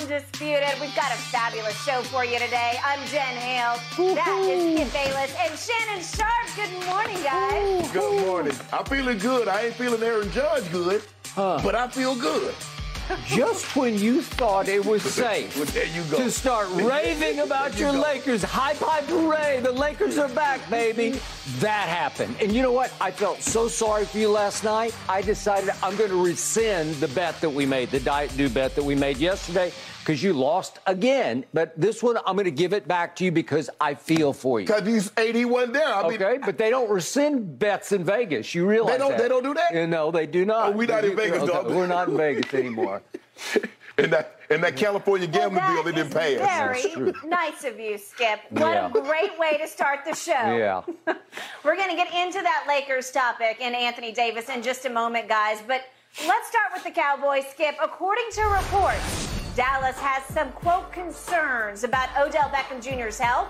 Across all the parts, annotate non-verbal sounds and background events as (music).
Undisputed. We've got a fabulous show for you today. I'm Jen Hale. That is Skip Bayless and Shannon Sharpe. Good morning, guys. Good morning. I'm feeling good. I ain't feeling Aaron Judge good, huh. but I feel good. (laughs) Just when you thought it was (laughs) safe Well, there you go. to start (laughs) raving about you your go. Lakers, high pipe hooray, the Lakers are back, baby. That happened. And you know what? I felt so sorry for you last night. I decided I'm going to rescind the bet that we made, the Diet Dew bet that we made yesterday, because you lost again. But this one, I'm going to give it back to you because I feel for you. Because he's 81 there. I mean, Okay, but they don't rescind bets in Vegas. You realize They don't- that? they don't do that? Uh, No, they do not. Oh, we not They in do- Vegas, okay, dog. We're not in Vegas anymore. (laughs) in that in that California Well, gambling bill, they didn't pass. very nice of you, Skip. What Yeah. a great way to start the show. Yeah. (laughs) We're going to get into that Lakers topic and Anthony Davis in just a moment, guys. But let's start with the Cowboys, Skip. According to reports, Dallas has some, quote, concerns about Odell Beckham Jr.'s health.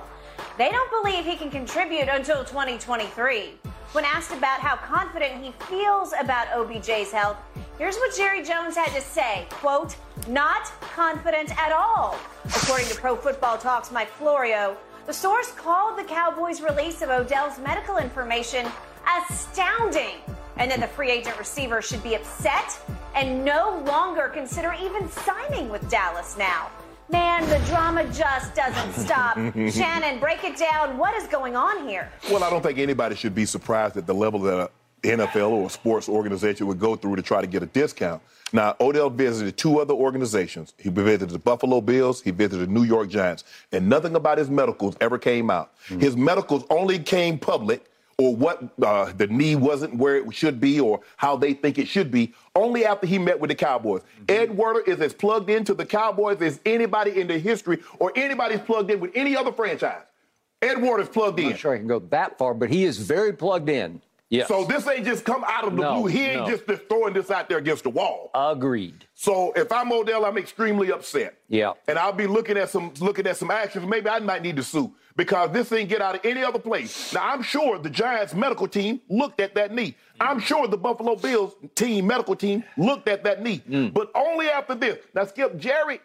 They don't believe he can contribute until 2023. When asked about how confident he feels about OBJ's health, here's what Jerry Jones had to say, quote, not confident at all. According to Pro Football Talks Mike Florio, the source called the Cowboys' release of Odell's medical information astounding and that the free agent receiver should be upset and no longer consider even signing with Dallas now. Man, the drama just doesn't stop. (laughs) Shannon, break it down. What is going on here? Well, I don't think anybody should be surprised at the level that the NFL or a sports organization would go through to try to get a discount. Now, Odell visited two other organizations. He visited the Buffalo Bills, he visited the New York Giants, and nothing about his medicals ever came out. Hmm. His medicals only came public, or what uh, the knee wasn't where it should be, or how they think it should be, only after he met with the Cowboys. Ed Werder is as plugged into the Cowboys as anybody in the history, or anybody's plugged in with any other franchise. Ed Werder's plugged in. I'm sure I can go that far, but he is very plugged in. Yes. So this ain't just come out of the No, blue. He ain't no. just, just throwing this out there against the wall. Agreed. So if I'm Odell, I'm extremely upset. Yeah. And I'll be looking at some looking at some actions. Maybe I might need to sue because this ain't get out of any other place. Now I'm sure the Giants medical team looked at that knee. I'm sure the Buffalo Bills team medical team looked at that knee. Mm. But only after this. Now Skip Jerry.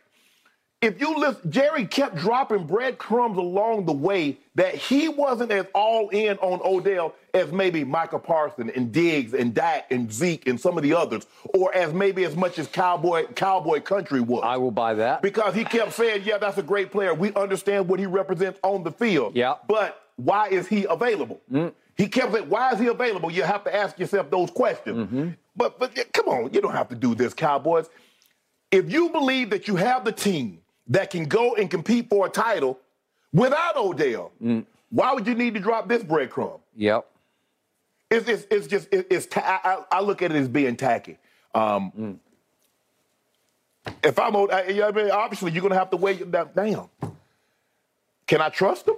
If you listen, Jerry kept dropping breadcrumbs along the way that he wasn't as all in on Odell as maybe Michael Parson and Diggs and Dak and Zeke and some of the others, or as maybe as much as Cowboy Cowboy Country was. I will buy that. Because he kept saying, yeah, that's a great player. We understand what he represents on the field. Yeah. But why is he available? Mm. He kept saying, why is he available? You have to ask yourself those questions. Mm-hmm. But but come on, you don't have to do this, Cowboys. If you believe that you have the team that can go and compete for a title without Odell, why would you need to drop this breadcrumb? Yep. It's, it's, it's just, it- it's, ta- I, I look at it as being tacky. Um, If I'm, I, you know what I mean? obviously you're going to have to weigh it down. Can I trust him?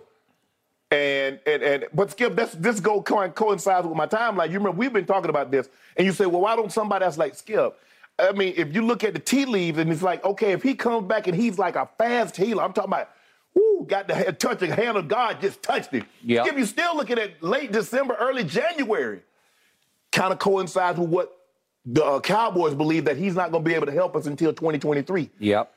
And, and, and, but Skip, this, this go co- coincides with my timeline. You remember, we've been talking about this, and you say, well, why don't somebody else like Skip? I mean, if you look at the tea leaves, and it's like, okay, if he comes back and he's like a fast healer, I'm talking about, whoo, got the hand- touching hand of God, just touched him. Yep. Skip, you're still looking at late December, early January. Kind of coincides with what the uh, Cowboys believe that he's not going to be able to help us until 2023. Yep.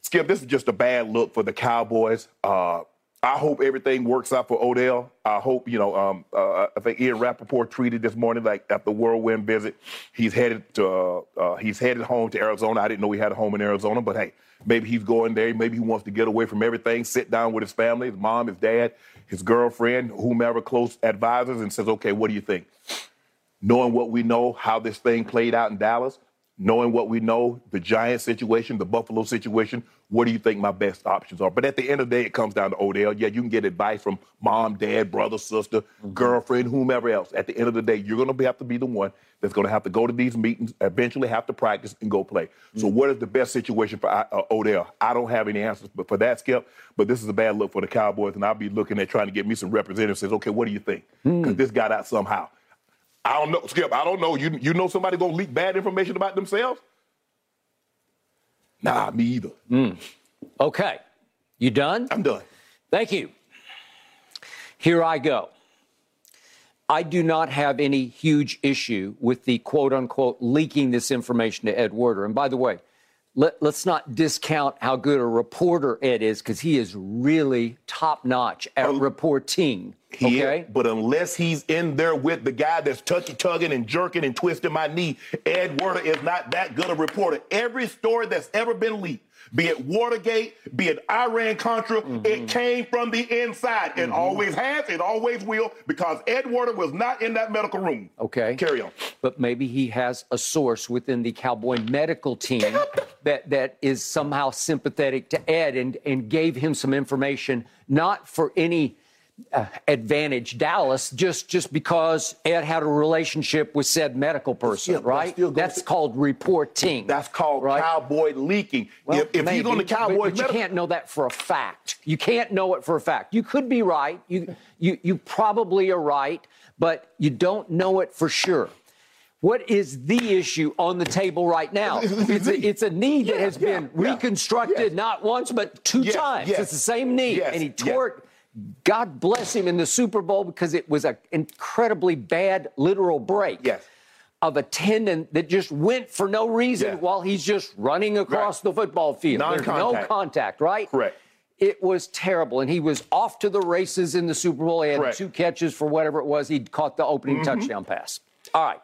Skip, this is just a bad look for the Cowboys. Uh, I hope everything works out for Odell. I hope, you know, um, uh, I think Ian Rapoport tweeted this morning, like after the whirlwind visit, he's headed to, uh, uh, he's headed home to Arizona. I didn't know he had a home in Arizona, but hey, maybe he's going there. Maybe he wants to get away from everything, sit down with his family, his mom, his dad, his girlfriend, whomever close advisors, and says, okay, what do you think? knowing what we know, how this thing played out in Dallas, knowing what we know, the Giants situation, the Buffalo situation, what do you think my best options are? But at the end of the day, it comes down to Odell. Yeah, you can get advice from mom, dad, brother, sister, mm-hmm. girlfriend, whomever else. At the end of the day, you're going to have to be the one that's going to have to go to these meetings, eventually have to practice and go play. So, mm-hmm. what is the best situation for uh, uh, Odell? I don't have any answers but for that, Skip. But this is a bad look for the Cowboys, and I'll be looking at trying to get me some representatives. Says, okay, what do you think? Hmm. Because this got out somehow. I don't know, Skip. I don't know. You you know somebody gonna leak bad information about themselves? Nah, me either. Mm. Okay. You done? I'm done. Thank you. Here I go. I do not have any huge issue with the quote unquote leaking this information to Ed Werder. And by the way, let, us not discount how good a reporter Ed is because he is really top notch at um, reporting. Okay, is, but unless he's in there with the guy that's tucky tugging and jerking and twisting my knee, Ed Werder is not that good a reporter. Every story that's ever been leaked be it Watergate, be it Iran Contra, mm-hmm. it came from the inside. It mm-hmm. always has, it always will, because Ed Werder was not in that medical room. Okay. Carry on. But maybe he has a source within the Cowboy medical team that, that is somehow sympathetic to Ed and, and gave him some information, not for any uh, advantage Dallas just just because Ed had a relationship with said medical person, right? That's called reporting. That's called right? cowboy leaking. Well, if, if maybe, he's on the Cowboys, but, but you can't know that for a fact. You can't know it for a fact. You could be right. You you you probably are right, but you don't know it for sure. What is the issue on the table right now? (laughs) It's a, it's a knee that yeah, has yeah, been reconstructed not once but two yes, times. Yes, it's the same knee, yes, and he tore it God bless him in the Super Bowl because it was an incredibly bad literal break. Yes. Of a tendon that just went for no reason yeah. while he's just running across right. the football field. There's no contact, right? Correct. It was terrible. And he was off to the races in the Super Bowl. He had Correct. two catches for whatever it was. He caught the opening mm-hmm. touchdown pass. All right.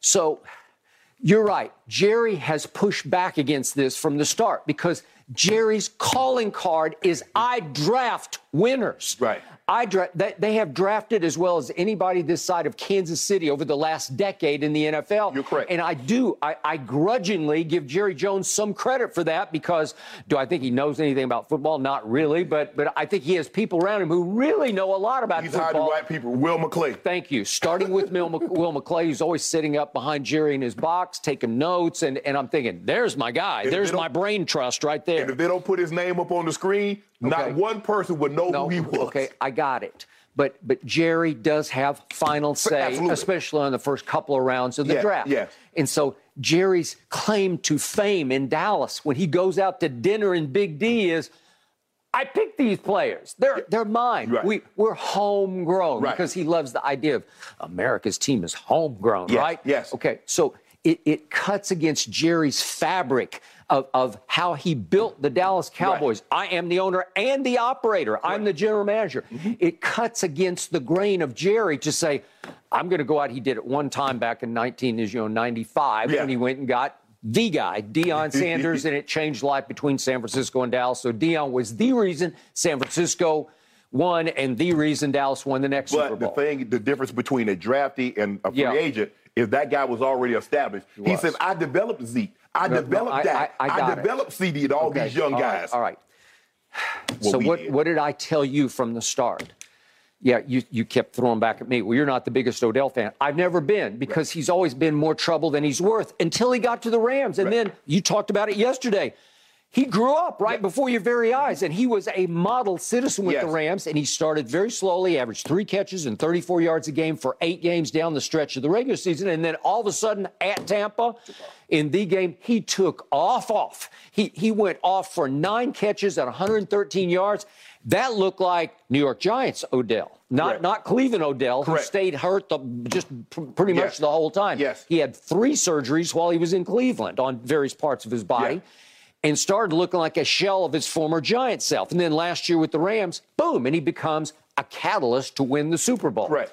So you're right. Jerry has pushed back against this from the start because – Jerry's calling card is I draft winners. Right. I dra- they have drafted as well as anybody this side of Kansas City over the last decade in the NFL. You're correct. And I do, I, I, grudgingly give Jerry Jones some credit for that because do I think he knows anything about football? Not really, but but I think he has people around him who really know a lot about He's football. He's hired the right people. Will McClay. Thank you. Starting with Will, Will McClay, who's always sitting up behind Jerry in his box, taking notes, and, and I'm thinking, there's my guy. If there's my brain trust right there. And if they don't put his name up on the screen, Okay. Not one person would know no, who he was. Okay, I got it. But but Jerry does have final say, Absolutely. especially on the first couple of rounds of the yeah, draft. Yeah. And so Jerry's claim to fame in Dallas when he goes out to dinner in Big D is I picked these players. They're they're mine. Right. We we're homegrown right. because he loves the idea of America's team is homegrown, yes. right? Yes. Okay. So it, it cuts against Jerry's fabric of, of how he built the Dallas Cowboys. Right. I am the owner and the operator. Right. I'm the general manager. Mm-hmm. It cuts against the grain of Jerry to say, I'm going to go out. He did it one time back in 19, you know, 95 yeah. when he went and got the guy, Deion (laughs) Sanders, and it changed life between San Francisco and Dallas. So Deion was the reason San Francisco won and the reason Dallas won the next but Super Bowl. But the thing, the difference between a draftee and a free yeah. agent is that guy was already established. He, he said, I developed Zeke. I no, developed no, that. I, I, I developed it. CD and all okay. these young all guys. Right. All right. (sighs) Well, so what, did. what did I tell you from the start? Yeah, you, you kept throwing back at me. Well, you're not the biggest Odell fan. I've never been because right. he's always been more trouble than he's worth until he got to the Rams. And right. then you talked about it yesterday. He grew up right before your very eyes, and he was a model citizen with yes. the Rams. And he started very slowly, averaged three catches and 34 yards a game for eight games down the stretch of the regular season. And then all of a sudden at Tampa, in the game, he took off, off. He, he went off for nine catches at 113 yards. That looked like New York Giants Odell, not Correct. not Cleveland Odell, Correct. who stayed hurt the, just pr- pretty yes. much the whole time. Yes. He had three surgeries while he was in Cleveland on various parts of his body. Yeah and started looking like a shell of his former Giant self. And then last year with the Rams, boom, and he becomes a catalyst to win the Super Bowl. Right.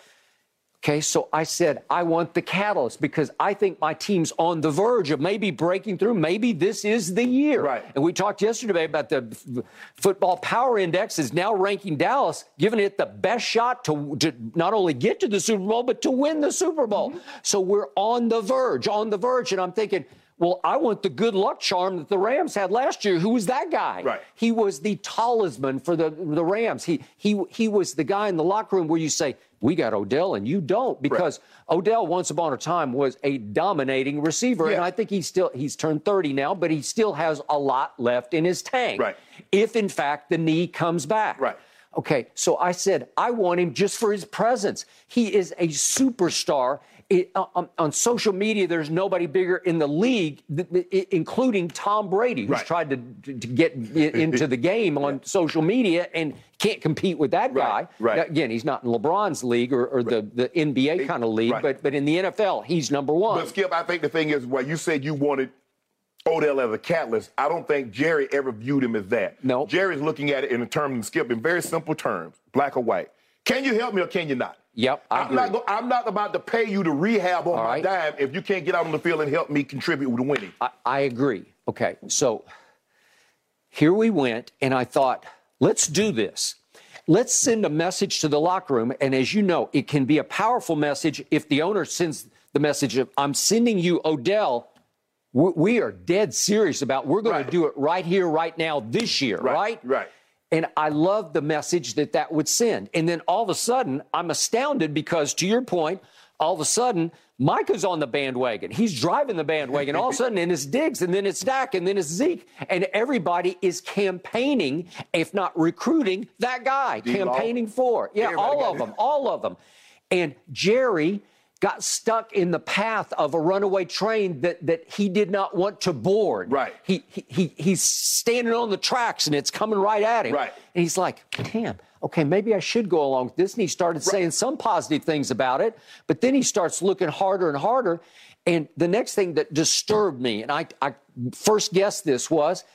Okay, so I said, I want the catalyst because I think my team's on the verge of maybe breaking through. Maybe this is the year. Right. And we talked yesterday about the football power index is now ranking Dallas, giving it the best shot to, to not only get to the Super Bowl, but to win the Super Bowl. Mm-hmm. So we're on the verge, on the verge. And I'm thinking, well, I want the good luck charm that the Rams had last year. Who was that guy? Right. He was the talisman for the, the Rams. He, he, he was the guy in the locker room where you say, we got Odell and you don't because right. Odell once upon a time was a dominating receiver yeah. and I think he's still he's turned 30 now but he still has a lot left in his tank right. if in fact the knee comes back. Right. Okay, so I said I want him just for his presence. He is a superstar it, uh, on, on, social media, there's nobody bigger in the league, th- th- including Tom Brady, who's right. tried to, to get into the game on (laughs) yeah. social media and can't compete with that guy. Right. Now, again, he's not in LeBron's league or, or right. the, the NBA kind of league, but but in the NFL, he's number one. But Skip, I think the thing is, well, you said you wanted Odell as a catalyst, I don't think Jerry ever viewed him as that. No. Jerry's looking at it in terms of skip in very simple terms, black or white. Can you help me or can you not? Yep, I I'm agree. not, go- I'm not about to pay you to rehab on All my right. dime if you can't get out on the field and help me contribute to the winning. I, I agree. Okay, so here we went, and I thought, let's do this. Let's send a message to the locker room. And as you know, it can be a powerful message if the owner sends the message of, I'm sending you Odell. We we are dead serious about we're going Right. to do it right here, right now, this year, Right, right? right. And I love the message that that would send. And then all of a sudden, I'm astounded because, to your point, all of a sudden, Micah's on the bandwagon. He's driving the bandwagon. All of a sudden, and it's Diggs, and then it's Dak, and then it's Zeke. And everybody is campaigning, if not recruiting, that guy, D-Law. campaigning for. Yeah, Everybody all of them, all of them. And Jerry got stuck in the path of a runaway train that, that he did not want to board. Right. He, he, he, he's standing on the tracks and it's coming right at him. Right. And he's like, damn, okay, maybe I should go along with this. And he started saying some positive things about it, but then he starts looking harder and harder. And the next thing that disturbed me, and I, I first guessed this was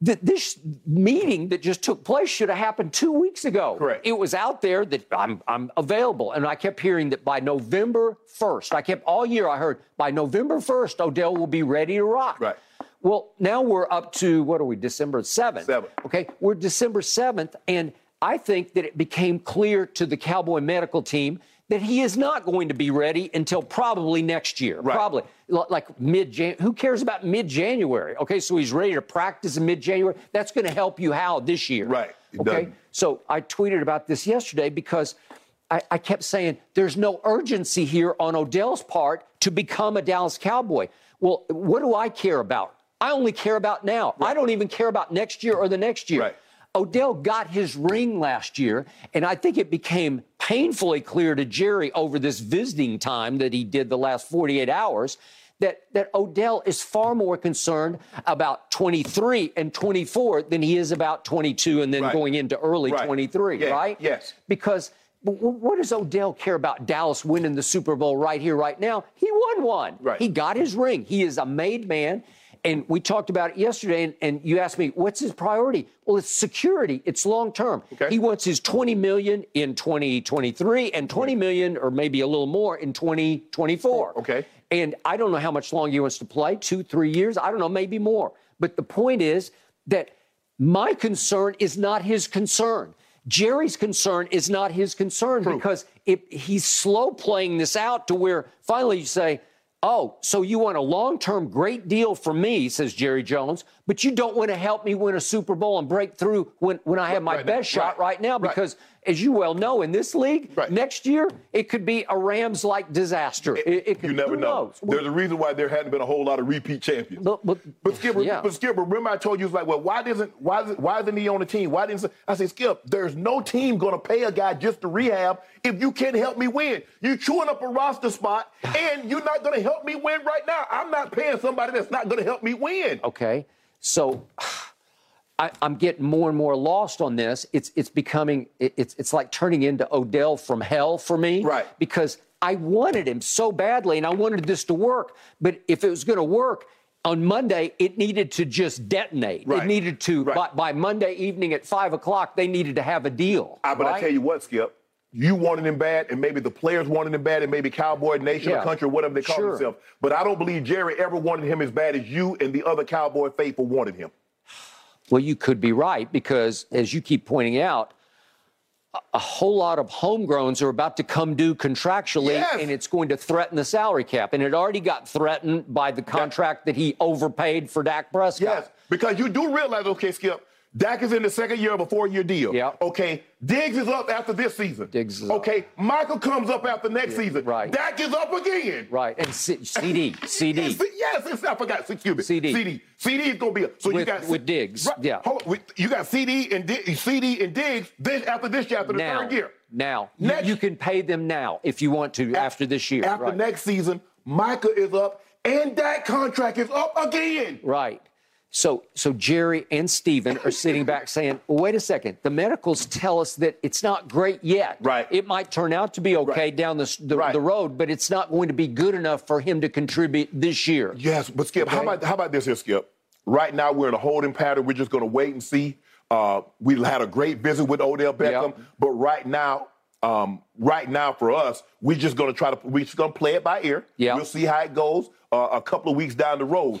that this meeting that just took place should have happened two weeks ago. Correct. It was out there that I'm, I'm available. And I kept hearing that by November 1st, I kept all year, I heard by November 1st, Odell will be ready to rock. Right. Well, now we're up to what are we? December 7th. Seventh. Okay, we're December 7th, and I think that it became clear to the Cowboy medical team that he is not going to be ready until probably next year. Right. Probably like mid January. Who cares about mid January? Okay, so he's ready to practice in mid January. That's going to help you how this year? Right. It Okay. doesn't. So I tweeted about this yesterday because I, I kept saying there's no urgency here on Odell's part to become a Dallas Cowboy. Well, what do I care about? I only care about now. I don't even care about next year or the next year. Right. Odell got his ring last year, and I think it became painfully clear to Jerry over this visiting time that he did the last 48 hours that, that Odell is far more concerned about 23 and 24 than he is about 22 and then Right. going into early Right. 23, Yeah, right? yes. Because what does Odell care about Dallas winning the Super Bowl right here, right now? He won one. Right. He got his ring. He is a made man. And we talked about it yesterday, and, and you asked me, what's his priority? Well, it's security. It's long term. Okay. He wants his 20 million in 2023 and 20 million or maybe a little more in 2024. Okay. And I don't know how much longer he wants to play, two, three years. I don't know, maybe more. But the point is that my concern is not his concern. Jerry's concern is not his concern because if he's slow playing this out to where finally you say, Oh, so you want a long term great deal from me, says Jerry Jones, but you don't want to help me win a Super Bowl and break through when, when I have my Right now, best shot right, right now right. As you well know, in this league, Right. next year it could be a Rams-like disaster. It, it could, you never know. knows? There's a reason why there hadn't been a whole lot of repeat champions. But- but- but Skip, yeah. but Skip, remember I told you it's like, well, why doesn't why is why isn't he on the team? Why didn't I say Skip? There's no team going to pay a guy just to rehab if you can't help me win. You're chewing up a roster spot, and you're not going to help me win right now. I'm not paying somebody that's not going to help me win. Okay, so I, I'm getting more and more lost on this. It's it's becoming it- it's it's like turning into Odell from hell for me. Right. Because I wanted him so badly, and I wanted this to work. But if it was going to work. On Monday, it needed to just detonate. Right. It needed to, Right. by, by Monday evening at 5 o'clock, they needed to have a deal. Ah, but I tell you what, Skip, you wanted him bad, and maybe the players wanted him bad, and maybe Cowboy Nation Yeah. or country or whatever they call Sure. themselves. But I don't believe Jerry ever wanted him as bad as you and the other Cowboy faithful wanted him. Well, you could be right because, as you keep pointing out, a- whole lot of homegrowns are about to come due contractually, Yes. and it's going to threaten the salary cap. And it already got threatened by the contract that he overpaid for Dak Prescott. Yes, because you do realize, okay, Skip, Dak is in the second year of a four-year deal. Yeah. Okay, Diggs is up after this season. Diggs is up. okay, Michael comes up after next season. right. Dak is up again. Right. And C- CD, CD. Yes, yes, it's, I forgot. Excuse me. CD. CD. CD is gonna be a, so you With- got with Diggs, Right. yeah. Hold. With- You got CD and Di- CD and Diggs this after this year after the now, third year. now you, Next- you can pay them now if you want to after this year. After right. next season, Micah is up and that contract is up again. Right. So, so Jerry and Stephen are sitting back saying, well, wait a second. The medicals tell us that it's not great yet. Right. It might turn out to be okay Right. down the, the, Right. the road, but it's not going to be good enough for him to contribute this year. Yes, but Skip, how about how about this here, Skip? right now we're in a holding pattern. We're just going to wait and see. Uh, we had a great visit with Odell Beckham, Yep. but right now, um, right now for us, we're just going to try to we're just going to play it by ear. Yep. We'll see how it goes uh, a couple of weeks down the road.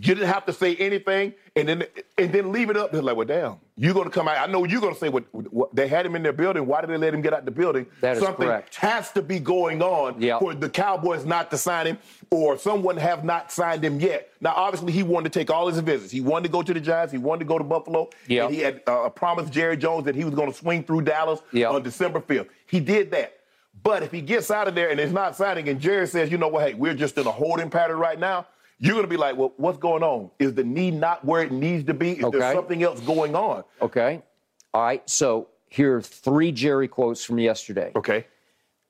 You didn't have to say anything, and then and then leave it up. They're like, well, damn, you're going to come out. I know you're going to say what, what they had him in their building. Why did they let him get out the building? That is Something correct. has to be going on Yep. for the Cowboys not to sign him, or someone have not signed him yet. Now, obviously, he wanted to take all his visits. He wanted to go to the Giants. He wanted to go to Buffalo. Yep. And he had uh, promised Jerry Jones that he was going to swing through Dallas Yep. on December 5th. He did that. But if he gets out of there and is not signing, and Jerry says, you know what, hey, we're just in a holding pattern right now, you're going to be like, well, what's going on? Is the knee not where it needs to be? Is Okay. there something else going on? Okay. All right. So here are three Jerry quotes from yesterday. Okay.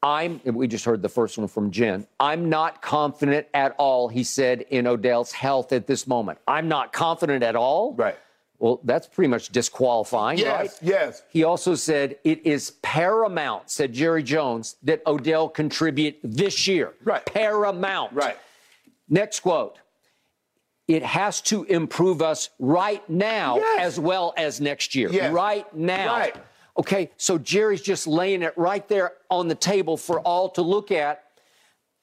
I'm, we just heard the first one from Jen. I'm not confident at all, he said, in Odell's health at this moment. I'm not confident at all. Right. Well, that's pretty much disqualifying, Yes, right? yes. He also said it is paramount, said Jerry Jones, that Odell contribute this year. Right. Paramount. Right. Next quote. It has to improve us right now Yes. as well as next year. Yes. Right now. Right. Okay, so Jerry's just laying it right there on the table for all to look at.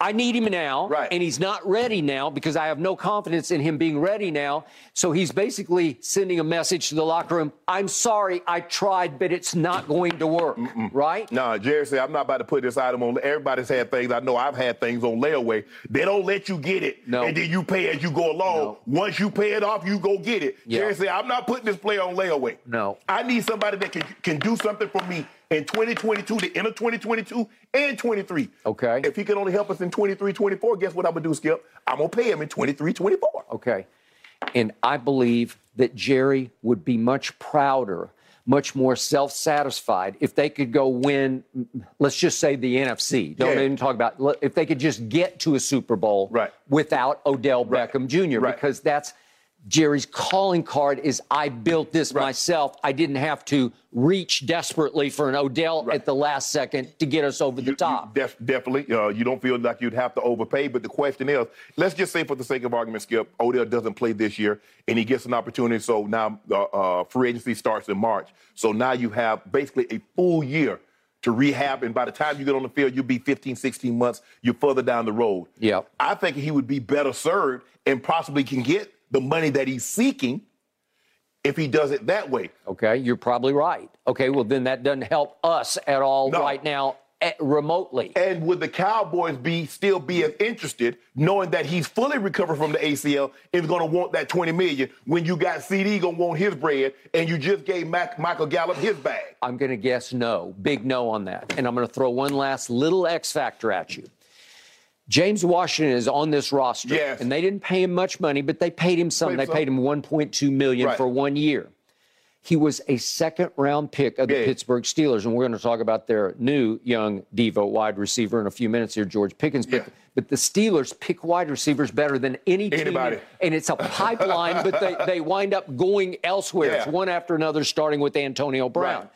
I need him now, Right. and he's not ready now because I have no confidence in him being ready now. So he's basically sending a message to the locker room I'm sorry, I tried, but it's not going to work, right? No, Jerry said, I'm not about to put this item on. Everybody's had things. I know I've had things on layaway. They don't let you get it. No. And then you pay as you go along. No. Once you pay it off, you go get it. Yeah. Jerry said, I'm not putting this player on layaway. No. I need somebody that can, can do something for me in 2022, the end of 2022 and 23. Okay. If he can only help us in 23, 24, guess what I'm going to do, Skip? I'm going to pay him in 23, 24. Okay. And I believe that Jerry would be much prouder, much more self satisfied if they could go win, let's just say the NFC. Don't Yeah. even talk about, if they could just get to a Super Bowl Right. without Odell Right. Beckham Jr., Right. because that's Jerry's calling card is I built this Right. myself. I didn't have to reach desperately for an Odell Right. at the last second to get us over the You- you top. def- definitely. Uh, you don't feel like you'd have to overpay. But the question is, let's just say for the sake of argument, Skip, Odell doesn't play this year and he gets an opportunity. So now uh, uh, free agency starts in March. So now you have basically a full year to rehab. And by the time you get on the field, you'll be 15, 16 months. You're further down the road. Yeah. I think he would be better served and possibly can get the money that he's seeking if he does it that way. Okay, you're probably right. Okay, well, then that doesn't help us at all right No. now, eh, remotely. And would the Cowboys be still be as interested, knowing that he's fully recovered from the ACL, is going to want that 20 million when you got CD going to want his bread, and you just gave Mac, Michael Gallup his bag? I'm going to guess no, big no on that. And I'm going to throw one last little X factor at you. James Washington is on this roster, Yes. and they didn't pay him much money, but they paid him some. Paid they some. paid him 1.2 million Right. for one year. He was a second round pick of the Yeah. Pittsburgh Steelers, and we're going to talk about their new young Devo wide receiver in a few minutes here, George Pickens. But, Yeah. but the Steelers pick wide receivers better than any team, Anybody. and it's a pipeline. but they, they wind up going elsewhere, It's one after another, starting with Antonio Brown. Right.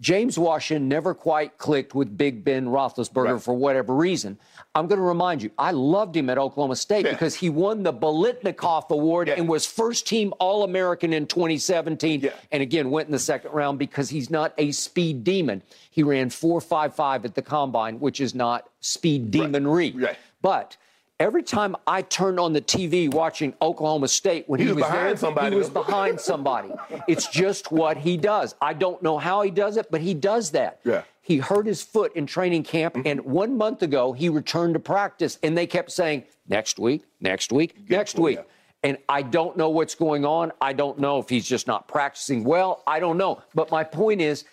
James Washington never quite clicked with Big Ben Roethlisberger Right. for whatever reason. I'm going to remind you, I loved him at Oklahoma State Yeah. because he won the Biletnikoff Award Yeah. and was first team All American in 2017. Yeah. And again, went in the second round because he's not a speed demon. He ran 4.55 at the combine, which is not speed demonry. Right. But every time I turned on the TV watching Oklahoma State when He he, was behind there, somebody, he was (laughs) behind somebody. it's just what he does. I don't know how he does it, but he does that. Yeah. He hurt his foot in training camp, Mm-hmm. and one month ago he returned to practice, and they kept saying, next week, next week, next week. And I don't know what's going on. I don't know if he's just not practicing well. I don't know. But my point is,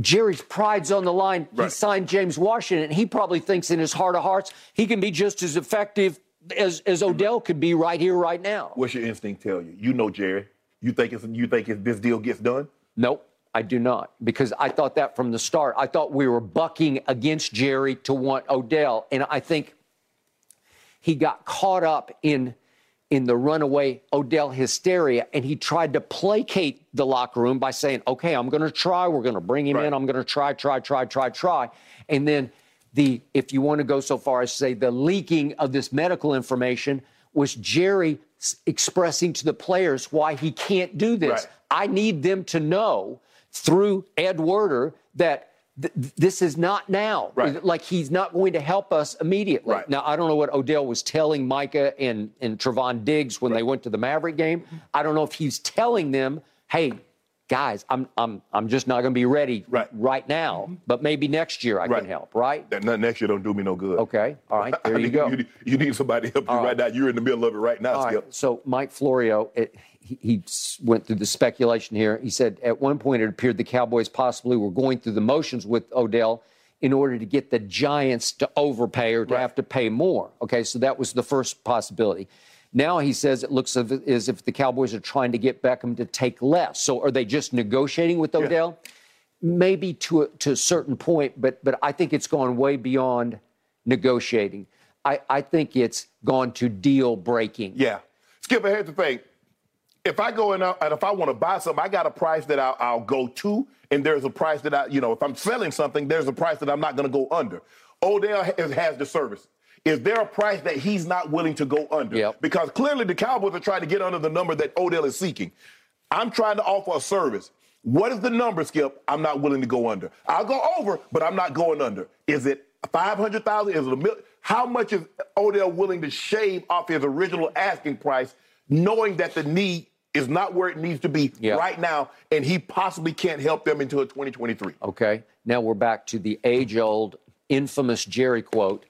Jerry's pride's on the line. He signed James Washington. He probably thinks in his heart of hearts he can be just as effective as, as Odell could be right here, right now. What's your instinct tell you? You know, Jerry. You think it's you think if this deal gets done? Nope, I do not. Because I thought that from the start. I thought we were bucking against Jerry to want Odell. And I think he got caught up in in the runaway Odell hysteria and he tried to placate the locker room by saying, "Okay, I'm going to try. We're going to bring him Right. in. I'm going to try, try, try, try, try." And then the if you want to go so far as say the leaking of this medical information was Jerry expressing to the players why he can't do this. Right. I need them to know through Ed Werder that th- this is not now. Right. Like he's not going to help us immediately. Right. Now I don't know what Odell was telling Micah and and Trevon Diggs when they went to the Maverick game. I don't know if he's telling them, "Hey, guys, I'm I'm I'm just not going to be ready Right. now, mm-hmm. but maybe next year I Right. can help." Right? That next year don't do me no good. Okay. All right. There (laughs) you go. You, you need somebody to help you right. right. now. You're in the middle of it right now, right. So Mike Florio, it, he, he went through the speculation here. He said at one point it appeared the Cowboys possibly were going through the motions with Odell in order to get the Giants to overpay or to Right. have to pay more. Okay, so that was the first possibility. Now he says it looks as if- the Cowboys are trying to get Beckham to take less. So are they just negotiating with Odell? Maybe to a, to a certain point, but but I think it's gone way beyond negotiating. I, I think it's gone to deal breaking. Yeah. Skip, here's the thing. If I go in uh, and if I want to buy something, I got a price that I'll, I'll go to, and there's a price that I, you know, if I'm selling something, there's a price that I'm not going to go under. Odell has, has the service. Is there a price that he's not willing to go under? Yep. Because clearly the Cowboys are trying to get under the number that Odell is seeking. I'm trying to offer a service. What is the number, Skip? I'm not willing to go under. I'll go over, but I'm not going under. Is it 500,000? Is it a million? How much is Odell willing to shave off his original asking price, knowing that the need is not where it needs to be Yeah. right now, and he possibly can't help them until 2023? Okay. Now we're back to the age old, infamous Jerry quote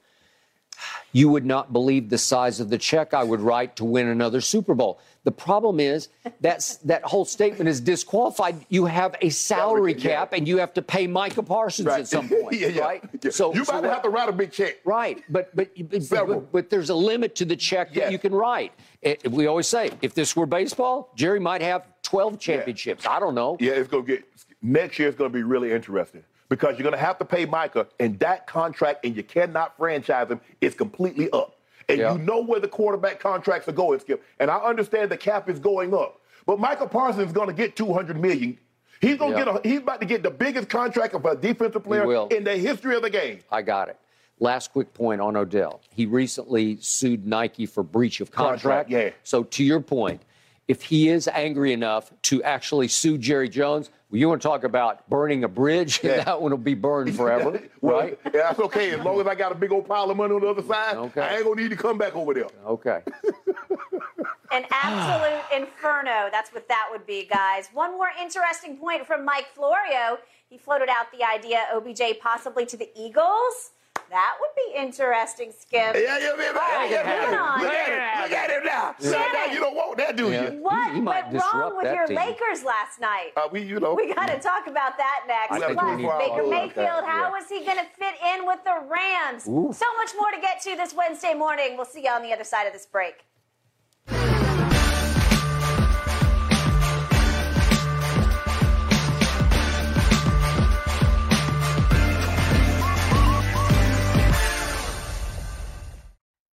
You would not believe the size of the check I would write to win another Super Bowl. The problem is that's, that whole statement is disqualified. You have a salary Salary, yeah. cap and you have to pay Micah Parsons at some (laughs) point. yeah. Right? So, you so might have to write a big check. Right, but but but, but, but there's a limit to the check that you can write. It- we always say, if this were baseball, Jerry might have 12 championships. I don't know. Yeah, it's going to get next year. It's going to be really interesting because you're going to have to pay Micah, and that contract, and you cannot franchise him. It's completely up, and Yeah. you know where the quarterback contracts are going, Skip. And I understand the cap is going up, but Micah Parsons is going to get 200 million. He's going to Yeah. get. A, he's about to get the biggest contract of a defensive player in the history of the game. I got it. Last quick point on Odell. He recently sued Nike for breach of contract. Contract, yeah. So to your point, if he is angry enough to actually sue Jerry Jones, well, you want to talk about burning a bridge? (laughs) Yeah. that one will be burned (laughs) forever, Well, right? Yeah, that's okay as long as I got a big old pile of money on the other side. Okay. I ain't gonna need to come back over there. Okay. (laughs) An absolute (sighs) inferno. That's what that would be, guys. One more interesting point from Mike Florio. He floated out the idea OBJ possibly to the Eagles. That would be interesting, Skip. Yeah, yeah, man. right, yeah, moving man. on. Look at him. Look at him now. So now you don't want that, do Yeah. you? What He- he might went wrong with your team. Lakers last night? Uh, we, you know. We got to talk about that next. Plus, we need to Baker Mayfield, that, how yeah. is he going to fit in with the Rams? Ooh. So much more to get to this Wednesday morning. We'll see you on the other side of this break.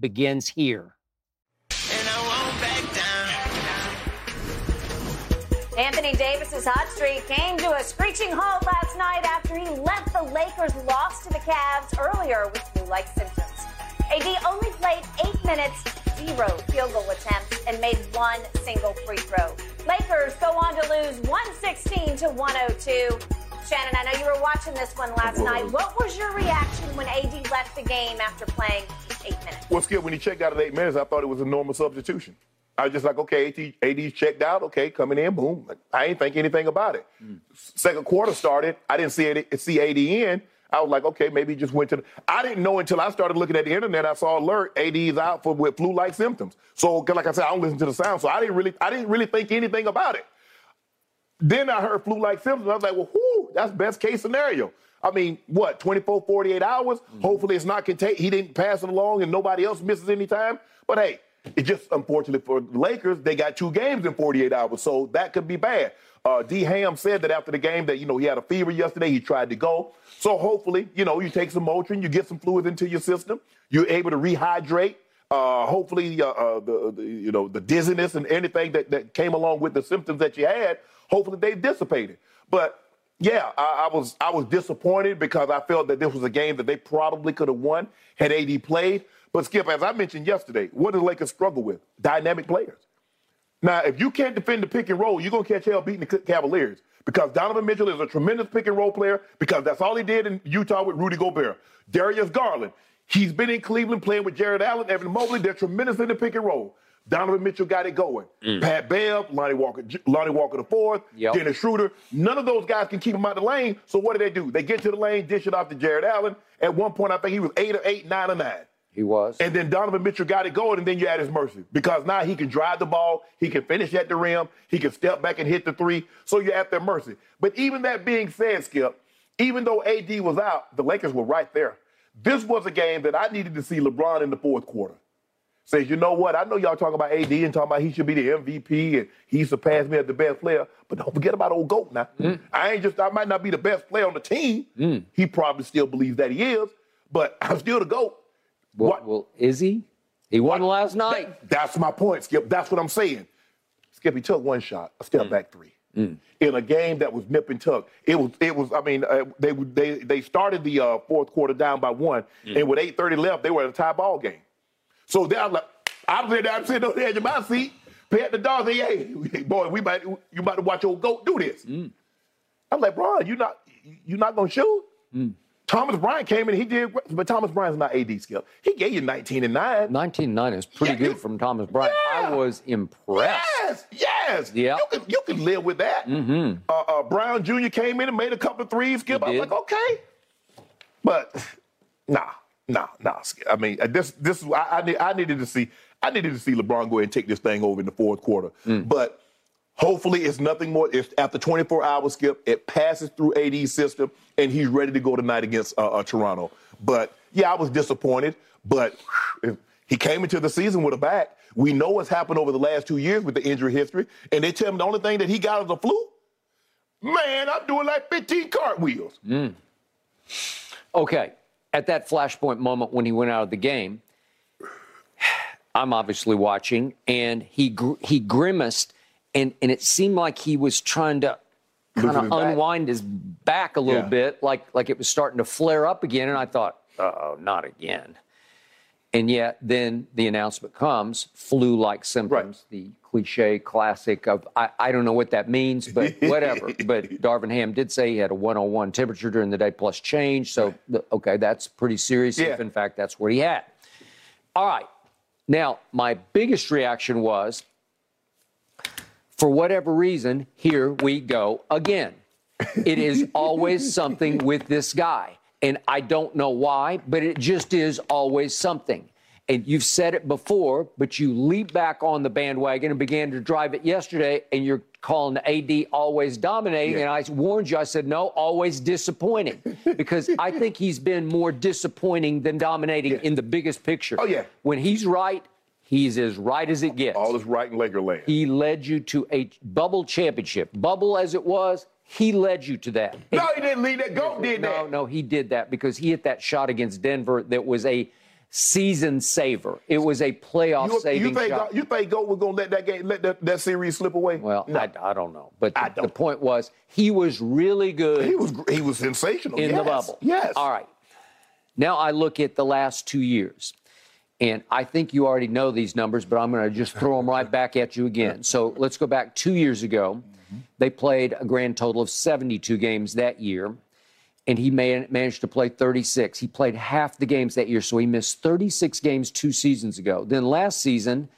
begins here. Anthony Davis is His hot streak came to a screeching halt last night after he left the Lakers' loss to the Cavs earlier with flu-like symptoms. AD only played eight minutes, zero field goal attempts, and made one single free throw. Lakers go on to lose 116 to 102. Shannon, I know you were watching this one last night. What was your reaction when AD left the game after playing eight minutes? Well, Skip, when he checked out at eight minutes, I thought it was a normal substitution. I was just like, okay, AD, AD's checked out. Okay, coming in, boom. I ain't think anything about it. Mm. Second quarter started. I didn't see it, see AD in. I was like, okay, maybe he just went to. The, I didn't know until I started looking at the internet. I saw alert AD's out for with flu-like symptoms. So, like I said, I don't listen to the sound, so I didn't really, I didn't really think anything about it. Then I heard flu-like symptoms. I was like, well, whoo, that's best case scenario. I mean, what, 24, 48 hours? Mm-hmm. Hopefully it's not contagious. He didn't pass it along and nobody else misses any time. But hey, it's just unfortunate for the Lakers. They got two games in 48 hours, so that could be bad. Uh, D. Ham said that after the game that, you know, he had a fever yesterday. He tried to go. So hopefully, you know, you take some Motrin, you get some fluids into your system. You're able to rehydrate. Uh, hopefully, uh, uh, the, the, you know the dizziness and anything that, that came along with the symptoms that you had, hopefully they dissipated. But yeah, I, I, was I was disappointed because I felt that this was a game that they probably could have won had AD played. But Skip, as I mentioned yesterday, what do the Lakers struggle with? Dynamic players. Now, if you can't defend the pick and roll, you're gonna catch hell beating the Cavaliers because Donovan Mitchell is a tremendous pick and roll player because that's all he did in Utah with Rudy Gobert. Darius Garland, he's been in Cleveland playing with Jarrett Allen, Evan Mobley. They're tremendous in the pick and roll. Donovan Mitchell got it going. Mm. Pat Bev, Lonnie Walker, Lonnie Walker the fourth, yep. Dennis Schroeder. None of those guys can keep him out of the lane. So what do they do? They get to the lane, dish it off to Jarrett Allen. At one point, I think he was eight or eight, nine or nine. He was. And then Donovan Mitchell got it going, and then you're at his mercy because now he can drive the ball, he can finish at the rim, he can step back and hit the three. So you're at their mercy. But even that being said, Skip, even though AD was out, the Lakers were right there. This was a game that I needed to see LeBron in the fourth quarter. Says, you know what? I know y'all talking about AD and talking about he should be the MVP and he surpassed me as the best player, but don't forget about old GOAT now. Mm. I ain't just, I might not be the best player on the team. Mm. He probably still believes that he is, but I'm still the GOAT. Well, what? well is he? He won what? last night. That, that's my point, Skip. That's what I'm saying. Skip, he took one shot, a step mm. back three. Mm. In a game that was nip and tuck, it was. It was. I mean, uh, they they they started the uh, fourth quarter down by one, mm. and with 8:30 left, they were at a tie ball game. So then I'm like, I'm sitting there, I'm sitting on the edge of my seat, pet the dog, say, hey, boy, we might you about to watch old goat do this. Mm. I'm like, bro, you not you not gonna shoot? Mm. Thomas Bryant came in, he did, but Thomas Bryant's not AD skill. He gave you 19 and 9. 19 and 9 is pretty yeah, good you, from Thomas Bryant. Yeah. I was impressed. Yes, yes. Yeah. You can, you can live with that. Mm-hmm. Uh, uh, Brown Jr. came in and made a couple of threes, Skip. I was like, okay. But nah, nah, nah. I mean, uh, this, this, I, I, I needed to see, I needed to see LeBron go ahead and take this thing over in the fourth quarter. Mm. But hopefully it's nothing more. If after 24 hours, Skip, it passes through AD's system and he's ready to go tonight against uh, uh, Toronto. But yeah, I was disappointed. But he came into the season with a back. We know what's happened over the last two years with the injury history. And they tell him the only thing that he got is a flu. Man, I'm doing like 15 cartwheels. Mm. Okay. At that flashpoint moment when he went out of the game, (sighs) I'm obviously watching, and he gr- he grimaced, and and it seemed like he was trying to kind of unwind back. his back a little yeah. bit, like like it was starting to flare up again. And I thought, oh, not again. And yet, then the announcement comes flu-like symptoms, right. the cliche classic of I, I don't know what that means, but (laughs) whatever. but Darvin Ham did say he had a 101 temperature during the day plus change. So okay, that's pretty serious. Yeah. If in fact that's what he had. All right. Now, my biggest reaction was, for whatever reason, here we go again. It is always something with this guy. And I don't know why, but it just is always something. And you've said it before, but you leap back on the bandwagon and began to drive it yesterday, and you're calling AD always dominating. Yeah. And I warned you, I said, no, always disappointing. (laughs) because I think he's been more disappointing than dominating yeah. in the biggest picture. Oh, yeah. When he's right, He's as right as it gets. All is right in Laker land. He led you to a bubble championship. Bubble as it was, he led you to that. No, he didn't lead that. Go did no, that. No, no, he did that because he hit that shot against Denver that was a season saver. It was a playoff You, saving you think shot. you think Goat was gonna let that game let that, that series slip away? well, No. I, I don't know, but the, the point was he was really good he was he was sensational in the bubble. Yes. All right. Now I look at the last two years, and I think you already know these numbers, but I'm going to just throw them right back at you again. So let's go back two years ago. Mm-hmm. They played a grand total of 72 games that year, and he man- managed to play 36. He played half the games that year, so he missed 36 games two seasons ago. Then last season,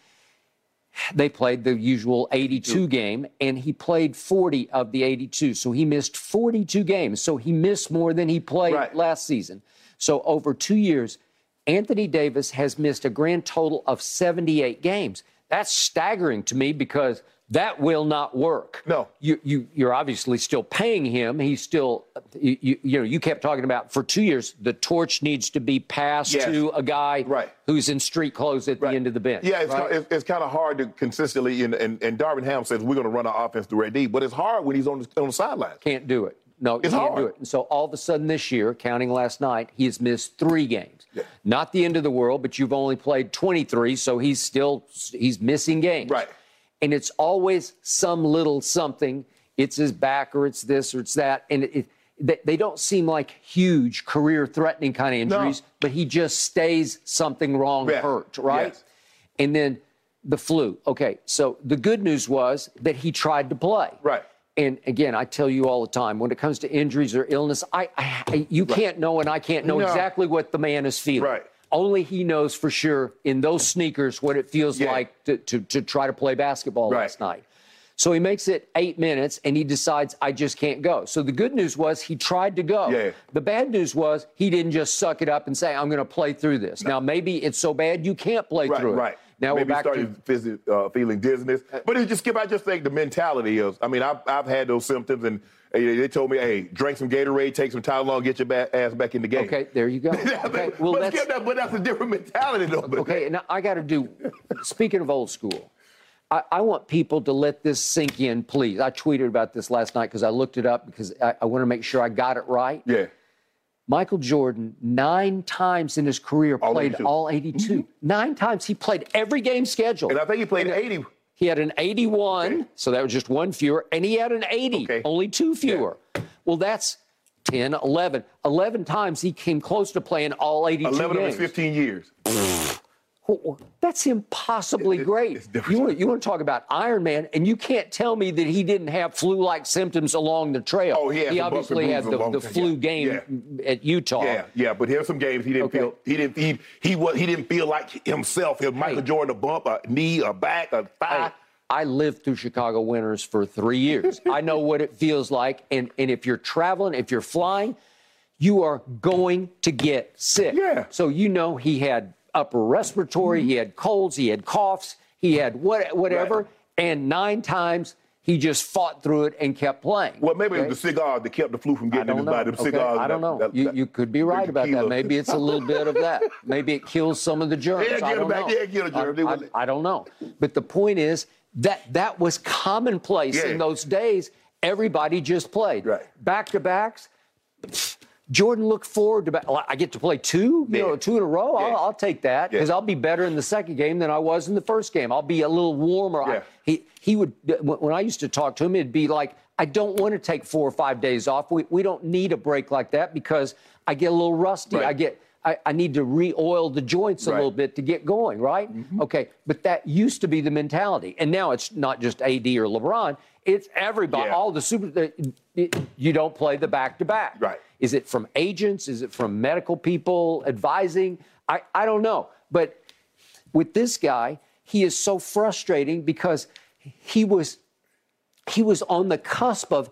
they played the usual 82 game, and he played 40 of the 82. So he missed 42 games. So he missed more than he played Right. last season. So over two years, Anthony Davis has missed a grand total of 78 games. That's staggering to me because that will not work. No. You, you, you're obviously still paying him. He's still, you, you, you know, you kept talking about for two years, the torch needs to be passed Yes. to a guy Right. who's in street clothes at Right. the end of the bench. Yeah, it's, right? ki- it's, it's kind of hard to consistently, and, and, and Darvin Ham says we're going to run our offense through Red D, but it's hard when he's on the, on the sidelines. Can't do it. No, It's can't do hard. it. And so all of a sudden this year, counting last night, he has missed three games. Yeah. Not the end of the world, but you've only played 23, so he's still he's missing games. Right. And it's always some little something. It's his back, or it's this, or it's that, and it, it, they, don't seem like huge career-threatening kind of injuries. No. but he just stays something wrong, Yeah. hurt, right? Yes. And then the flu. Okay, so the good news was that he tried to play. Right. And again, I tell you all the time, when it comes to injuries or illness, I, I you can't know, and I can't know No. exactly what the man is feeling. Right. Only he knows for sure in those sneakers what it feels Yeah. like to, to, to try to play basketball Right. last night. So he makes it eight minutes and he decides, I just can't go. So the good news was he tried to go. Yeah. The bad news was he didn't just suck it up and say, I'm going to play through this. Now, maybe it's so bad you can't play Right, through it. right. Now Maybe we're back started to uh, feeling dizziness. But it just skip. I just think the mentality is. I mean, I've, I've had those symptoms, and they told me, "Hey, drink some Gatorade, take some Tylenol, get your ba- ass back in the game." Okay, there you go. (laughs) Okay, well, but, that's skip that, but that's a different mentality, though. But okay. And I got to do. Speaking of old school, I, I want people to let this sink in, please. I tweeted about this last night because I looked it up because I, I want to make sure I got it right. Yeah. Michael Jordan, nine times in his career, All played 82. all 82. Mm-hmm. Nine times he played every game scheduled. And I think he played 80. He had an 81, Okay. so that was just one fewer, and he had an 80, Okay. only two fewer. Well, that's 10, 11. 11 times he came close to playing all 82 11 of his 15 years. (laughs) Well, That's impossibly great. it's. You want, you want to talk about Iron Man, and you can't tell me that he didn't have flu-like symptoms along the trail. Oh, he had some bumps and obviously had the, the flu yeah, game at Utah. Yeah, yeah, but here's some games he didn't Okay. feel he didn't he he was he didn't feel like himself. He Michael Hey. Jordan a bump, a knee, a back, a thigh. Hey, I lived through Chicago winters for three years. (laughs) I know what it feels like. And, and if you're traveling, if you're flying, you are going to get sick. Yeah. So you know he had upper respiratory, mm-hmm. he had colds, he had coughs, he had what, whatever. Right. And nine times he just fought through it and kept playing. Well, maybe Okay? it was the cigar that kept the flu from getting in his know. body. Them Okay, cigars. I don't that- know. that- you, that- you could be right about that. Maybe it's a little bit of that. (laughs) Maybe it kills some of the germs. Yeah, I get 'em don't back. know. Yeah, get 'em, germs. They I, I- I don't know. But the point is that that was commonplace Yeah. in those days. Everybody just played. Right. Back to backs. Jordan looked forward to. I get to play two, you Yeah. know, two in a row. Yeah. I'll, I'll take that Yeah. because I'll be better in the second game than I was in the first game. I'll be a little warmer. I- he he would when when I used to talk to him, it'd be like, I don't want to take four or five days off. We we don't need a break like that because I get a little rusty. Right. I get I, I need to re-oil the joints a Right. little bit to get going, right? Mm-hmm. Okay, but that used to be the mentality, and now it's not just AD or LeBron. It's everybody. Yeah. All the super. the- it- you don't play the back to back. Right. Is it from agents? Is it from medical people advising? I, I don't know. But with this guy, he is so frustrating because he was he was on the cusp of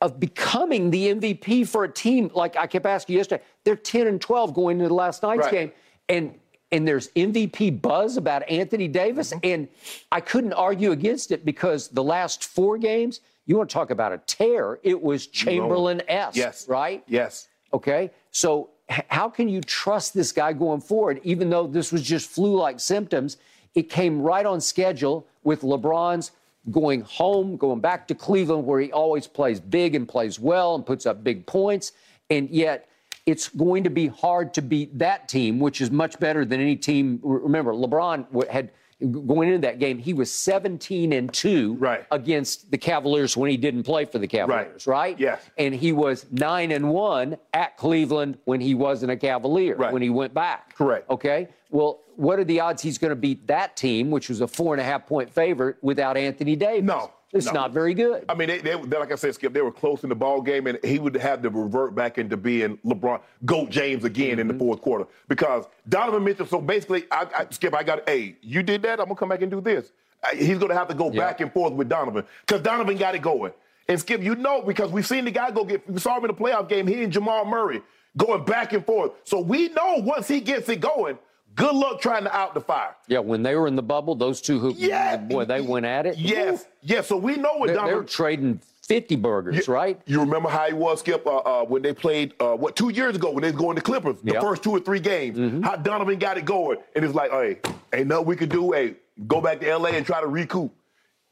of becoming the MVP for a team. Like I kept asking yesterday, they're 10 and 12 going into the last night's Right. game. And and there's MVP buzz about Anthony Davis. Mm-hmm. And I couldn't argue against it because the last four games, you want to talk about a tear, it was Chamberlain esque. Yes. Right? Yes. Okay. So how can you trust this guy going forward, even though this was just flu-like symptoms? It came right on schedule with LeBron's going home, going back to Cleveland, where he always plays big and plays well and puts up big points. And yet it's going to be hard to beat that team, which is much better than any team. Remember, LeBron had going into that game, he was 17 and 2 right. against the Cavaliers when he didn't play for the Cavaliers, right? right? Yes. And he was 9 and 1 at Cleveland when he wasn't a Cavalier, right. when he went back. Correct. Okay. Well, what are the odds he's going to beat that team, which was a four and a half point favorite, without Anthony Davis? No. It's no. not very good. I mean, they, they, like I said, Skip, they were close in the ball game, and he would have to revert back into being LeBron, GOAT James again mm-hmm. in the mm-hmm. fourth quarter because Donovan Mitchell. So basically, I, I, Skip, I got, hey, you did that, I'm gonna come back and do this. He's gonna have to go back and forth with Donovan because Donovan got it going. And Skip, you know, because we've seen the guy go get, we saw him in the playoff game, he and Jamal Murray going back and forth. So we know once he gets it going, Good luck trying to out the fire. Yeah, when they were in the bubble, those two who yeah, boy, they went at it. Yes, yes. So we know what they're, they're trading 50 burgers, you, right? You remember how he was, Skip, uh, uh, when they played, uh, what, two years ago when they was going to Clippers, the yep. first two or three games, mm-hmm. how Donovan got it going. And it's like, hey, ain't nothing we could do. Hey, go back to L.A. and try to recoup.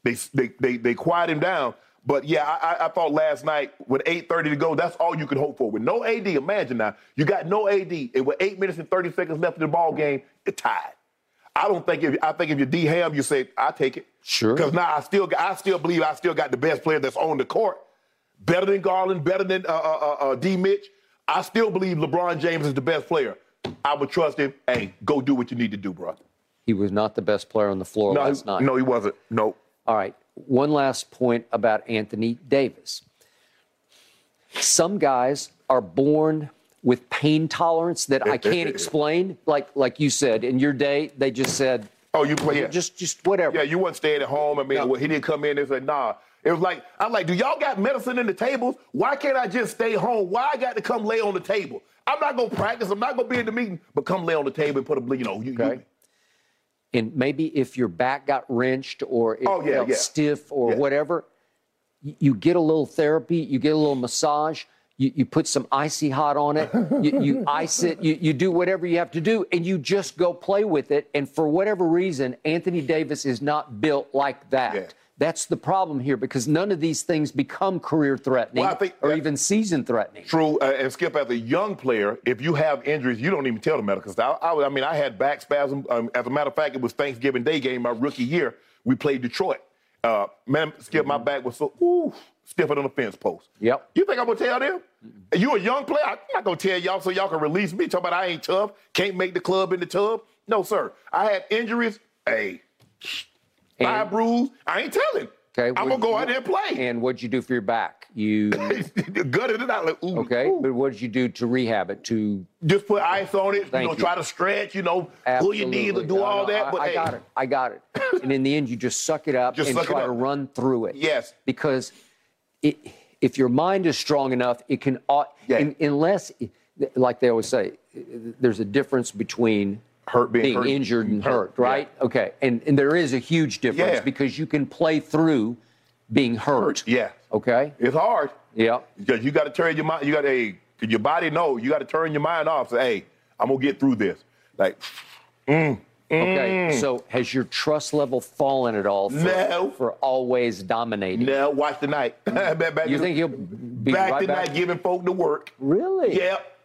They, they, they, they quiet him down. But yeah, I, I, thought last night with 8:30 to go, that's all you could hope for. With no AD, imagine now you got no AD, and with eight minutes and 30 seconds left in the ball game, you're tied. I don't think if I think if you're D Ham, you say I take it. Sure. Because now I still I still believe I still got the best player that's on the court, better than Garland, better than uh, uh, uh, uh D Mitch. I still believe LeBron James is the best player. I would trust him. Hey, go do what you need to do, bro. He was not the best player on the floor no, last night. No, he wasn't. No. All right. One last point about Anthony Davis. Some guys are born with pain tolerance that I can't (laughs) explain. Like like you said, in your day, they just said, "Oh, you play, yeah. just just whatever." Yeah, you weren't staying at home. I mean, no. well, he didn't come in and say, "Nah." It was like I'm like, "Do y'all got medicine in the tables? Why can't I just stay home? Why I got to come lay on the table? I'm not gonna practice. I'm not gonna be in the meeting, but come lay on the table and put a, you know, you, okay." You, and maybe if your back got wrenched or it oh, yeah, felt yeah. stiff or yeah. whatever, you get a little therapy, you get a little massage, you, you put some icy hot on it, you, you (laughs) ice it, you, you do whatever you have to do, and you just go play with it. And for whatever reason, Anthony Davis is not built like that. Yeah. That's the problem here because none of these things become career threatening well, think, or even season threatening. True. Uh, and Skip, as a young player, if you have injuries, you don't even tell the medical staff. I, I, I mean, I had back spasm. Um, as a matter of fact, it was Thanksgiving Day game, my rookie year. We played Detroit. Uh, man, Skip, mm-hmm. my back was so, ooh, stiffer than a fence post. Yep. You think I'm gonna tell them? Mm-hmm. You a young player? I'm not gonna tell y'all so y'all can release me. Talking about I ain't tough, can't make the club in the tub. No, sir. I had injuries. Hey, (sniffs) five bruise. I ain't telling. Okay, I'm gonna go out there and play. And what'd you do for your back? You (laughs) gutted it out. Like, ooh, okay, ooh. but what did you do to rehab it? To just put ice on it. Thank you know, you. try to stretch. You know, Absolutely. pull your knees and do no, all no, that. I, but I hey. got it. I got it. and in the end, you just suck it up just and try to run through it. Yes, because it, if your mind is strong enough, it can. Yeah. In, unless, like they always say, there's a difference between hurt being, being hurt. injured and hurt, hurt right? Yeah. Okay, and and there is a huge difference yeah. because you can play through being hurt. Yeah. Okay. It's hard. Yeah. Because you got to turn your mind. You got to. Your body know. You got to turn your mind off. Say, hey, I'm gonna get through this. Like. Mm, Okay, so has your trust level fallen at all for, no. for always dominating? No, watch tonight. (laughs) back you think he'll be back right tonight back? giving folk the work? Really? Yep.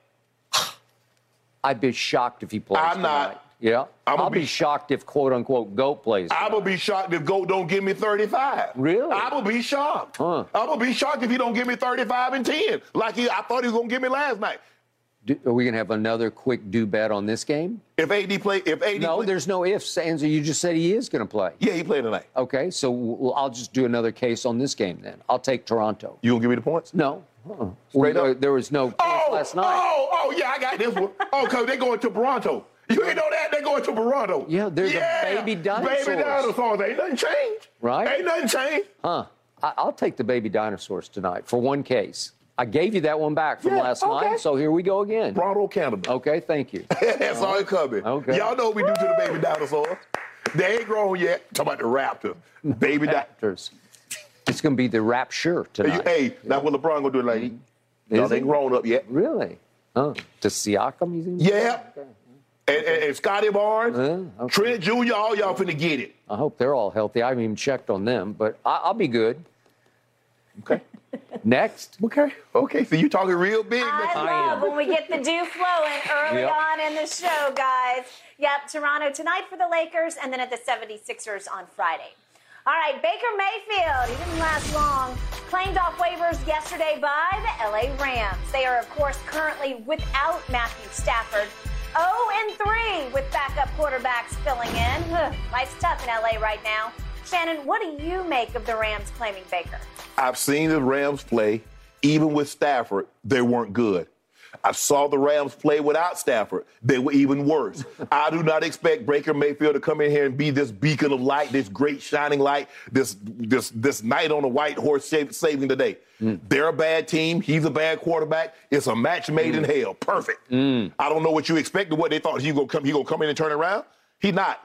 I'd be shocked if he plays I'm tonight. not. Yeah. I'm I'll be, be, shocked if quote unquote GOAT plays. I will be shocked if GOAT don't give me 35. Really? I will be shocked. Huh. I will be shocked if he don't give me 35 and 10, like he, I thought he was gonna give me last night. Do, are we gonna have another quick do bet on this game? If AD play, if AD no, play, there's no ifs. Anzer, you just said he is gonna play. Yeah, he played tonight. Okay, so we'll, I'll just do another case on this game then. I'll take Toronto. You gonna give me the points? No. Uh-uh. Straight we, up? there was no oh, last night. Oh, oh, yeah, I got this one. oh, cause they going to Toronto. You ain't know that? They're going to Toronto. Yeah, they're yeah. the baby dinosaurs. Baby dinosaurs. Ain't nothing changed. Right? Ain't nothing changed. Huh. I- will take the baby dinosaurs tonight for one case. I gave you that one back from yeah, last okay. night, so here we go again. Toronto, Canada. Okay, thank you. (laughs) That's all it coming. Okay. Y'all know what we do to the baby dinosaurs. They ain't grown yet. Talk about the Raptors. Baby Raptors. It's going to be the rapture tonight. Hey, hey that's what LeBron going to do, lady. Mm-hmm. Y'all ain't grown up yet. Really? Huh. To Siakam? Yeah. Okay and, and, and Scottie Barnes, uh, okay. Trent Jr., all y'all finna get it. I hope they're all healthy. I haven't even checked on them, but I, will be good. Okay. (laughs) Next. Okay. Okay. So you're talking real big. I I love am. when we get the dew flowing early Yep. on in the show, guys. Yep, Toronto tonight for the Lakers and then at the 76ers on Friday. All right, Baker Mayfield, he didn't last long. Claimed off waivers yesterday by the LA Rams. They are, of course, currently without Matthew Stafford. 0 and 3 with backup quarterbacks filling in. Life's tough in LA right now. Shannon, what do you make of the Rams claiming Baker? I've seen the Rams play. Even with Stafford, they weren't good. I saw the Rams play without Stafford. They were even worse. (laughs) I do not expect Baker Mayfield to come in here and be this beacon of light, this great shining light, this this this knight on a white horse sa- saving the day. Mm. They're a bad team. He's a bad quarterback. It's a match made in mm. hell. Perfect. Mm. I don't know what you expected. What they thought he gonna come. He gonna come in and turn around. He's not.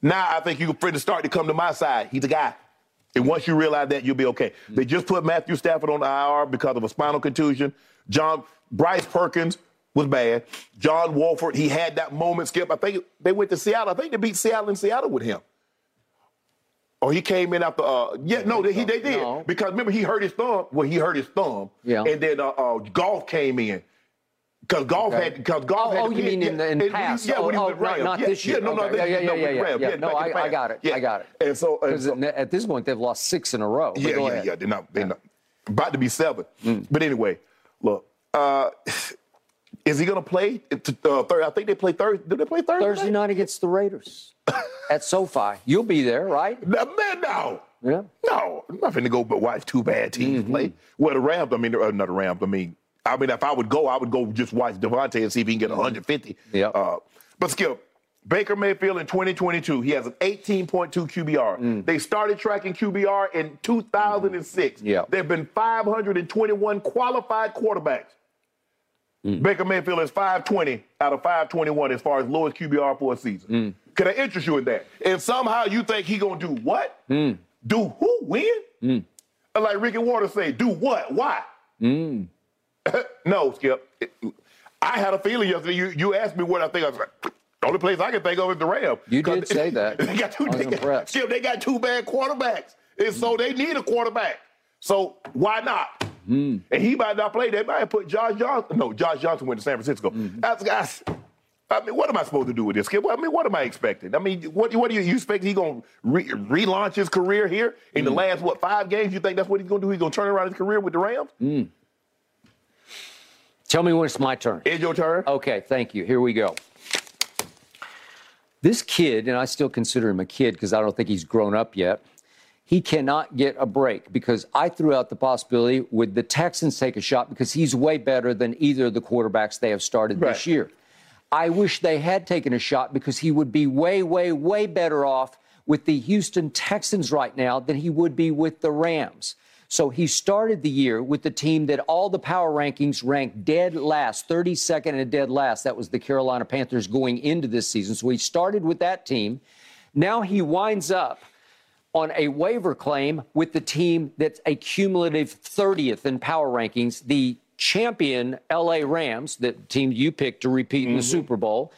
Now I think you can to start to come to my side. He's a guy. And once you realize that, you'll be okay. They just put Matthew Stafford on the IR because of a spinal contusion. John Bryce Perkins was bad. John Wolford, he had that moment. Skip, I think they went to Seattle. I think they beat Seattle in Seattle with him. Or he came in after. Uh, yeah, no, they, he, they did No. because remember he hurt his thumb. Well, he hurt his thumb. Yeah. And then uh, uh, golf came in. Because golf Okay. had, because golf Oh, had. oh, you mean in the- in past. Yeah, when he Oh, oh, not- Rams. not yeah, this year. Yeah, no, no, Yeah, yeah, no, yeah, yeah, yeah. No, I- I got it. Yeah. I got it. And so, and Because so at this point, they've lost six in a row. Yeah, yeah, yeah. They're not, they're not about to be seven. But anyway, look, uh, (sighs) is he going to play? Uh, third, I think they play Thursday. Do they play Thursday? Thursday night against the Raiders (laughs) at SoFi. You'll be there, right? No, man, no. Yeah. No, I'm not finna go but watch two bad teams play. Well, the Rams, I mean, uh, not the Rams, I mean, I mean, if I would go, I would go just watch Davante and see if he can get 150. Mm-hmm. Yep. Uh, but Skip, Baker Mayfield in 2022, he has an 18.2 QBR. Mm. They started tracking QBR in 2006. Mm-hmm. Yep. There have been 521 qualified quarterbacks. Mm. Baker Mayfield is 520 out of 521 as far as lowest QBR for a season. Mm. Can I interest you in that? And somehow you think he gonna do what? Do who win? And like Ricky Watters say, do what? Why? (coughs) no, Skip. It- I had a feeling yesterday. You, you asked me what I think. I was like, the only place I can think of is the Rams. You did say (laughs) that. They got two. They got. Skip, they got two bad quarterbacks, and so they need a quarterback. So why not? Hmm. And he might not play. They might put Josh Johnson. No, Josh Johnson went to San Francisco. Hmm. That's guys. I mean, what am I supposed to do with this kid? I mean, what am I expecting? I mean, what, what do you, you expect? He gonna re- relaunch his career here in Hmm. the last what five games? You think that's what he's gonna do? He's gonna turn around his career with the Rams? Hmm. Tell me when it's my turn. It's your turn. Okay, thank you. Here we go. This kid, and I still consider him a kid because I don't think he's grown up yet. He cannot get a break because I threw out the possibility would the Texans take a shot because he's way better than either of the quarterbacks they have started Right. this year. I wish they had taken a shot because he would be way, way, way better off with the Houston Texans right now than he would be with the Rams. So he started the year with the team that all the power rankings ranked dead last, 32nd and dead last. That was the Carolina Panthers going into this season. So he started with that team. Now he winds up on a waiver claim with the team that's a cumulative 30th in power rankings, the champion LA Rams, the team you picked to repeat in the mm-hmm. Super Bowl.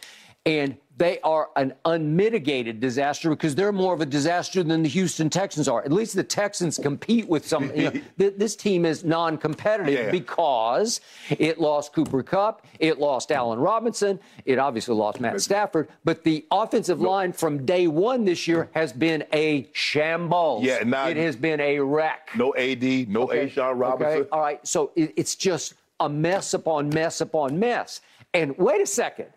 And they are an unmitigated disaster because they're more of a disaster than the Houston Texans are. At least the Texans compete with some. You know, (laughs) th- this team is non competitive Yeah. because it lost Cooper Kupp, it lost Allen Robinson, it obviously lost Matt Stafford, but the offensive line from day one this year has been a shambles. Yeah, now- it has been a wreck. No AD, no A. Sean Robinson. Okay, all right. So it, it's just a mess upon mess upon mess. And wait a second.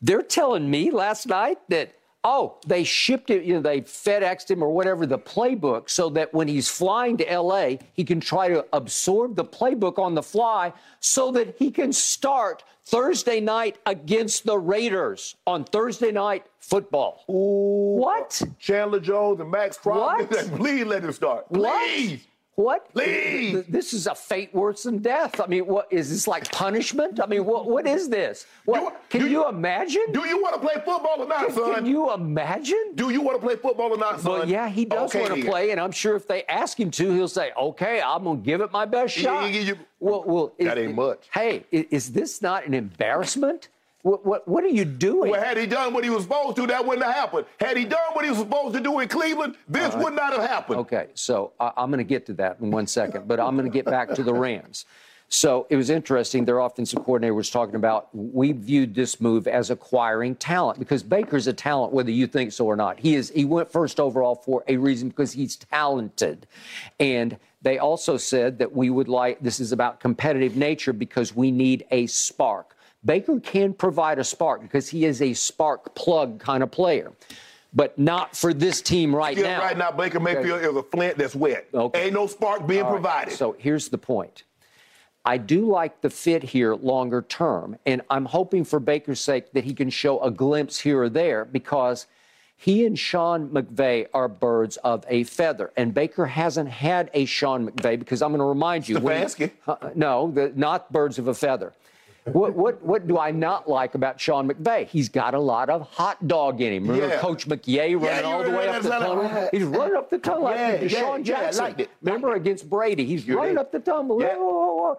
They're telling me last night that, oh, they shipped it, you know, they FedExed him or whatever the playbook so that when he's flying to LA, he can try to absorb the playbook on the fly so that he can start Thursday night against the Raiders on Thursday night football. What? Chandler Jones and Maxx Crosby. (laughs) Please let him start. Please. What? Please. Th- This is a fate worse than death. I mean, what is this like punishment? I mean, what what is this? What can you, you- imagine? Do you want to play football or not, son? can you imagine? Do you want to play football or not, son? Well, yeah, he does Okay, want to play, and I'm sure if they ask him to, he'll say, "Okay, I'm gonna give it my best shot." he- well, well, That is- ain't much. Hey, is this not an embarrassment? What, what, what are you doing? Well, had he done what he was supposed to, that wouldn't have happened. Had he done what he was supposed to do in Cleveland, this right. would not have happened. Okay, so I, I'm going to get to that in one second, but I'm going to get back to the Rams. So it was interesting. Their offensive coordinator was talking about we viewed this move as acquiring talent because Baker's a talent, whether you think so or not. He is. He went first overall for a reason because he's talented, and they also said that we would like this is about competitive nature because we need a spark. Baker can provide a spark because he is a spark plug kind of player but not for this team right now. Right now, Baker Mayfield okay. is a flint that's wet. Okay. Ain't no spark being right. provided. So here's the point. I do like the fit here longer term, and I'm hoping for Baker's sake that he can show a glimpse here or there because he and Sean McVay are birds of a feather, and Baker hasn't had a Sean McVay because I'm going to remind you. Stefanski? uh, no, the, not birds of a feather what, what, what do I not like about Sean McVay? He's got a lot of hot dog in him. Remember yeah. Coach McYay running yeah, all the way up the tunnel? He's running up the tunnel yeah, like DeSean yeah, Jackson. Yeah, it. Remember against Brady? He's You're running there. up the tunnel. Yeah.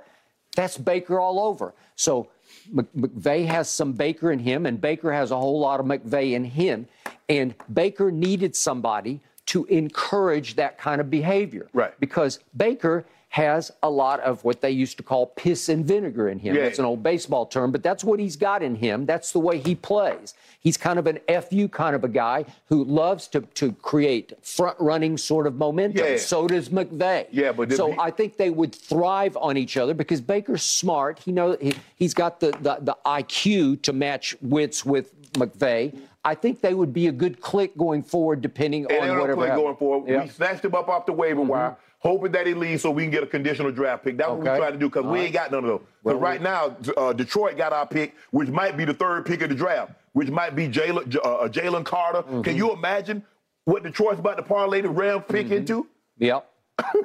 That's Baker all over. So McVay has some Baker in him, and Baker has a whole lot of McVay in him. And Baker needed somebody to encourage that kind of behavior. Right. Because Baker has a lot of what they used to call piss and vinegar in him. Yeah. That's an old baseball term, but that's what he's got in him. That's the way he plays. He's kind of an FU kind of a guy who loves to, to create front running sort of momentum. Yeah. So does McVay. Yeah, but so he... I think they would thrive on each other because Baker's smart. He knows he, has got the, the, the IQ to match wits with McVay. I think they would be a good click going forward, depending and on whatever. Click going forward. Yeah. We snatched him up off the waiver mm-hmm. wire hoping that he leaves so we can get a conditional draft pick. That's okay. what we're trying to do because we right. ain't got none of those. Well, right now, uh, Detroit got our pick, which might be the third pick of the draft, which might be Jalen uh, uh, Carter. Mm-hmm. Can you imagine what Detroit's about to parlay the Rams pick mm-hmm. into? Yep.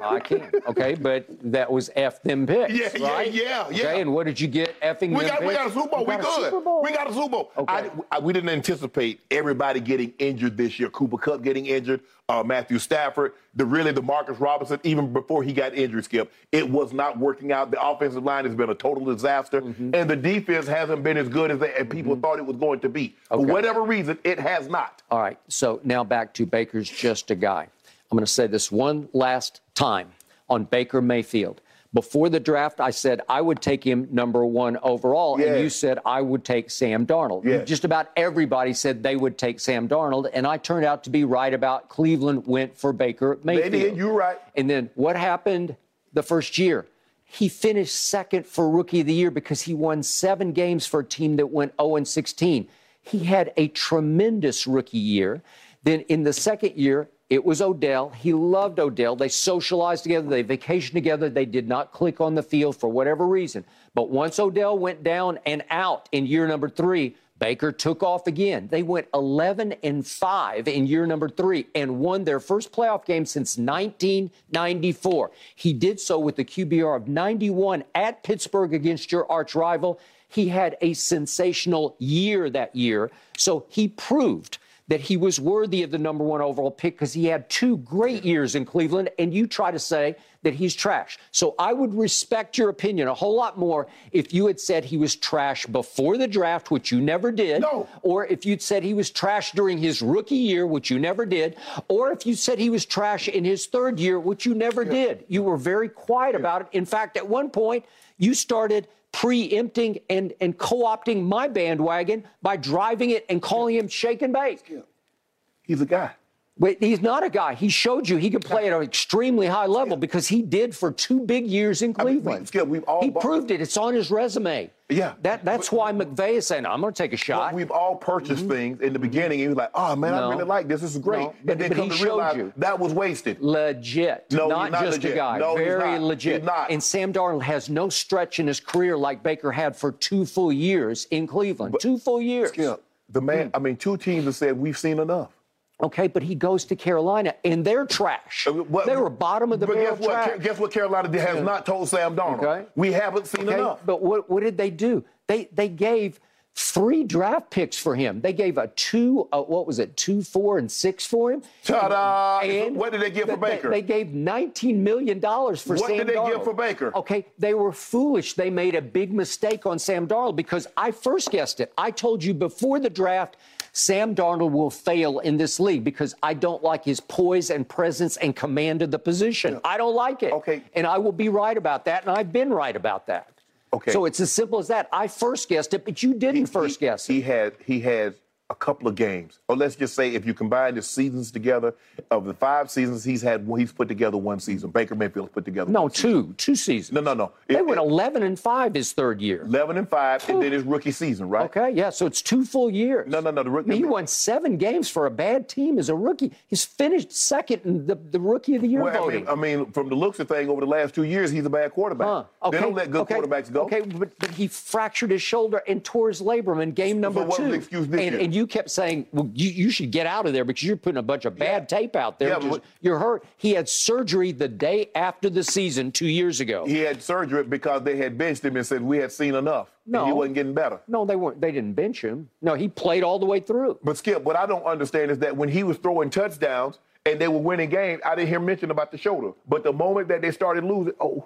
I can't. Okay, but that was F them picks. Yeah, right? yeah, yeah, yeah. Okay, and what did you get effing we got, picks? We got a Super Bowl. We, we good. We got a Super Bowl. Okay. I, I, we didn't anticipate everybody getting injured this year. Cooper Kupp getting injured, uh, Matthew Stafford, the really the Marcus Robinson, even before he got injured, Skip. It was not working out. The offensive line has been a total disaster, mm-hmm. and the defense hasn't been as good as they, and people mm-hmm. thought it was going to be. Okay. For whatever reason, it has not. All right. So now back to Baker's just a guy. I'm going to say this one last time on Baker Mayfield. Before the draft, I said I would take him number one overall, yeah. and you said I would take Sam Darnold. Yeah. Just about everybody said they would take Sam Darnold, and I turned out to be right about Cleveland went for Baker Mayfield. Did, you're right. And then what happened the first year? He finished second for Rookie of the Year because he won seven games for a team that went 0 16. He had a tremendous rookie year. Then in the second year, it was Odell. He loved Odell. They socialized together. They vacationed together. They did not click on the field for whatever reason. But once Odell went down and out in year number three, Baker took off again. They went 11 and 5 in year number three and won their first playoff game since 1994. He did so with the QBR of 91 at Pittsburgh against your arch rival. He had a sensational year that year. So he proved that he was worthy of the number one overall pick because he had two great years in Cleveland, and you try to say that he's trash. So I would respect your opinion a whole lot more if you had said he was trash before the draft, which you never did. No. Or if you'd said he was trash during his rookie year, which you never did. Or if you said he was trash in his third year, which you never yeah. did. You were very quiet yeah. about it. In fact, at one point, you started preempting and, and co-opting my bandwagon by driving it and calling him shake and bake. He's a guy. Wait, he's not a guy. He showed you he could play at an extremely high level because he did for two big years in Cleveland. I mean, we've all he proved it. It's on his resume. Yeah. That that's why McVay is saying, I'm going to take a shot. we've all purchased mm-hmm. things in the beginning, and you're like, oh, man, no. I really like this. This is great. No. But, and then come to realize you. that was wasted. Legit. No, not, not just legit. a guy. No, Very legit. And Sam Darnold has no stretch in his career like Baker had for two full years in Cleveland. But, two full years. Skip, the man, mm. I mean, two teams have said, we've seen enough. Okay, but he goes to Carolina, and they're trash. Uh, well, they were bottom of the but barrel guess what? trash. Guess what? Carolina has yeah. not told Sam Darnold. Okay. We haven't seen okay. enough. But what, what did they do? They they gave three draft picks for him. They gave a two, uh, what was it, two, four, and six for him. Ta-da! And what did they give for Baker? They, they gave $19 million for what Sam What did they Darnold. give for Baker? Okay, they were foolish. They made a big mistake on Sam Darnold because I first guessed it. I told you before the draft, Sam Darnold will fail in this league because I don't like his poise and presence and command of the position. I don't like it. Okay. And I will be right about that, and I've been right about that. Okay. So it's as simple as that. I first guessed it, but you didn't first he, guess it. He had he had a couple of games, or let's just say if you combine the seasons together, of the five seasons he's had, he's put together one season. Baker Mayfield put together. no, one season. two, two seasons. No, no, no. They It- went it- 11 and 5 his third year. 11 and five, and then his rookie season, right? Okay, yeah, so it's two full years. No, no, no, the rookie- I mean, he won seven games for a bad team as a rookie. He's finished second in the, the rookie of the year Well, I voting. mean, I mean, from the looks of thing, over the last two years, he's a bad quarterback. Huh. Okay. They don't let good okay. quarterbacks go. Okay, but, but he fractured his shoulder and tore his labrum in game number what two. the excuse this and, year? and you kept saying, well, you, you should get out of there because you're putting a bunch of bad tape out there. Yeah, Just- you're hurt. He had surgery the day after the season two years ago. He had surgery because they had benched him and said we had seen enough. and No. he wasn't getting better. no, they weren't. They didn't bench him. No, he played all the way through. But Skip, what I don't understand is that when he was throwing touchdowns and they were winning games, I didn't hear mention about the shoulder. But the moment that they started losing, oh,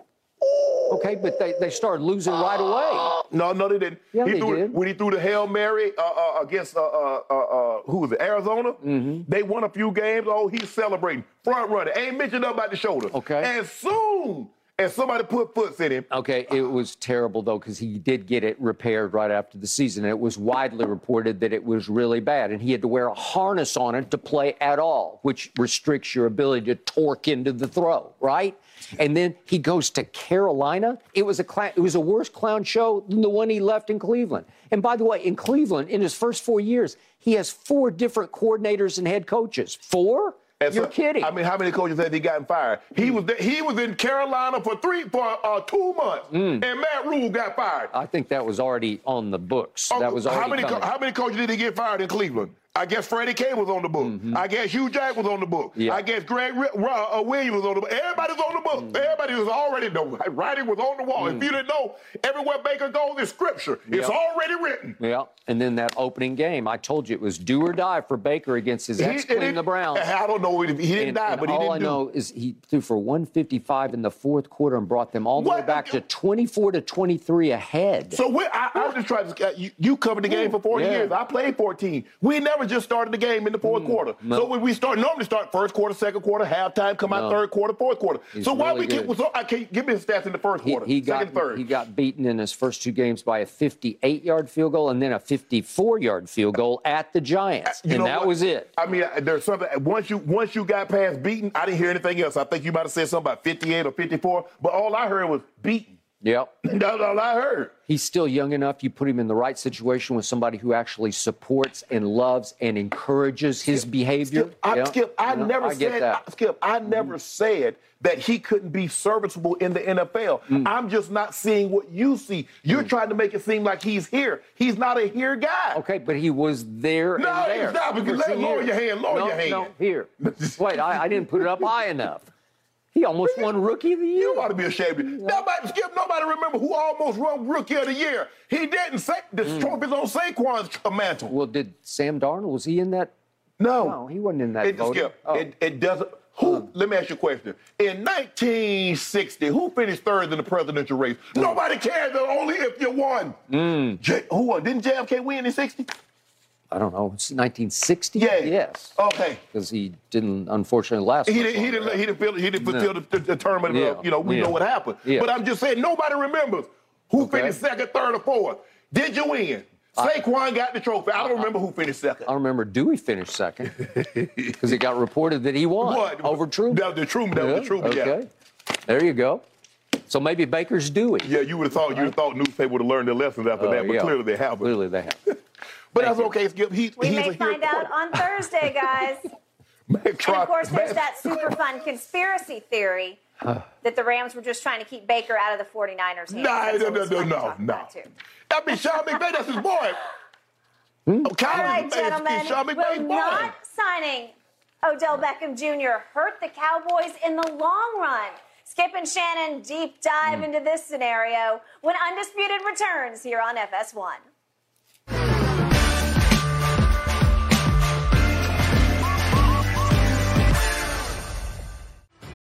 Okay, but they, they started losing right away. no, no, they didn't. Yeah, he they threw, did. When he threw the hail mary uh, uh, against uh, uh, uh, uh, who was it? Arizona. Mm-hmm. They won a few games. Oh, he's celebrating, front runner. Ain't mentioned nothing about the shoulder. Okay. And soon as somebody put foots in him, Okay, it was terrible though because he did get it repaired right after the season. And it was widely reported that it was really bad, and he had to wear a harness on it to play at all, which restricts your ability to torque into the throw, right? And then he goes to Carolina. It was a clown, it was a worse clown show than the one he left in Cleveland. And by the way, in Cleveland, in his first four years, he has four different coordinators and head coaches. Four? And You're so- kidding. I mean, how many coaches have he gotten fired? He was there, he was in Carolina for three for uh, two months, Mm. and Matt Rhule got fired. I think that was already on the books. Oh, that was already how many co- how many coaches did he get fired in Cleveland? I guess Freddie K was on the book. I guess Hue Jack was on the book. Mm-hmm. Yeah. I guess Greg Ri- Ro- uh, Williams was on the book. Everybody's on the book. Mm-hmm. Everybody was already the writing was on the wall. If you didn't know, everywhere Baker goes is scripture. It's already written. Yeah, and then that opening game, I told you it was do or die for Baker against his ex and Queen, it- the Browns. I don't know. if He didn't And- die, and but he all didn't I do. know is he threw for 155 in the fourth quarter and brought them all the way back to 24 to 23 ahead. So I, I just trying to. Uh, you, you covered the game for 40 Yeah. years. I played 14. We never just started the game in the fourth hmm. quarter. So when we start, normally start first quarter, second quarter, halftime, come out third quarter, fourth quarter. He's so why really we get? good. So I can't give me the stats in the first he, quarter, he got second, third. he got beaten in his first two games by a 58 yard field goal and then a 54 yard field goal at the Giants, You and that what? was it. I mean, there's something. Once you once you got past beaten, I didn't hear anything else. I think you might have said something about 58 or 54, but all I heard was beaten. Yep. That's all I heard. He's still young enough. You put him in the right situation with somebody who actually supports and loves and encourages his behavior. Skip, I, Skip, I you know, never I said. I- Skip, I never said that he couldn't be serviceable in the NFL. Mm. I'm just not seeing what you see. You're trying to make it seem like he's here. He's not a here guy. Okay, but he was there No, and there. he's not, because let- lower your hand, lower no, your hand. No, here. (laughs) Wait, I, I didn't put it up high enough. He almost won Rookie of the Year. You ought to be ashamed. Nobody, Skip, nobody remember who almost won Rookie of the Year. He didn't say the Mm. trophy's on Saquon's mantle. Well, did Sam Darnold, was he in that? No. No, he wasn't in that It, voting. Skip, Oh. it, it doesn't. Who? Let me ask you a question. In 1960, who finished third in the presidential race? Mm. Nobody cares. though, Only if you won. J- who won? Didn't JFK win in 60? I don't know. It's 1960? Yeah. Yes. Okay. Because he didn't, unfortunately, last He didn't. He didn't. He didn't, feel, he didn't fulfill the, the, the term of the, Yeah, You know, we yeah. know what happened. Yeah. But I'm just saying, nobody remembers who Okay. finished second, third, or fourth. Did you win? Saquon got the trophy. I don't remember who finished second. I remember Dewey finished second (laughs) because it got reported that he won What? over Truman. That was the Truman. That was the Truman. Yeah. Okay. There you go. So maybe Baker's Dewey. Yeah, you would have thought you would have thought newspaper would have learned their lessons after Uh, that, but clearly they haven't. Clearly they have. But that's okay, Skip. He, We he's may a find hero. out on Thursday, guys. (laughs) And of course, there's Mac- that super fun conspiracy theory (sighs) that the Rams were just trying to keep Baker out of the 49ers' hands. Nah, no, no, no, no, talk no. about, too. I Sean McVay, that's his boy. Hmm? Oh, Kyle All right, is- is gentlemen. Sean Will boy. not signing Odell Beckham Jr. hurt the Cowboys in the long run? Skip and Shannon deep dive into this scenario when Undisputed returns here on FS1.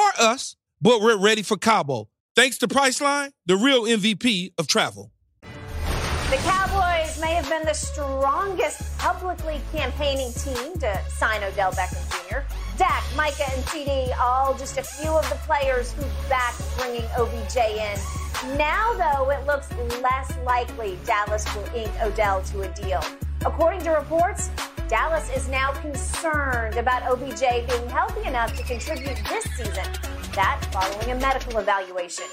or us, but we're ready for Cabo. Thanks to Priceline, the real MVP of travel. The Cowboys may have been the strongest publicly campaigning team to sign Odell Beckham Jr. Dak, Micah, and CD, all just a few of the players who backed bringing OBJ in. Now, though, it looks less likely Dallas will ink Odell to a deal. According to reports, Dallas is now concerned about OBJ being healthy enough to contribute this season. That following a medical evaluation.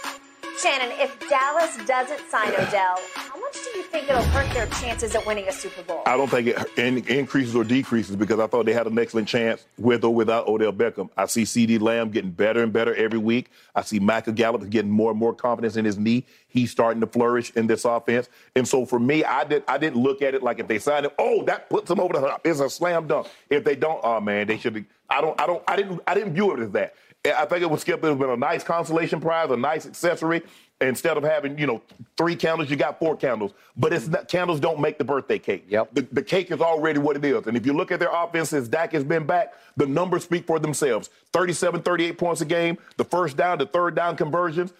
Shannon, if Dallas doesn't sign Odell, how much do you think it'll hurt their chances at winning a Super Bowl? I don't think it in, increases or decreases because I thought they had an excellent chance with or without Odell Beckham. I see CeeDee Lamb getting better and better every week. I see Michael Gallup getting more and more confidence in his knee. He's starting to flourish in this offense. And so for me, I did I didn't look at it like if they sign him, oh, that puts them over the hump. It's a slam dunk. If they don't, oh man, they should I don't I don't I didn't I didn't view it as that. I think it would skip. It would have been a nice consolation prize, a nice accessory. Instead of having, you know, three candles, you got four candles. But it's not, candles don't make the birthday cake. Yep. The, the cake is already what it is. And if you look at their offense since Dak has been back, the numbers speak for themselves. 37, 38 points a game, the first down, the third down conversions.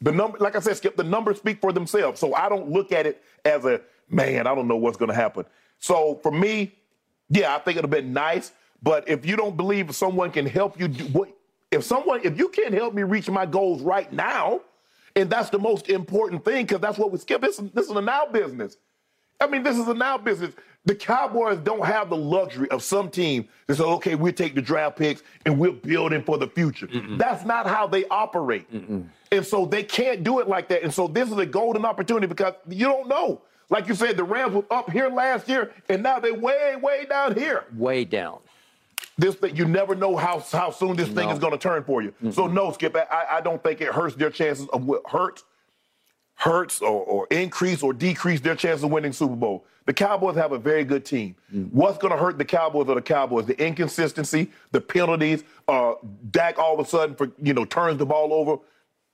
The number, like I said, Skip, the numbers speak for themselves. So I don't look at it as a man. I don't know what's going to happen. So for me, yeah, I think it'd have been nice. But if you don't believe someone can help you do what, if someone, if you can't help me reach my goals right now, and that's the most important thing because that's what we skip. This, this is a now business. I mean, this is a now business. The Cowboys don't have the luxury of some team that say, okay, we'll take the draft picks and we're building for the future. Mm-mm. That's not how they operate. Mm-mm. And so they can't do it like that. And so this is a golden opportunity because you don't know. Like you said, the Rams were up here last year, and now they're way, way down here. Way down this thing, you never know how how soon this no. thing is going to turn for you. Mm-hmm. So no, Skip, I, I don't think it hurts their chances of what hurts, hurts or, or increase or decrease their chances of winning Super Bowl. The Cowboys have a very good team. Mm-hmm. What's going to hurt the Cowboys are the Cowboys? The inconsistency, the penalties. Uh, Dak all of a sudden, for you know, turns the ball over.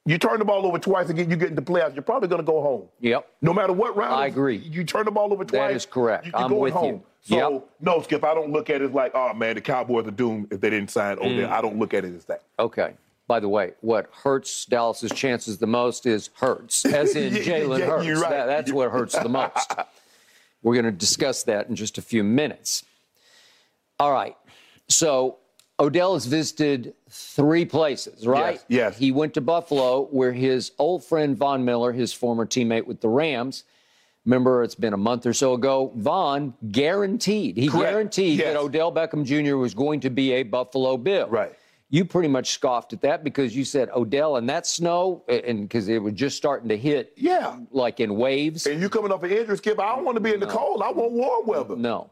You turn the ball over twice again, you get into playoffs. You're probably going to go home. Yep. No matter what round. I agree. You turn the ball over twice. That is correct. You, I'm going with home. you. So yep. no, Skip, I don't look at it like, oh man, the Cowboys are doomed if they didn't sign Odell. Mm. I don't look at it as that. Okay. By the way, what hurts Dallas's chances the most is Hurts, as in (laughs) yeah, Jalen yeah, Hurts. Right. That, that's what hurts the most. (laughs) We're going to discuss that in just a few minutes. All right. So Odell has visited three places, right? Yes, yes. He went to Buffalo, where his old friend Von Miller, his former teammate with the Rams, Remember, it's been a month or so ago. Von guaranteed, he Correct. guaranteed yes. that Odell Beckham Jr. was going to be a Buffalo Bill. Right. You pretty much scoffed at that because you said Odell and that snow, and because it was just starting to hit, yeah, like in waves. And you coming off an injury, Skip? I don't want to be in the no. cold. I want warm weather. No.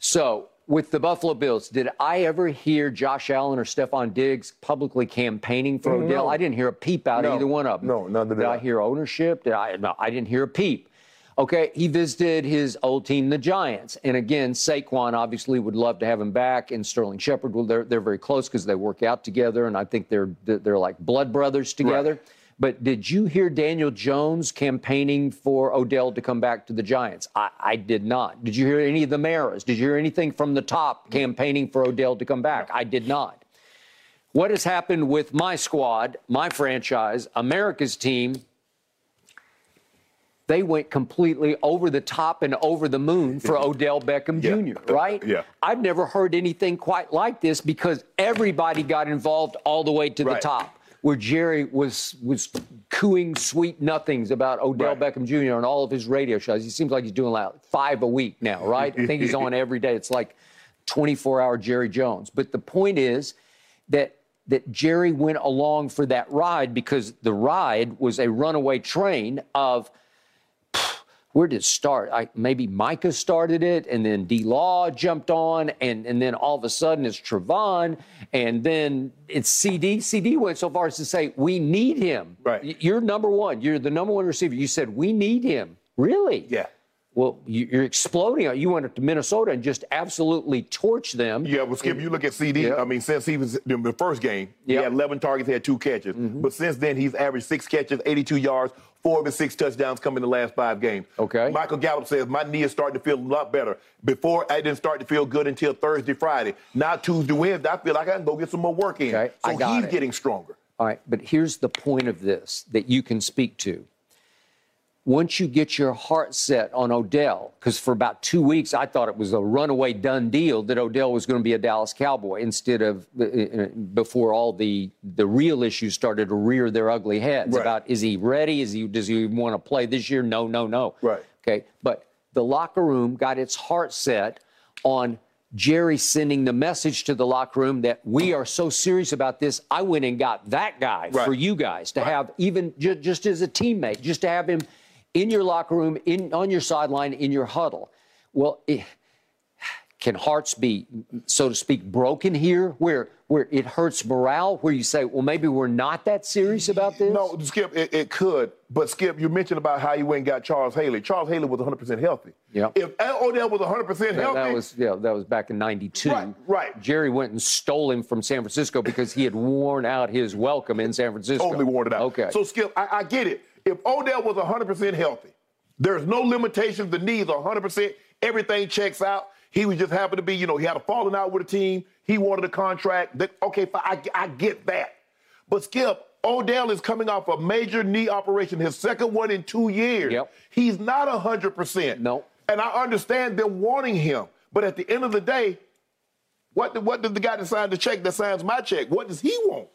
So with the Buffalo Bills, did I ever hear Josh Allen or Stefon Diggs publicly campaigning for Odell? No. I didn't hear a peep out no. of either one of them. No, none of that. Did I hear ownership? Did I? No, I didn't hear a peep. Okay, he visited his old team, the Giants, and again, Saquon obviously would love to have him back, and Sterling Shepard. Well, they're they're very close because they work out together, and I think they're they're like blood brothers together. Right. But did you hear Daniel Jones campaigning for Odell to come back to the Giants? I, I, did not. Did you hear any of the mayors? Did you hear anything from the top campaigning for Odell to come back? I did not. What has happened with my squad, my franchise, America's team? They went completely over the top and over the moon for (laughs) Odell Beckham yeah. Jr., right? Yeah. I've never heard anything quite like this because everybody got involved all the way to right. the top where Jerry was was cooing sweet nothings about Odell right. Beckham Jr. on all of his radio shows. He seems like he's doing like five a week now, right? I think he's on (laughs) every day. It's like 24 hour Jerry Jones. But the point is that that Jerry went along for that ride because the ride was a runaway train of where did it start? I, maybe Micah started it, and then D Law jumped on, and, and then all of a sudden it's Trevon, and then it's CeeDee. CeeDee went so far as to say, We need him. Right. You're number one. You're the number one receiver. You said, We need him. Really? Yeah. Well, you're exploding. You went up to Minnesota and just absolutely torch them. Yeah, well, Skip, you look at CeeDee. I mean, since he was in the first game, he had 11 targets, he had two catches. Mm-hmm. But since then, he's averaged six catches, 82 yards, four of his six touchdowns come in the last five games. Okay. Michael Gallup says, My knee is starting to feel a lot better. Before, I didn't start to feel good until Thursday, Friday. Now, Tuesday, Wednesday, I feel like I can go get some more work in. Okay. So he's it. getting stronger. All right, but here's the point of this that you can speak to once you get your heart set on Odell, because for about two weeks I thought it was a runaway done deal that Odell was going to be a Dallas Cowboy instead of uh, uh, before all the the real issues started to rear their ugly heads right. about is he ready? Is he does he want to play this year? No, no, no. Right. Okay, but the locker room got its heart set on Jerry sending the message to the locker room that we are so serious about this. I went and got that guy right. for you guys to right. have even ju- just as a teammate, just to have him in your locker room, in on your sideline, in your huddle. Well, it, can hearts be, so to speak, broken here, where where it hurts morale, where you say, well, maybe we're not that serious about this? No, Skip, it, it could. But Skip, you mentioned about how you went and got Charles Haley. Charles Haley was 100% healthy. Yeah. If Odell was 100% healthy, that, that was yeah, that was back in '92. Right, right. Jerry went and stole him from San Francisco because he had worn out his welcome in San Francisco. Totally worn it out. Okay. So Skip, I, I get it. If Odell was 100% healthy, there's no limitations. The knees are 100%. Everything checks out. He was just happened to be, you know, he had a falling out with a team. He wanted a contract. That, okay, I, I get that. But Skip, Odell is coming off a major knee operation, his second one in two years. Yep. He's not 100%. No. And I understand them wanting him. But at the end of the day, what, what does the guy that signed the check that signs my check, what does he want?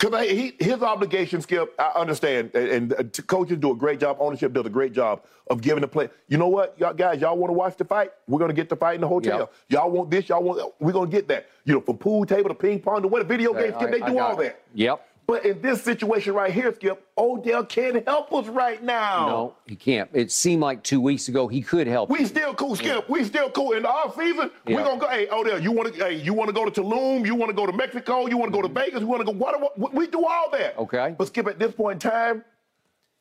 Because his obligation, Skip, I understand, and, and uh, coaches do a great job. Ownership does a great job of giving the play. You know what, y'all guys, y'all want to watch the fight? We're gonna get the fight in the hotel. Yep. Y'all want this? Y'all want? We're gonna get that. You know, from pool table to ping pong to what a video games, Skip, they do all that. Yep. But in this situation right here, Skip, Odell can't help us right now. No, he can't. It seemed like two weeks ago he could help. We still cool, Skip. Yeah. We still cool. In the off season, yeah. we're gonna go. Hey, Odell, you want to? Hey, you want to go to Tulum? You want to go to Mexico? You want to go to mm-hmm. Vegas? We want to go? What, what? We do all that. Okay. But Skip, at this point in time,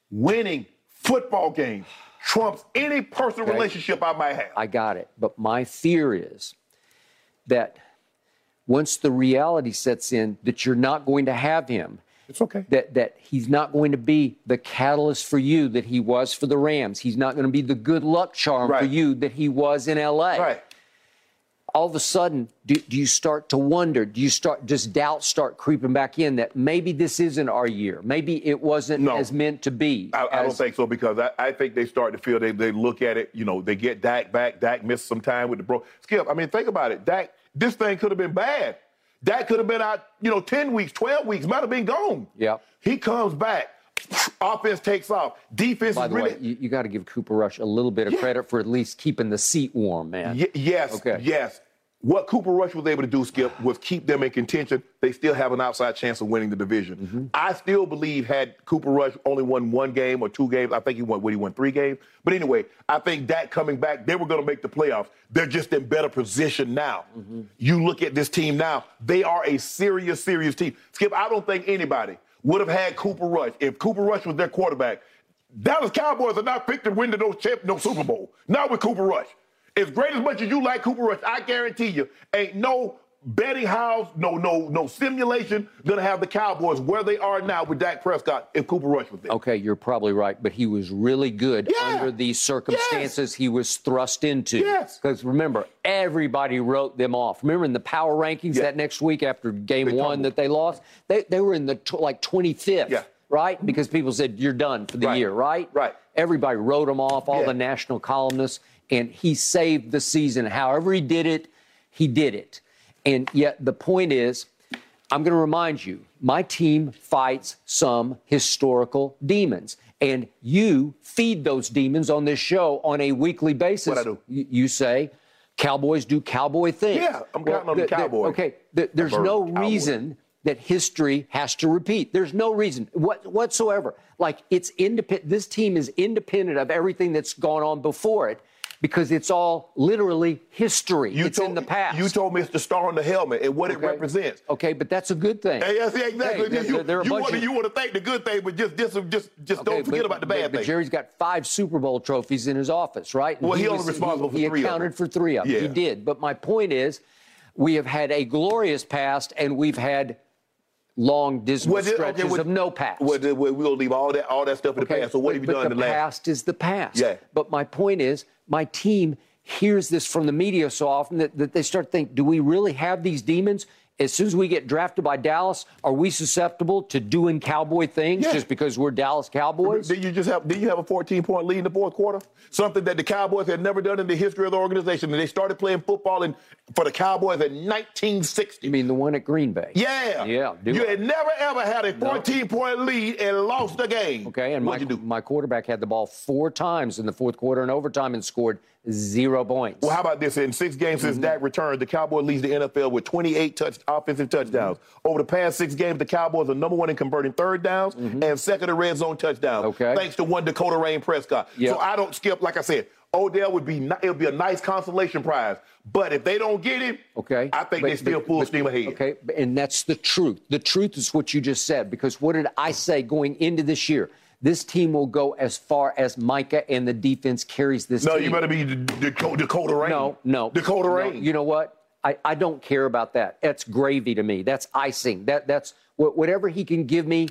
winning football games trumps any personal okay. relationship I might have. I got it. But my fear is that once the reality sets in that you're not going to have him. It's okay. That that he's not going to be the catalyst for you that he was for the Rams. He's not going to be the good luck charm right. for you that he was in LA. Right. All of a sudden, do, do, you start to wonder? Do you start? Does doubt start creeping back in that maybe this isn't our year? Maybe it wasn't no. as meant to be. I, as, I don't think so because I, I, think they start to feel they they look at it. You know, they get Dak back. Dak missed some time with the bro. Skip. I mean, think about it. Dak. This thing could have been bad. That could have been out, you know, 10 weeks, 12 weeks, might have been gone. Yeah. He comes back. Offense takes off. Defense By the really... way, you, you got to give Cooper Rush a little bit of yeah. credit for at least keeping the seat warm, man. Y- yes. Okay. Yes. What Cooper Rush was able to do, Skip, was keep them in contention. They still have an outside chance of winning the division. Mm-hmm. I still believe had Cooper Rush only won one game or two games, I think he won, what, he won three games? But anyway, I think that coming back, they were going to make the playoffs. They're just in better position now. Mm-hmm. You look at this team now, they are a serious, serious team. Skip, I don't think anybody would have had Cooper Rush. If Cooper Rush was their quarterback, Dallas Cowboys are not picked to win the no, champ, no Super Bowl. Not with Cooper Rush. As great as much as you like Cooper Rush, I guarantee you, ain't no betting house, no, no, no simulation gonna have the Cowboys where they are now with Dak Prescott if Cooper Rush was there. Okay, you're probably right, but he was really good Yeah. under these circumstances he was thrust into. Yes. Because remember, everybody wrote them off. Remember in the power rankings that next week after game They one that they lost, they, they were in the tw- like 25th. Yeah. Right? Because people said you're done for the Right. year, right? Right. Everybody wrote them off, all Yeah. the national columnists, and he saved the season. However, he did it, he did it. And yet, the point is, I'm going to remind you my team fights some historical demons. And you feed those demons on this show on a weekly basis. What I do? You, you say, Cowboys do cowboy things. Yeah, I'm counting on the Cowboys. Okay, th- there's no Cowboys. reason that history has to repeat. There's no reason what, whatsoever. Like it's independent. This team is independent of everything that's gone on before it because it's all literally history. You it's told, in the past. You told me it's the star on the helmet and what it represents. Okay, but that's a good thing. Hey, yes, yeah, exactly. Hey, you they're you want to you want to thank the good thing, but just just just just Okay, don't forget but- about the bad but thing. Jerry's got five Super Bowl trophies in his office, right? And Well, he only was- responsible for he three of accounted for three of them. He did. But my point is, we have had a glorious past, and we've had long dismal Well, then- okay, stretches well- of no past. Well, gonna leave all that all that stuff in the past. So what but- have you but done in the the last? past is the past. Yeah. But my point is, my team hears this from the media so often that, that they start to think, do we really have these demons? As soon as we get drafted by Dallas, are we susceptible to doing cowboy things Yeah. just because we're Dallas Cowboys? Did you just have? Did you have a 14 point lead in the fourth quarter? Something that the Cowboys had never done in the history of the organization. And they started playing football in, for the Cowboys in 1960. You mean the one at Green Bay? Yeah. Yeah, you I. had never ever had a 14 point lead and lost the game. Okay, and my, What'd you do? my quarterback had the ball four times in the fourth quarter and overtime and scored zero points. Well, how about this? In six games Mm-hmm. since Dak returned, the Cowboys leads the NFL with 28 touch offensive touchdowns. Mm-hmm. Over the past six games, the Cowboys are number one in converting third downs and second in red zone touchdowns. Mm-hmm. Okay. Thanks to one Dakota Rain Prescott. Yep. So I don't skip. Like I said, Odell would be it would be a nice consolation prize. But if they don't get him, Okay. I think But- they still but- full but- steam ahead. Okay, and that's the truth. The truth is what you just said. Because what did I say going into this year? This team will go as far as Micah and the defense carries this No, team. you better be D- D- Dakota Rain. No, no. Dakota No, Rain. You know what? I, I don't care about that. That's gravy to me. That's icing. That that's whatever he can give me,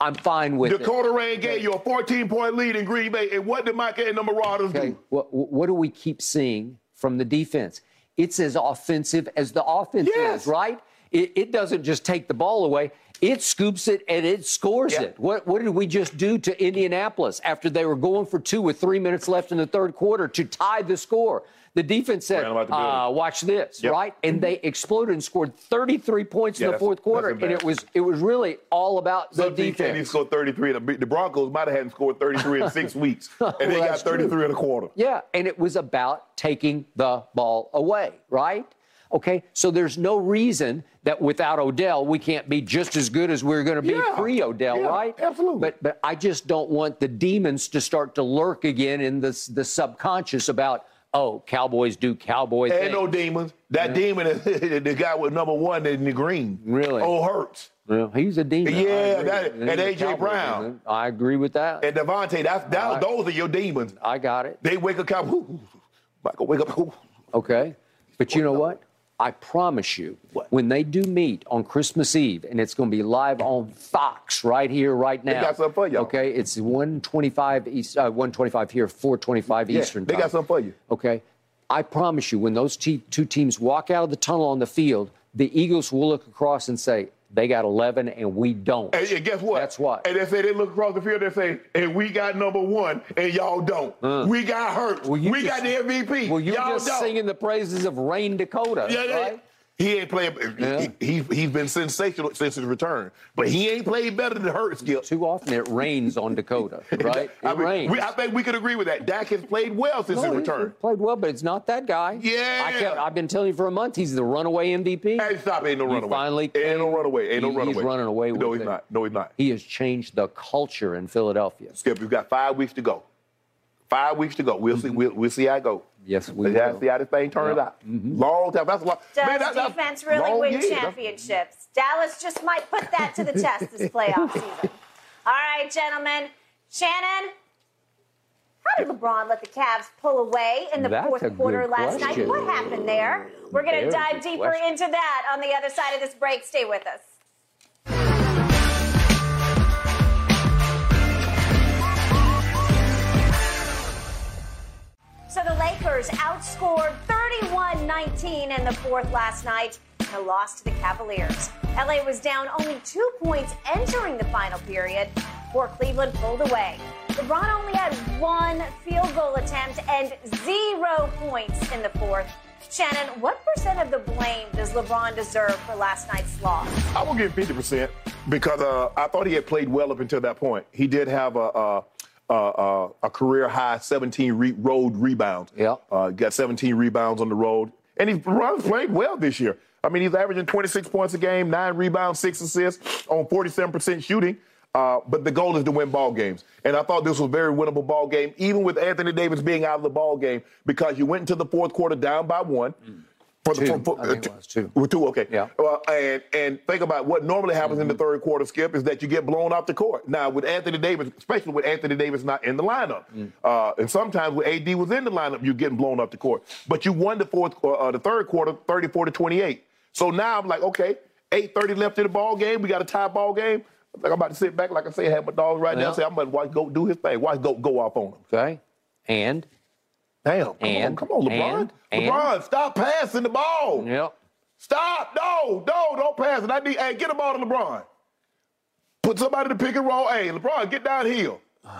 I'm fine with it. Dakota Rain gave you a 14 point lead in Green Bay. And what did Micah and the Marauders Okay, do? what, what do we keep seeing from the defense? It's as offensive as the offense Yes. is, right? It, it doesn't just take the ball away. It scoops it and it scores Yeah. it. What, what did we just do to Indianapolis after they were going for two with three minutes left in the third quarter to tie the score? The defense said, Ran 'em the uh, "Watch this, Yep. right?" And they exploded and scored 33 points Yeah, in the fourth quarter, and it was it was really all about the defense. teams can't even defense. score 33. The, the Broncos might have hadn't scored 33 in (laughs) six weeks, and they got that's true. 33 in a quarter. Yeah, and it was about taking the ball away, right? Okay, so there's no reason that without Odell we can't be just as good as we're going to be Yeah. pre-Odell, Yeah, right? absolutely. But but I just don't want the demons to start to lurk again in the the subconscious about oh Cowboys do Cowboy Ain't no demons. That demon is (laughs) the guy with number one in the green. Really? Oh, Hurts. Well, he's a demon. Yeah, that- He's and A.J. Brown. demon. I agree with that. And DeVonta, that's, that, right. those are your demons. I got it. They wake up, (laughs) Michael, wake up. Ooh. Okay. But you know what? I promise you, What? when they do meet on Christmas Eve, and it's going to be live on Fox right here, right now. They got something for y'all. Okay, it's 125 East, uh, 125 here, 425 Yeah, Eastern they time. got something for you. Okay, I promise you, when those te- two teams walk out of the tunnel on the field, the Eagles will look across and say, "They got 11, and we don't." And, and guess what? That's what. And they say they look across the field. They say, "And we got number one, and y'all don't. Uh. We got hurt. Well, we just- got the MVP. well, you're y'all just don't." singing the praises of Rain Dakota, Yeah, yeah. right? He ain't playing. Yeah. He, he, he's been sensational since his return, but he ain't played better than Hurts. Skip. Too often it rains on Dakota, (laughs) right? It I, mean, rains. we, I think we could agree with that. Dak has played well since No, his he's return. played well, but it's not that guy. Yeah. I kept, I've been telling you for a month he's the runaway MVP. Hey, stop! Ain't no He runaway. finally ain't no runaway. Ain't no he- runaway. he's running away No, he's it. not. No, he's not. He has changed the culture in Philadelphia. Skip, we've got five weeks to go. Five weeks to go. We'll see. We'll, we'll see how it goes. Yes, we Let's will. see how this thing turns Yeah. out. Mm-hmm. Long time. That's a lot. Does Man, that- that's defense really win years. championships? Dallas just might put that to the test this (laughs) playoff season. All right, gentlemen. Shannon, How did LeBron let the Cavs pull away in the That's fourth quarter last question. night? What happened there? We're going to dive deeper question. into that on the other side of this break. Stay with us. So the Lakers outscored 31 19 in the fourth last night and lost to the Cavaliers. LA was down only two points entering the final period before Cleveland pulled away. LeBron only had one field goal attempt and zero points in the fourth. Shannon, what percent of the blame does LeBron deserve for last night's loss? I will give 50% because uh, I thought he had played well up until that point. He did have a, a, a, a, a career high 17 re- road rebounds. Yeah. Uh, got 17 rebounds on the road. And he's played well this year. I mean, he's averaging 26 points a game, nine rebounds, six assists on 47% shooting. Uh, but the goal is to win ball games. And I thought this was a very winnable ball game, even with Anthony Davis being out of the ball game, because you went into the fourth quarter down by one. For the, Two. for- for- I think it was two. With two, okay. Yeah. Well, and and think about what normally happens in the third quarter, Skip, is that you get blown off the court. Now with Anthony Davis, especially with Anthony Davis not in the lineup, uh, and sometimes when AD was in the lineup, you're getting blown off the court. But you won the fourth, uh, the third quarter, 34 to 28. So now I'm like, okay, 8:30 left in the ball game. We got a tie ball game. I think I'm about to sit back, like I say, have my dogs right now. Yeah. and Say I'm about to watch go do his thing. Watch go go off on him. Okay. And Damn, come And- on, come on, LeBron. and- and- LeBron, stop passing the ball. yep. Stop! No, no, don't pass it. I need. Hey, get the ball to LeBron. Put somebody to pick and roll. Hey, LeBron, get downhill. (sighs)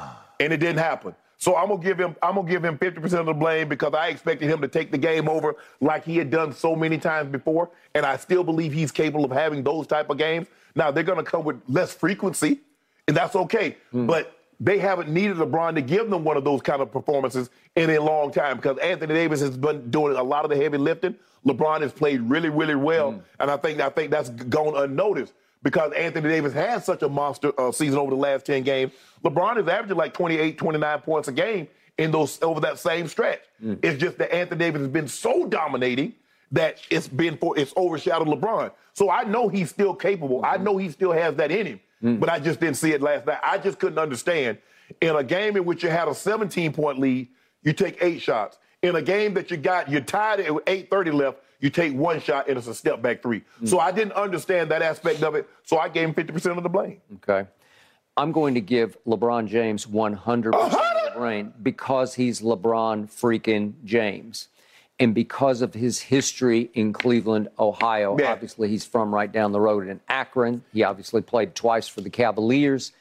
And it didn't happen. So I'm gonna give him. I'm gonna give him 50% of the blame because I expected him to take the game over like he had done so many times before, and I still believe he's capable of having those type of games. Now they're gonna come with less frequency, and that's okay. Hmm. But they haven't needed LeBron to give them one of those kind of performances in a long time because Anthony Davis has been doing a lot of the heavy lifting. LeBron has played really, really well, mm. and I think I think that's gone unnoticed because Anthony Davis has such a monster uh, season over the last 10 games. LeBron is averaging like 28, 29 points a game in those over that same stretch. Mm. It's just that Anthony Davis has been so dominating that it's been for it's overshadowed LeBron. So I know he's still capable. I mm-hmm. know he still has that in him. Mm. But I just didn't see it last night. I just couldn't understand. In a game in which you had a 17 point lead, you take eight shots. In a game that you got, you're tied at 8:30 left, you take one shot and it's a step back three. Mm. So I didn't understand that aspect of it. So I gave him 50% of the blame. Okay. I'm going to give LeBron James 100% of the blame because he's LeBron freaking James. And because of his history in Cleveland, Ohio, Yeah. obviously he's from right down the road in Akron. He obviously played twice for the Cavaliers.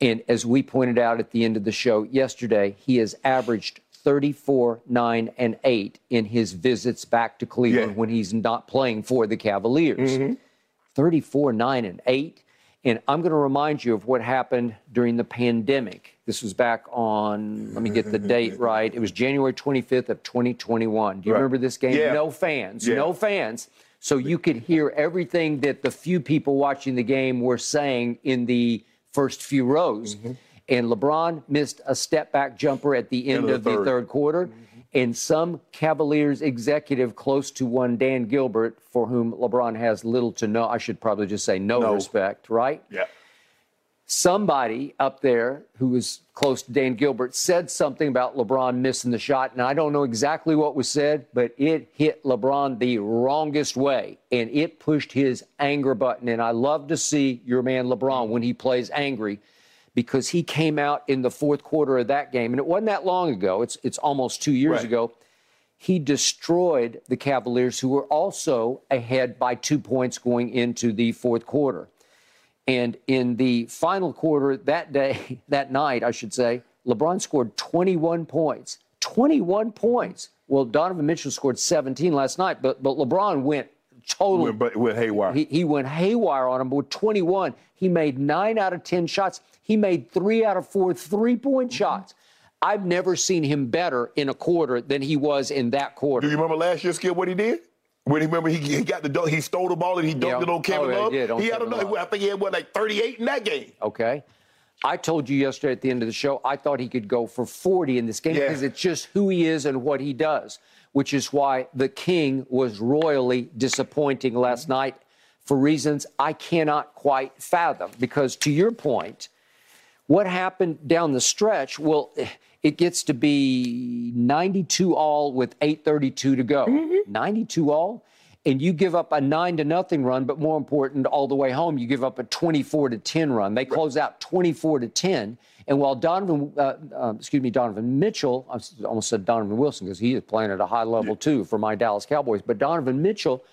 And as we pointed out at the end of the show yesterday, he has averaged 34, 9, and 8 in his visits back to Cleveland Yeah. when he's not playing for the Cavaliers. Mm-hmm. 34, 9, and 8. And I'm going to remind you of what happened during the pandemic. This was back on, let me get the date (laughs) right. It was January 25th of 2021. Do you Right. remember this game? Yeah. No fans, Yeah. no fans. So you could hear everything that the few people watching the game were saying in the first few rows. Mm-hmm. And LeBron missed a step back jumper at the end End of of the the third. third quarter. And some Cavaliers executive close to one Dan Gilbert, for whom LeBron has little to no, I should probably just say no, No. respect, right? Yeah. Somebody up there who was close to Dan Gilbert said something about LeBron missing the shot. And I don't know exactly what was said, but it hit LeBron the wrongest way and it pushed his anger button. And I love to see your man LeBron when he plays angry because he came out in the fourth quarter of that game. And it wasn't that long ago, it's, it's almost two years Right. ago. He destroyed the Cavaliers, who were also ahead by two points going into the fourth quarter. And in the final quarter that day, (laughs) that night, I should say, LeBron scored 21 points. 21 points. Well, Donovan Mitchell scored 17 last night, but but LeBron went total. Went, went haywire. He, he went haywire on him. But with 21, he made nine out of 10 shots. He made three out of four three point mm-hmm. shots. I've never seen him better in a quarter than he was in that quarter. Do you remember last year, Skip, what he did? When he remember he, he got the he stole the ball and he dunked Yeah. it on Kevin Oh, yeah, he Love. on he had another. I think he had what like 38 in that game. Okay. I told you yesterday at the end of the show, I thought he could go for 40 in this game Yeah. because it's just who he is and what he does, which is why the King was royally disappointing last mm-hmm. night for reasons I cannot quite fathom. Because to your point, What happened down the stretch? Well, it gets to be 92 all with 8:32 to go. Mm-hmm. 92 all, and you give up a nine to nothing run, but more important, all the way home, you give up a 24 to 10 run. They close out 24 to 10. And while Donovan, uh, uh, excuse me, Donovan Mitchell, I almost said Donovan Wilson because he is playing at a high level too for my Dallas Cowboys, but Donovan Mitchell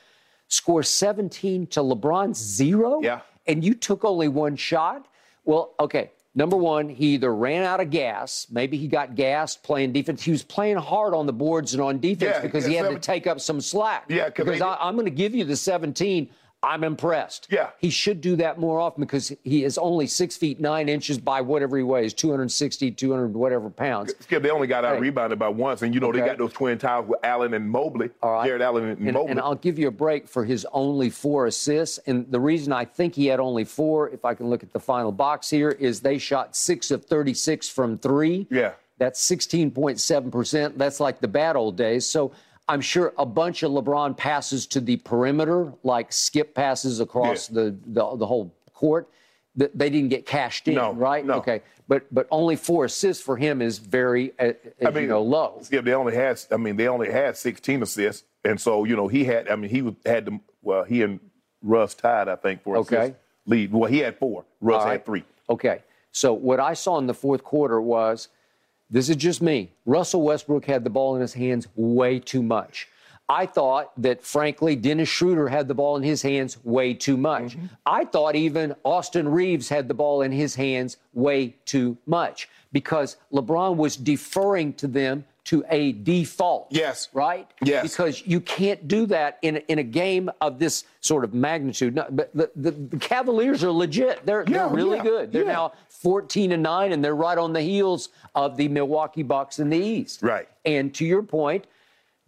scores 17 to LeBron's zero. Yeah. And you took only one shot. Well, okay. Number one, he either ran out of gas, maybe he got gassed playing defense. He was playing hard on the boards and on defense Yeah, because yeah, he had seven- to take up some slack. Yeah, because I, I'm going to give you the 17. I'm impressed. Yeah. He should do that more often because he is only six feet nine inches by whatever he weighs, 260, 200 whatever pounds. Skip, they only got out Hey. rebounded by once, and you know they got those twin towers with Allen and Mobley, All right. Jarrett Allen and, And, Mobley. and I'll give you a break for his only four assists. And the reason I think he had only four, if I can look at the final box here, is they shot six of 36 from three. Yeah. That's 16.7%. That's like the bad old days. So I'm sure a bunch of LeBron passes to the perimeter, like skip passes across Yeah. the, the, the whole court, That they didn't get cashed in, No, right? no. Okay. But, but only four assists for him is very, uh, as you know, low. Skip, they only had, I mean, they only had 16 assists, and so you know he had, I mean, he had the, well, he and Russ tied, I think, for Okay. assist lead. Well, he had four. Russ right. had three. Okay. So what I saw in the fourth quarter was this is just me. Russell Westbrook had the ball in his hands way too much. I thought that, frankly, Dennis Schroeder had the ball in his hands way too much. Mm-hmm. I thought even Austin Reaves had the ball in his hands way too much because LeBron was deferring to them to a default. Yes. Right? Yes. Because you can't do that in, in a game of this sort of magnitude. No, but the, the, the Cavaliers are legit. They're, Yeah, they're really yeah, good. They're yeah. now 14 and 9, and they're right on the heels of the Milwaukee Bucks in the East. Right. And to your point,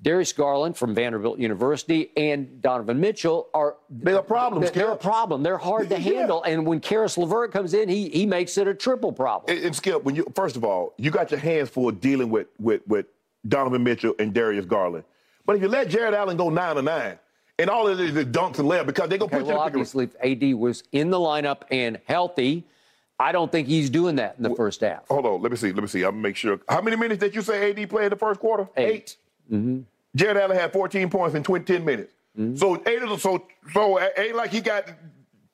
Darius Garland from Vanderbilt University and Donovan Mitchell are They're problems, They're, they're a problem. They're hard to (laughs) Yeah. handle. And when Caris LeVert comes in, he he makes it a triple problem. And, and Skip, when you first of all, you got your hands full dealing with with with Donovan Mitchell and Darius Garland. But if you let Jarrett Allen go nine to nine, and all of it is is dunks and layup because they go Okay, put you well, in the pick and roll. obviously, if AD was in the lineup and healthy, I don't think he's doing that in the first half. Hold on, let me see. Let me see. I'm gonna make sure. How many minutes did you say AD played in the first quarter? Eight. Mm-hmm. Jarrett Allen had 14 points in 20, 10 minutes. Mm-hmm. So eight of the, so so ain't like he got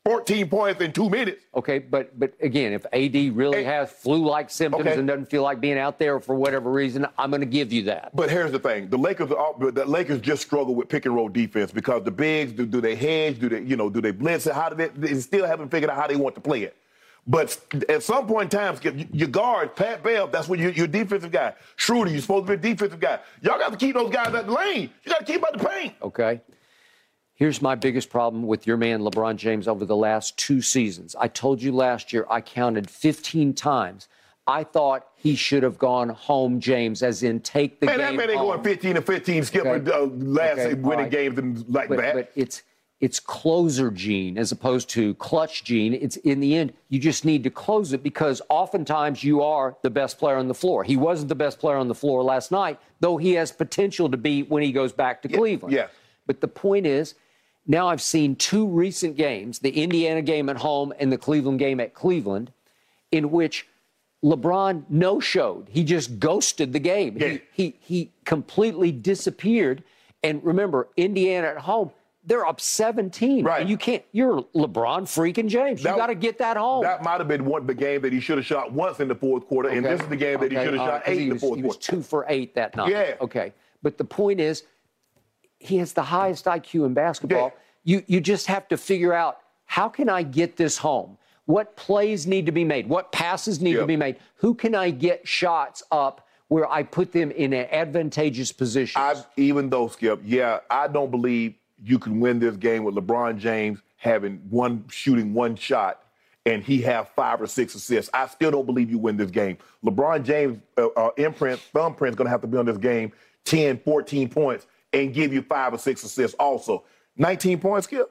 14 points in two minutes. Okay, but but again, if AD really has flu-like symptoms Okay. and doesn't feel like being out there for whatever reason, I'm going to give you that. But here's the thing: the Lakers, are, the Lakers just struggle with pick and roll defense because the bigs do, do they hedge? Do they you know do they blitz? it? How do they? They still haven't figured out how they want to play it. But at some point in time, your guard, Pat Bell, that's when you're your defensive guy. Schroeder, you're supposed to be a defensive guy. Y'all got to keep those guys at the lane. You got to keep out the paint. Okay. Here's my biggest problem with your man LeBron James over the last two seasons. I told you last year I counted 15 times. I thought he should have gone home, James, as in take the Man, game that man ain't home. going 15 to 15, Skip, Okay. uh, last Okay, winning right. games and like but, that. but it's it's closer gene as opposed to clutch gene. It's in the end, you just need to close it because oftentimes you are the best player on the floor. He wasn't the best player on the floor last night, though he has potential to be when he goes back to Cleveland. yeah. But the point is, now I've seen two recent games, the Indiana game at home and the Cleveland game at Cleveland, in which LeBron no showed. He just ghosted the game. Yeah. He, he he completely disappeared. And remember, Indiana at home, they're up 17. Right. And you can't, you're LeBron freaking James. You got to get that home. That might have been one the game that he should have shot once in the fourth quarter, and this is the game that he Okay, should have uh, all shot eight he in the was, fourth He was quarter. two for eight that night. Yeah. Okay. But the point is, he has the highest IQ in basketball. Yeah. You you just have to figure out how can I get this home? What plays need to be made? What passes need to be made? Who can I get shots up where I put them in an advantageous position? Even though Skip, yeah, I don't believe you can win this game with LeBron James having one shooting one shot and he have five or six assists. I still don't believe you win this game. LeBron James uh, uh, imprint, going to have to be on this game 10, 14 points and give you five or six assists also. 19 points, Skip?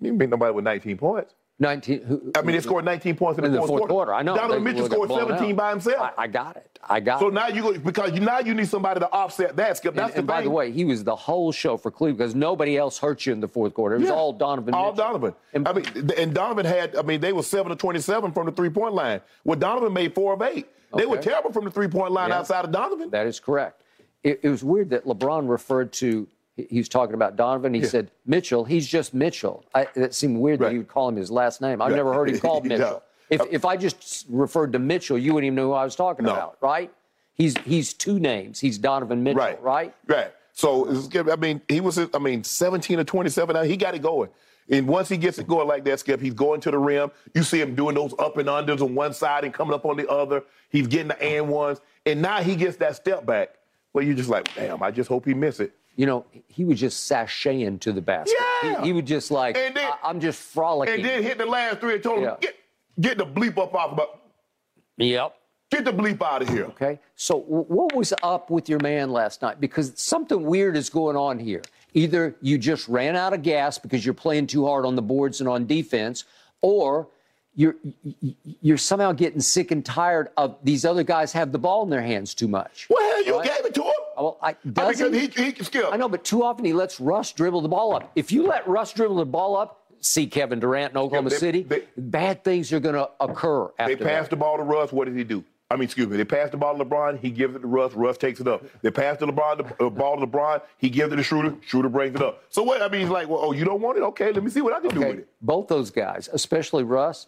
You beat nobody with 19 points. 19. Who, I mean, they scored 19 points in, in the, the fourth quarter. I know. Donovan Mitchell scored 17 out. by himself. I, I got it. I got so it. So now you go because you, now you need somebody to offset that. Skip. That's and, the and by the way, he was the whole show for Cleveland because nobody else hurt you in the fourth quarter. It was Yeah. all Donovan. All Mitchell. Donovan. And- I mean, and Donovan had. I mean, they were seven to twenty-seven from the three-point line. Well, Donovan made four of eight. They were terrible from the three-point line Yeah. outside of Donovan. That is correct. It, it was weird that LeBron referred to. He- was talking about Donovan. He Yeah. said Mitchell. He's just Mitchell. I, that seemed weird that Right. he would call him his last name. I've never heard him (laughs) called. Mitchell. If, if I just referred to Mitchell, you wouldn't even know who I was talking No. about, right? He's he's two names. He's Donovan Mitchell, Right. right? Right. So I mean, he was. I mean, 17 or 27. Now he got it going. And once he gets it going like that, Skip, he's going to the rim. You see him doing those up and unders on one side and coming up on the other. He's getting the and ones, and now he gets that step back. Well, you're just like, damn. I just hope he miss it. You know, he was just sashaying to the basket. Yeah. He, he would just like, And then- I, am just frolicking. And then hit the last three and told him, Yeah. get, get the bleep up off. But yep. get the bleep out of here. Okay. So, w- what was up with your man last night? Because something weird is going on here. Either you just ran out of gas because you're playing too hard on the boards and on defense, or you're you're somehow getting sick and tired of these other guys have the ball in their hands too much. Well, you Right? gave it to. Well, I, I mean, he? he, skip. I know, but too often he lets Russ dribble the ball up. If you let Russ dribble the ball up, see Kevin Durant in Oklahoma they- City, they- bad things are going to occur after They pass that. the ball to Russ. What did he do? I mean, excuse me. They pass the ball to LeBron. He gives it to Russ. Russ takes it up. They pass the LeBron the uh, ball to LeBron. He gives it to Shooter. Shooter brings it up. So what? I mean, he's like, well, oh, you don't want it? Okay, let me see what I can do with it. both those guys, especially Russ,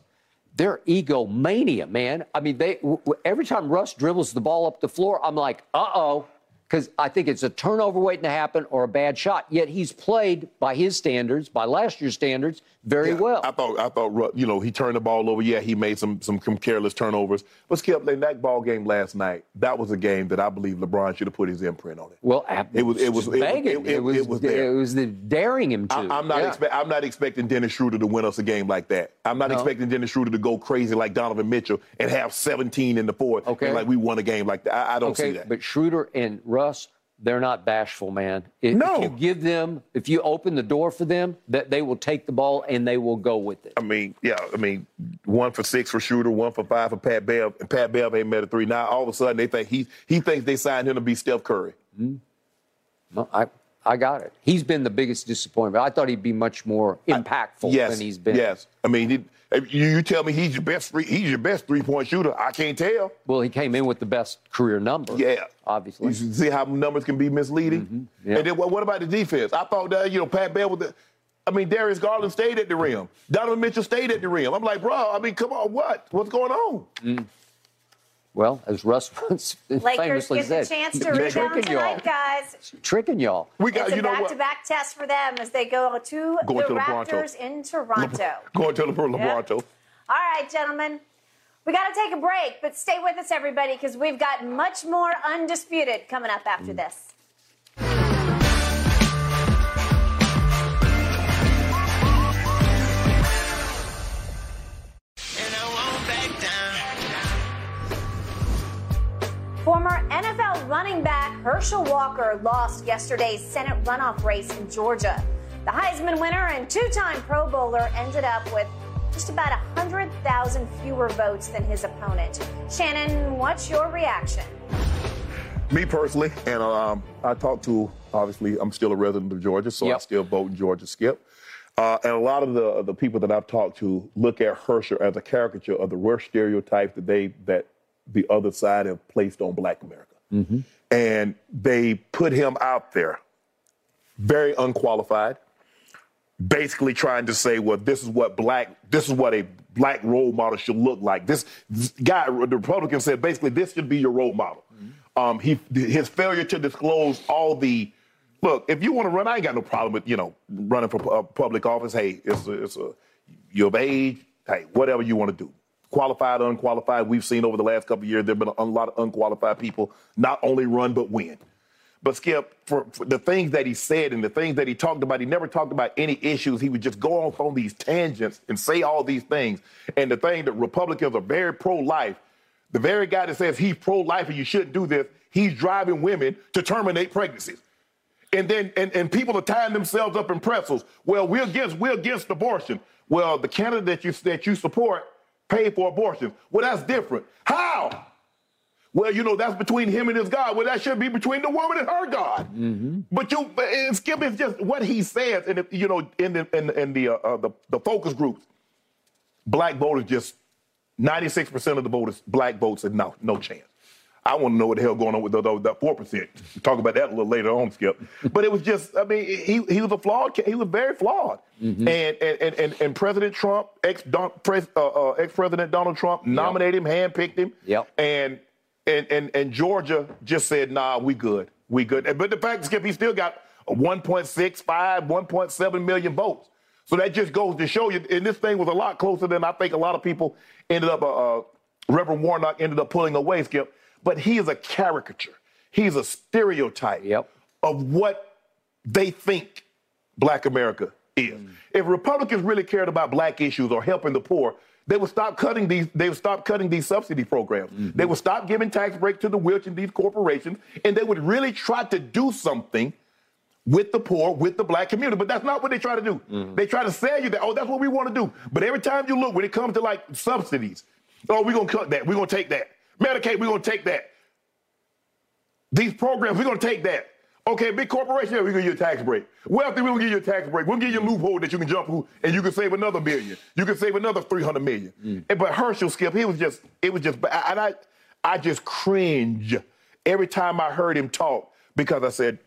they're egomania, man. I mean, they w- w- every time Russ dribbles the ball up the floor, I'm like, uh oh, because I think it's a turnover waiting to happen or a bad shot. Yet he's played by his standards, by last year's standards, very Yeah, well. I thought, I thought, you know, he turned the ball over. Yeah, he made some some careless turnovers. But Skip, in that ball game last night, that was a game that I believe LeBron should have put his imprint on it. well, It was- it was- it it- it- was it was there. it was the daring him to. I, am not Yeah. expect, I'm not expecting Dennis Schroeder to win us a game like that. I'm not No. expecting Dennis Schroeder to go crazy like Donovan Mitchell and have 17 in the fourth Okay. and like we won a game like that. I, I don't Okay, see that. but Schroeder and Russ, they're not bashful, man. If, No. if you give them, if you open the door for them, that they will take the ball and they will go with it. I mean, yeah, I mean, one for six for Shooter, one for five for Pat Bev, and Pat Bev ain't met a three. Now all of a sudden they think he he thinks they signed him to be Steph Curry. Mm-hmm. No, I, I got it. He's been the biggest disappointment. I thought he'd be much more impactful Yes, than he's been. Yes, I mean, he, you, you tell me he's your best free, he's your best three point shooter. I can't tell. Well, he came in with the best career number. Yeah, obviously. You see how numbers can be misleading. Mm-hmm. Yeah. And then what, what about the defense? I thought that you know Pat Bell with the. I mean, Darius Garland stayed at the rim. Donovan Mitchell stayed at the rim. I'm like, bro. I mean, come on, what? What's going on? Well, as Russ (laughs) once Lakers famously get the said, chance to "They're rebound y'all, tonight, guys. tricking y'all." We got It's a know back-to-back test for them as they go to Going the to LeBronto. Raptors in Toronto. Going to the LeBron All right, gentlemen. We got to take a break, but stay with us, everybody, because we've got much more undisputed coming up after Mm. this. Former NFL running back Herschel Walker lost yesterday's Senate runoff race in Georgia. The Heisman winner and two time Pro Bowler ended up with just about 100,000 fewer votes than his opponent. Shannon, what's your reaction? Me personally, and um, I talked to obviously I'm still a resident of Georgia, so I Yep. still vote in Georgia. Skip, uh, and a lot of the the people that I've talked to look at Herschel as a caricature of the worst stereotype that they that the other side have placed on Black America, and they put him out there, very unqualified, basically trying to say, well, this is what black, this is what a black role model should look like. This, this guy, the Republican said, basically, this should be your role model. Um, he, his failure to disclose all the, look, if you want to run, I ain't got no problem with you know running for uh, public office. Hey, it's a, it's a, you're of age. Hey, whatever you want to do. Qualified, unqualified. We've seen over the last couple years there have been a, a lot of unqualified people not only run but win. But Skip, for, for the things that he said and the things that he talked about, he never talked about any issues. He would just go off on these tangents and say all these things. And the thing that Republicans are very pro-life, the very guy that says he's pro-life and you shouldn't do this, he's driving women to terminate pregnancies. And then and, and people are tying themselves up in pretzels. Well, we're against we're against abortion. Well, the candidate that you that you support paid for abortion. Well, that's different. How? Well, you know, that's between him and his God. Well, that should be between the woman and her God. But you, it's, Skip, is just what he says, and you know, in the in, in the, uh, uh, the the focus groups, black voters just ninety six percent of the voters, black votes said no, no chance. I want to know what the hell going on with that four percent. Talk about that a little later on, Skip. But it was just, I mean, he he was a flawed, he was very flawed, and, and and and and President Trump, ex uh, uh, ex President Donald Trump, nominated him, handpicked him, Yep. and and and and Georgia just said, nah, we good, we good. But the fact, Skip, he still got 1.65, 1.7 million votes. So that just goes to show you, and this thing was a lot closer than I think a lot of people ended up. Uh, uh, Reverend Warnock ended up pulling away, Skip. But he is a caricature. He's a stereotype Yep. of what they think black America is. Mm. If Republicans really cared about black issues or helping the poor, they would stop cutting these, they would stop cutting these subsidy programs. Mm-hmm. They would stop giving tax breaks to the rich and these corporations, and they would really try to do something with the poor, with the black community. But that's not what they try to do. Mm-hmm. They try to sell you that, oh, that's what we want to do. But every time you look, when it comes to like subsidies, oh, we're gonna cut that, we're gonna take that. Medicaid, we're gonna take that. These programs, we're gonna take that. Okay, big corporation, yeah, we're gonna give you a tax break. Wealthy, we're gonna give you a tax break. We'll give you a loophole that you can jump through and you can save another billion. You can save another 300 million. Mm. And, but Herschel Skip, he was just, it was just, and I, I just cringe every time I heard him talk because I said,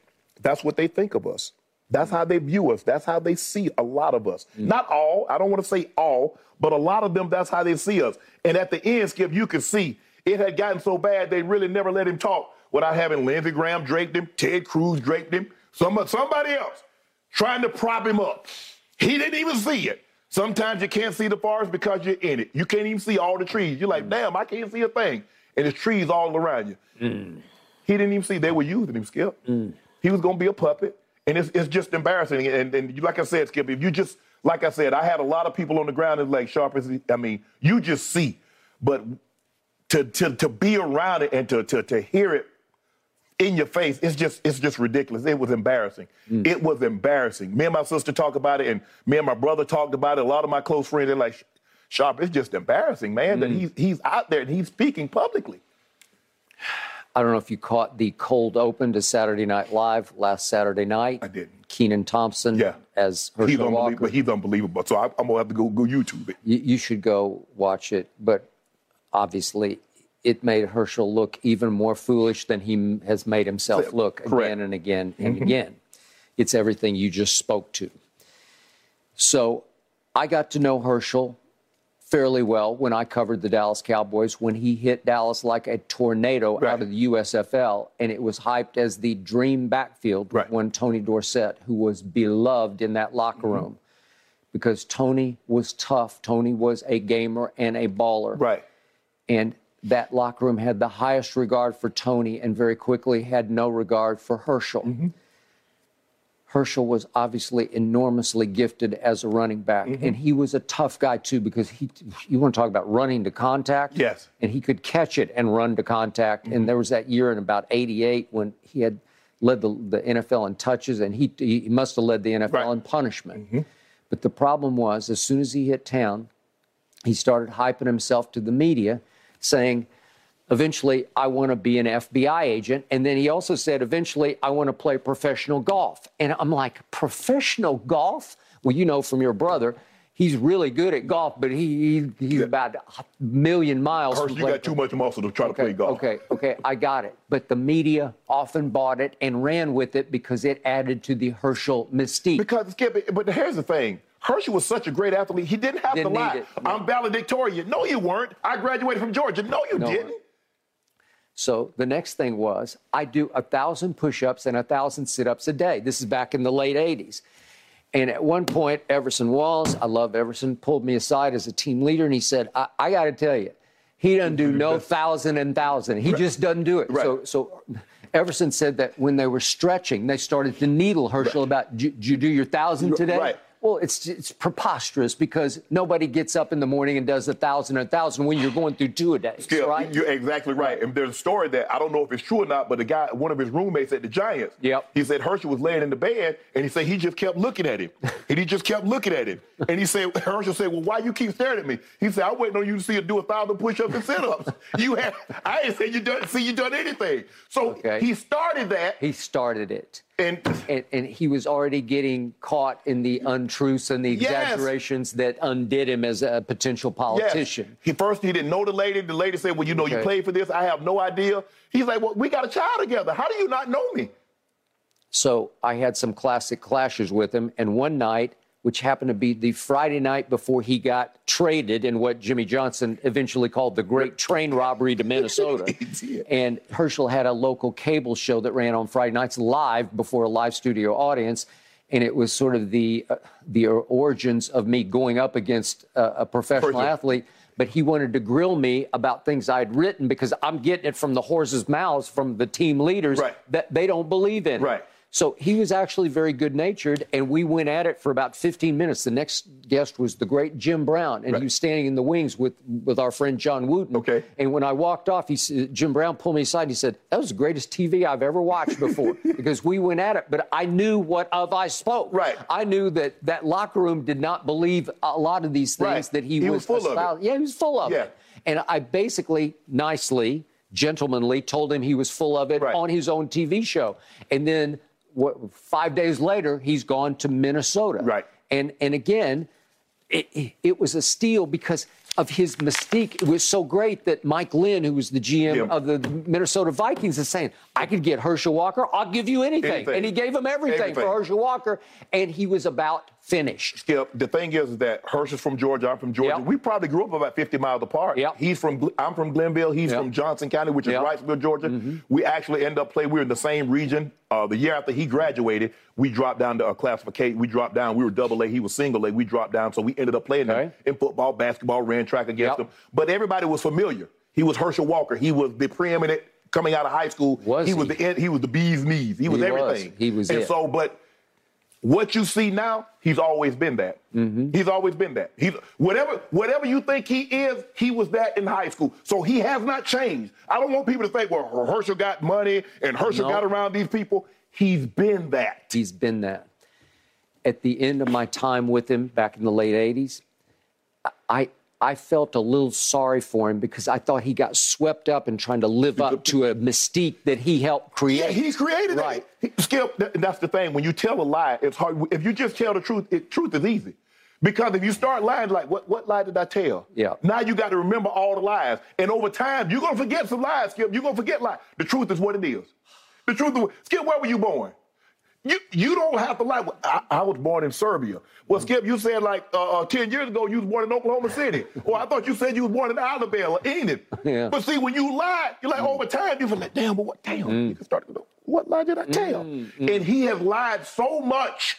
that's what they think of us. That's how they view us. That's how they see a lot of us. Mm. Not all, I don't want to say all, but a lot of them, that's how they see us. And at the end, Skip, you can see it had gotten so bad they really never let him talk without having Lindsey Graham draped him, Ted Cruz draped him, some, somebody else trying to prop him up. He didn't even see it. Sometimes you can't see the forest because you're in it. You can't even see all the trees. You're like, mm. damn, I can't see a thing. And there's trees all around you. Mm. He didn't even see they were using him, Skip. Mm. He was going to be a puppet. And it's, it's just embarrassing. And, and like I said, Skip, if you just, like I said, I had a lot of people on the ground that's like sharp as, I mean, you just see. But to, to, to be around it and to, to, to hear it in your face, it's just it's just ridiculous. It was embarrassing. Hmm. It was embarrassing. Me and my sister talked about it, and me and my brother talked about it. A lot of my close friends are like, "Sharp, it's just embarrassing, man, that hmm. he's he's out there and he's speaking publicly." I don't know if you caught the cold open to Saturday Night Live last Saturday night. I didn't. Kenan Thompson Yeah. as He's Herschel Walker. unbelievable. He's unbelievable. So I, I'm gonna have to go go YouTube it. you, you should go watch it. But obviously, it made Herschel look even more foolish than he has made himself look Correct. again and again and mm-hmm. again. It's everything you just spoke to. So I got to know Herschel fairly well when I covered the Dallas Cowboys when he hit Dallas like a tornado Right. out of the USFL, and it was hyped as the dream backfield Right. when Tony Dorsett, who was beloved in that locker mm-hmm. room, because Tony was tough. Tony was a gamer and a baller. Right. And that locker room had the highest regard for Tony and very quickly had no regard for Herschel. Mm-hmm. Herschel was obviously enormously gifted as a running back, Mm-hmm. and he was a tough guy too because he. You want to talk about running to contact? Yes. Mm-hmm. And he could catch it and run to contact. And there was that year in about '88 when he had led the, the NFL in touches, and he he must have led the NFL Right. Mm-hmm. in punishment. But the problem was, as soon as he hit town, he started hyping himself to the media, saying, eventually, I want to be an FBI agent. And then he also said, eventually, I want to play professional golf. And I'm like, professional golf? Well, you know from your brother, he's really good at golf, but he, he he's about a million miles from you got too much muscle to try to play Okay, golf. okay, okay, I got it. But the media often bought it and ran with it because it added to the Herschel mystique. Because Skip, but here's the thing. Herschel was such a great athlete. He didn't have Didn't to lie. no. I'm valedictorian. No, you weren't. I graduated from Georgia. No, you No. didn't. So the next thing was I do a thousand push-ups and a thousand sit-ups a day. This is back in the late 80s. And at one point, Everson Walls, I love Everson, pulled me aside as a team leader and he said, I, I got to tell you, he doesn't do no (laughs) thousand and thousand. He just doesn't do it. Right. So, so Everson said that when they were stretching, they started to needle Herschel about, do you- you do your thousand today? Right. Well, it's it's preposterous because nobody gets up in the morning and does a thousand, a thousand when you're going through two a day, Skip, right? You're exactly right. And there's a story that I don't know if it's true or not, but the guy, one of his roommates at the Giants, Yep. he said Herschel was laying in the bed and he said he just kept looking at him. (laughs) and he just kept looking at him. And he said, Herschel said, Well, why you keep staring at me? He said, I waiting on you to see her do a thousand push-ups and sit-ups. (laughs) you have I ain't say you done see you done anything. So Okay. he started that he started it. And and, and he was already getting caught in the untruths and the Yes. exaggerations that undid him as a potential politician. Yes. politician. He first he didn't know the lady. The lady said, "Well, you know, you played for this. I have no idea." He's like, "Well, we got a child together. How do you not know me?" So I had some classic clashes with him, and one night, which happened to be the Friday night before he got traded in what Jimmy Johnson eventually called the Great Train Robbery to Minnesota. (laughs) And Herschel had a local cable show that ran on Friday nights live before a live studio audience. And it was sort of the uh, the origins of me going up against uh, a professional Herschel. athlete. But he wanted to grill me about things I'd written because I'm getting it from the horses' mouths from the team leaders Right. that they don't believe in. Right. So he was actually very good natured, and we went at it for about 15 minutes. The next guest was the great Jim Brown, and Right. he was standing in the wings with, with our friend John Wooten. Okay. And when I walked off, he Jim Brown pulled me aside and he said, That was the greatest TV I've ever watched before (laughs) because we went at it. But I knew what of I spoke. Right. I knew that that locker room did not believe a lot of these things Right. that he, He was full of it. Yeah, he was full of Yeah. it. And I basically, nicely, gentlemanly, told him he was full of it Right. on his own TV show. And then what, five days later, he's gone to Minnesota. Right. And and again, it, it, was a steal because of his mystique. It was so great that Mike Lynn, who was the GM Yeah. of the Minnesota Vikings, is saying, I could get Herschel Walker. I'll give you anything. Anything. And he gave him everything, Everything. for Herschel Walker. And he was about finished. Skip, the thing is, that Herschel's from Georgia. I'm from Georgia. Yep. We probably grew up about 50 miles apart. Yep. He's from, I'm from Glennville. He's Yep. from Johnson County, which is Yep. Wrightsville, Georgia. Mm-hmm. We actually end up playing. We were in the same region. Uh, the year after he graduated, we dropped down to a classification. We dropped down. We were double A. He was single A. We dropped down. So we ended up playing Okay. in football, basketball, ran track against him. But everybody was familiar. He was Herschel Walker. He was the preeminent coming out of high school. Was he was the he was the bee's knees. He was He was. everything. He was and it. so, but what you see now, he's always been that. Mm-hmm. He's always been that. He's whatever whatever you think he is, he was that in high school. So he has not changed. I don't want people to think, well, Herschel got money and Herschel No. got around these people. He's been that. He's been that. At the end of my time with him back in the late 80s, I, I felt a little sorry for him because I thought he got swept up in trying to live up to a mystique that he helped create. Yeah, he's created Right. it. He- Skip, that's the thing. When you tell a lie, it's hard. If you just tell the truth, it, truth is easy. Because if you start lying, like, what, what lie did I tell? Yeah. Now you got to remember all the lies. And over time, you're going to forget some lies, Skip. You're going to forget lies. The truth is what it is. The truth is, Skip, where were you born? You, you don't have to lie. I, I was born in Serbia. Well, Skip, you said like uh, uh, 10 years ago you was born in Oklahoma City. or I thought you said you was born in Alabama or Enid. (laughs) Yeah. But see, when you lie, you're like, over time, you feel like, damn, but what, damn. You can start to go, what lie did I tell? And he has lied so much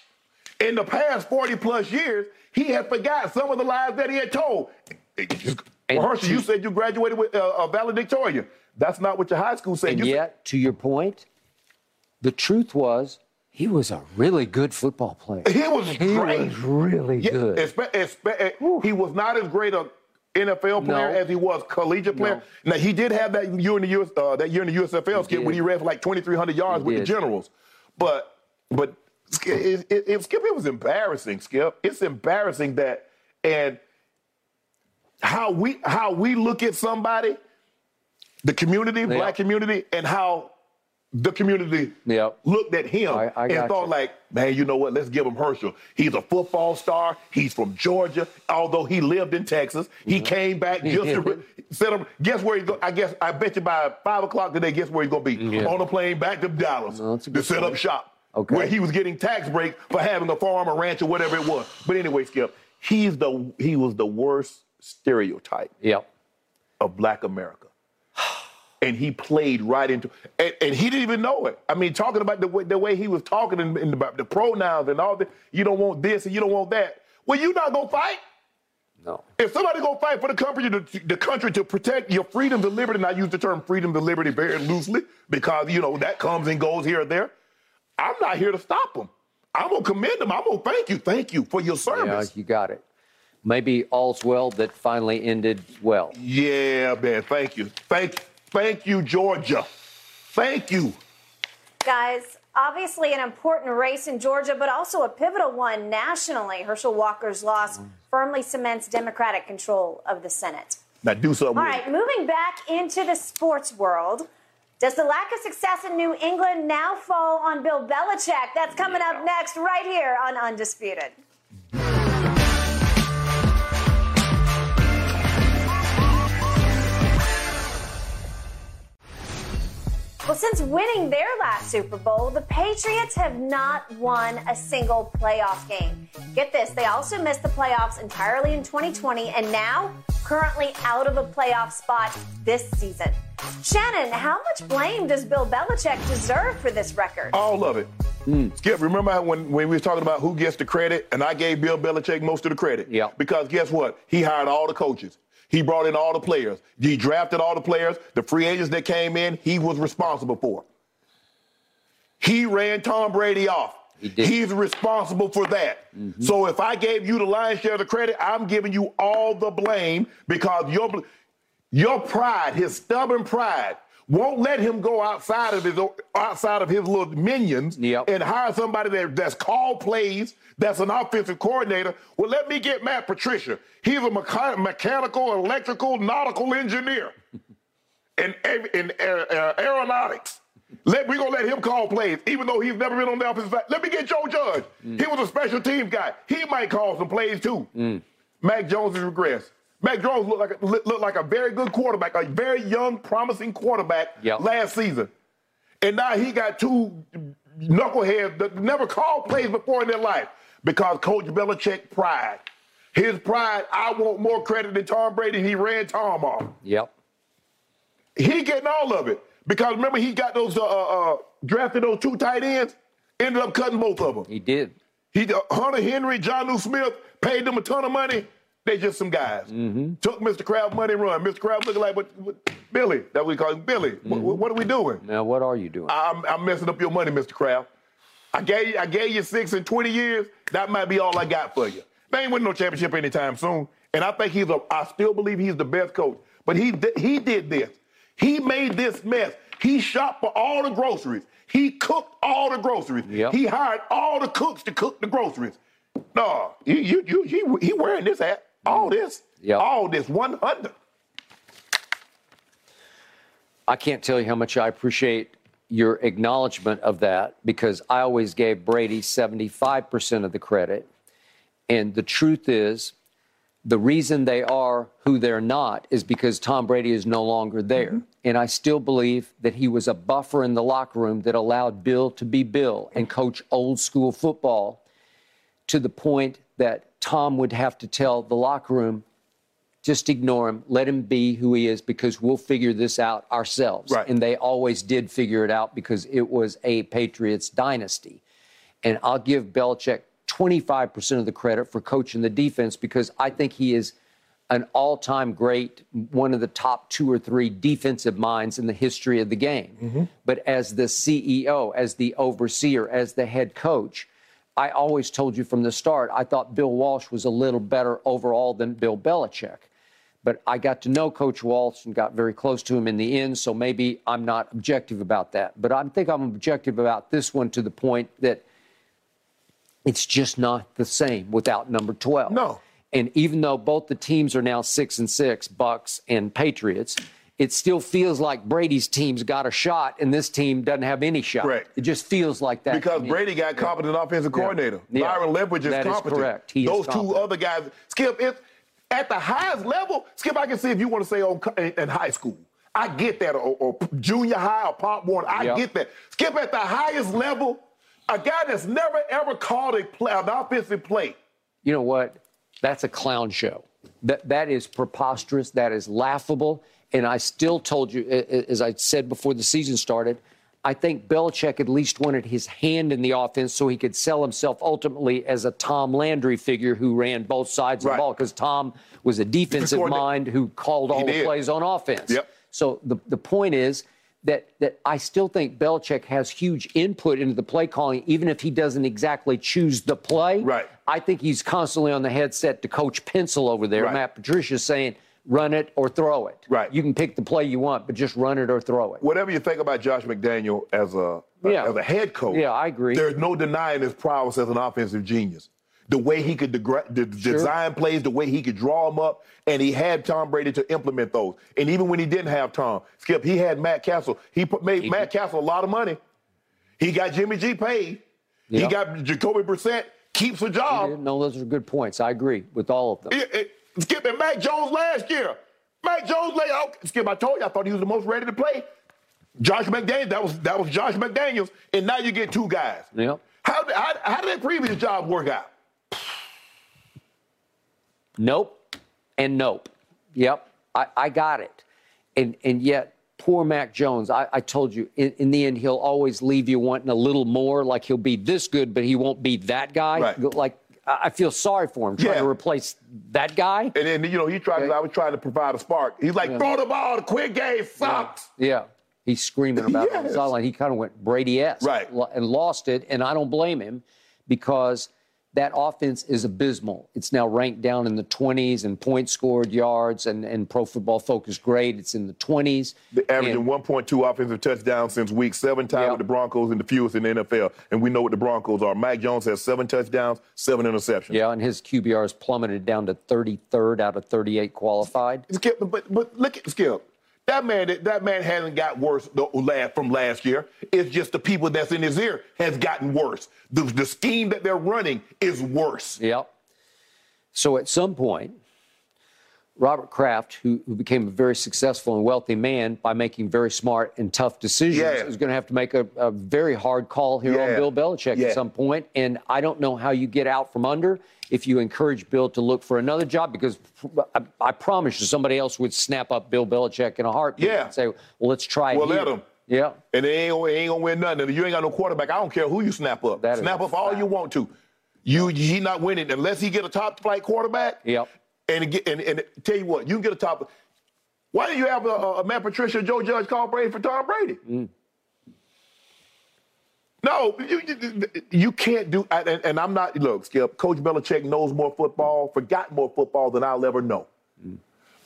in the past 40 plus years, he had forgot some of the lies that he had told. And well, Herschel, you said you graduated with uh, uh, valedictorian. That's not what your high school said. and You said- yet, to your point, the truth was he was a really good football player. He was He great. was really Yeah, good. espe- espe- he was not as great a NFL player No. as he was collegiate player. Now he did have that year in the US, uh, that year in the USFL skip when he ran for like 2,300 yards He with the. Generals. But but it, it, it- Skip, it was embarrassing. Skip, it's embarrassing that and how we how we look at somebody, the community, black community, and how the community Yep. looked at him I- I and thought you. like, man, you know what? Let's give him Herschel. He's a football star. He's from Georgia. Although he lived in Texas, he came back (laughs) just to set him. Um, guess where he's going? I guess I bet you by five o'clock today. Guess where he's going to be? Yeah. On a plane back to Dallas No, to set up shop. Okay. Where he was getting tax breaks for having a farm, a ranch, or whatever it was. But anyway, Skip, he's the he was the worst stereotype Yep. of black America. And he played right into and, and he didn't even know it. I mean, talking about the way, the way he was talking and, and about the pronouns and all that, you don't want this and you don't want that. Well, you're not gonna fight. No. If somebody gonna fight for the country, to, the country to protect your freedom and liberty, and I use the term freedom and liberty very loosely because you know that comes and goes here or there. I'm not here to stop them. I'm gonna commend them. I'm gonna thank you. Thank you for your Yeah, service. you got it. Maybe all's well that finally ended well. Yeah, man. Thank you. Thank thank you, Georgia. Thank you. Guys, obviously an important race in Georgia, but also a pivotal one nationally. Herschel Walker's loss firmly cements Democratic control of the Senate. Now do something. All right, it. moving back into the sports world. Does the lack of success in New England now fall on Bill Belichick? That's coming up next, right here on Undisputed. Well, since winning their last Super Bowl, the Patriots have not won a single playoff game. Get this, they also missed the playoffs entirely in 2020 and now currently out of a playoff spot this season. Shannon, how much blame does Bill Belichick deserve for this record? All of it. Hmm. Skip, remember when, when we were talking about who gets the credit, and I gave Bill Belichick most of the credit? Yeah. Because guess what? He hired all the coaches. He brought in all the players. He drafted all the players. The free agents that came in, he was responsible for. He ran Tom Brady off. He. He's responsible for that. Mm-hmm. So if I gave you the lion's share of the credit, I'm giving you all the blame because your your pride, his stubborn pride, won't let him go outside of his outside of his little minions Yep. and hire somebody that, that's called plays, that's an offensive coordinator. Well, let me get Matt Patricia. He's a mecha- mechanical, electrical, nautical engineer in, in aer- uh, aeronautics. Let, we're going to let him call plays, even though he's never been on the offensive side. Let me get Joe Judge. Mm. He was a special teams guy. He might call some plays too. Mm. Mac Jones has regressed. Mac Jones looked like a, looked like a very good quarterback, a very young, promising quarterback Yep. last season. And now he got two knuckleheads that never called plays before in their life because Coach Belichick pride. His pride, I want more credit than Tom Brady. He ran Tom off. Yep. He getting all of it because remember he got those uh, uh, uh, drafted those two tight ends, ended up cutting both of them. He did. He uh, Hunter Henry, Jonnu Smith paid them a ton of money. They just some guys. Mm-hmm. Took Mr. Kraft money run. Mr. Kraft looking like what, what Billy. That we call him Billy. What, mm-hmm. what are we doing? Now, what are you doing? I'm, I'm messing up your money, Mr. Kraft. I gave you, I gave you six in 20 years. That might be all I got for you. They ain't winning no championship anytime soon. And I think he's a. I still believe he's the best coach. But he he did this. He made this mess. He shopped for all the groceries. He cooked all the groceries. Yep. He hired all the cooks to cook the groceries. No, you you you he, he wearing this hat. All mm. this. Yep. All this 100. I can't tell you how much I appreciate your acknowledgement of that because I always gave Brady 75% of the credit. And the truth is, the reason they are who they're not is because Tom Brady is no longer there. Mm-hmm. And I still believe that he was a buffer in the locker room that allowed Bill to be Bill and coach old school football to the point that Tom would have to tell the locker room, just ignore him, let him be who he is because we'll figure this out ourselves. Right. And they always did figure it out because it was a Patriots dynasty. And I'll give Belichick 25% of the credit for coaching the defense because I think he is an all time great, one of the top two or three defensive minds in the history of the game. Mm-hmm. But as the CEO, as the overseer, as the head coach, I always told you from the start, I thought Bill Walsh was a little better overall than Bill Belichick. But I got to know Coach Walsh and got very close to him in the end, so maybe I'm not objective about that. But I think I'm objective about this one to the point that it's just not the same without number 12. No. And even though both the teams are now six and six, Bucks and Patriots, it still feels like Brady's team's got a shot and this team doesn't have any shot. Correct. It just feels like that. Because. Brady got competent offensive coordinator. Yeah. Byron Leftwich is That is competent. correct. He is Those two other guys, Skip, it's at the highest level. Skip, I can see if you want to say on, in, in high school. I get that, or, or junior high or pop one. I Yep. get that. Skip at the highest level, a guy that's never ever called a play, an offensive play. you know what? That's a clown show. That that is preposterous. That is laughable. And I still told you, as I said before the season started, I think Belichick at least wanted his hand in the offense so he could sell himself ultimately as a Tom Landry figure who ran both sides of Right. the ball because Tom was a defensive mind who called all the did. plays on offense. Yep. So the, the point is that that I still think Belichick has huge input into the play calling, even if he doesn't exactly choose the play. Right. I think he's constantly on the headset to coach pencil over there. Right. Matt Patricia's saying, run it or throw it. Right. You can pick the play you want, but just run it or throw it. Whatever you think about Josh McDaniel as a Yeah. as a head coach, Yeah, I agree. There's no denying his prowess as an offensive genius. The way he could degra- de- design plays, the way he could draw them up, and he had Tom Brady to implement those. And even when he didn't have Tom, Skip, he had Matt Cassel. He put, made Matt Cassel a lot of money. He got Jimmy G paid. He got Jacoby Brissett keeps a job. No, those are good points. I agree with all of them. It- it- Skip and Mac Jones last year. Mac Jones lay out. Skip, I told you, I thought he was the most ready to play. Josh McDaniels, that was that was Josh McDaniels, and now you get two guys. Yep. How, how, how did that previous job work out? Nope and nope. Yep, I, I got it. And and yet, poor Mac Jones, I, I told you, in, in the end, he'll always leave you wanting a little more. Like he'll be this good, but he won't be that guy. Right. Like I I feel sorry for him trying Yeah. to replace that guy. And then you know he tried. Okay. I was trying to provide a spark. He's like, throw the ball. The quick game sucks. Yeah. He's screaming about it on the sideline. He kind of went Brady esque. Right. And lost it. And I don't blame him because that offense is abysmal. It's now ranked down in the 20s and points scored, yards, and, and pro football focus grade. It's in the 20s. The averaging And- 1.2 offensive touchdowns since week seven, tied Yeah. with the Broncos and the fewest in the NFL. And we know what the Broncos are. Mac Jones has seven touchdowns, seven interceptions. Yeah, and his QBR has plummeted down to 33rd out of 38 qualified. Skip, but but look at Skip. That man, that man hasn't got worse from last year. It's just the people that's in his ear has gotten worse. The, the scheme that they're running is worse. Yep. So at some point, Robert Kraft, who, who became a very successful and wealthy man by making very smart and tough decisions, Yeah. is going to have to make a, a very hard call here on Bill Belichick Yeah. at some point. And I don't know how you get out from under if you encourage Bill to look for another job, because I, I promise you somebody else would snap up Bill Belichick in a heartbeat Yeah. and say, well, let's try it Well, here. let 'em. Yeah. And they ain't, gonna- ain't gonna win nothing. And you ain't got no quarterback. I don't care who you snap up. That snap up all you want to. You he not winning unless he get a top flight quarterback. Yep. And, and and tell you what, you can get a top. Why do you have a, a Matt Patricia, Joe Judge call Brady for Tom Brady? Mm. No, you, you, you can't do. And, and I'm not. Look, Skip. Coach Belichick knows more football, forgot more football than I'll ever know.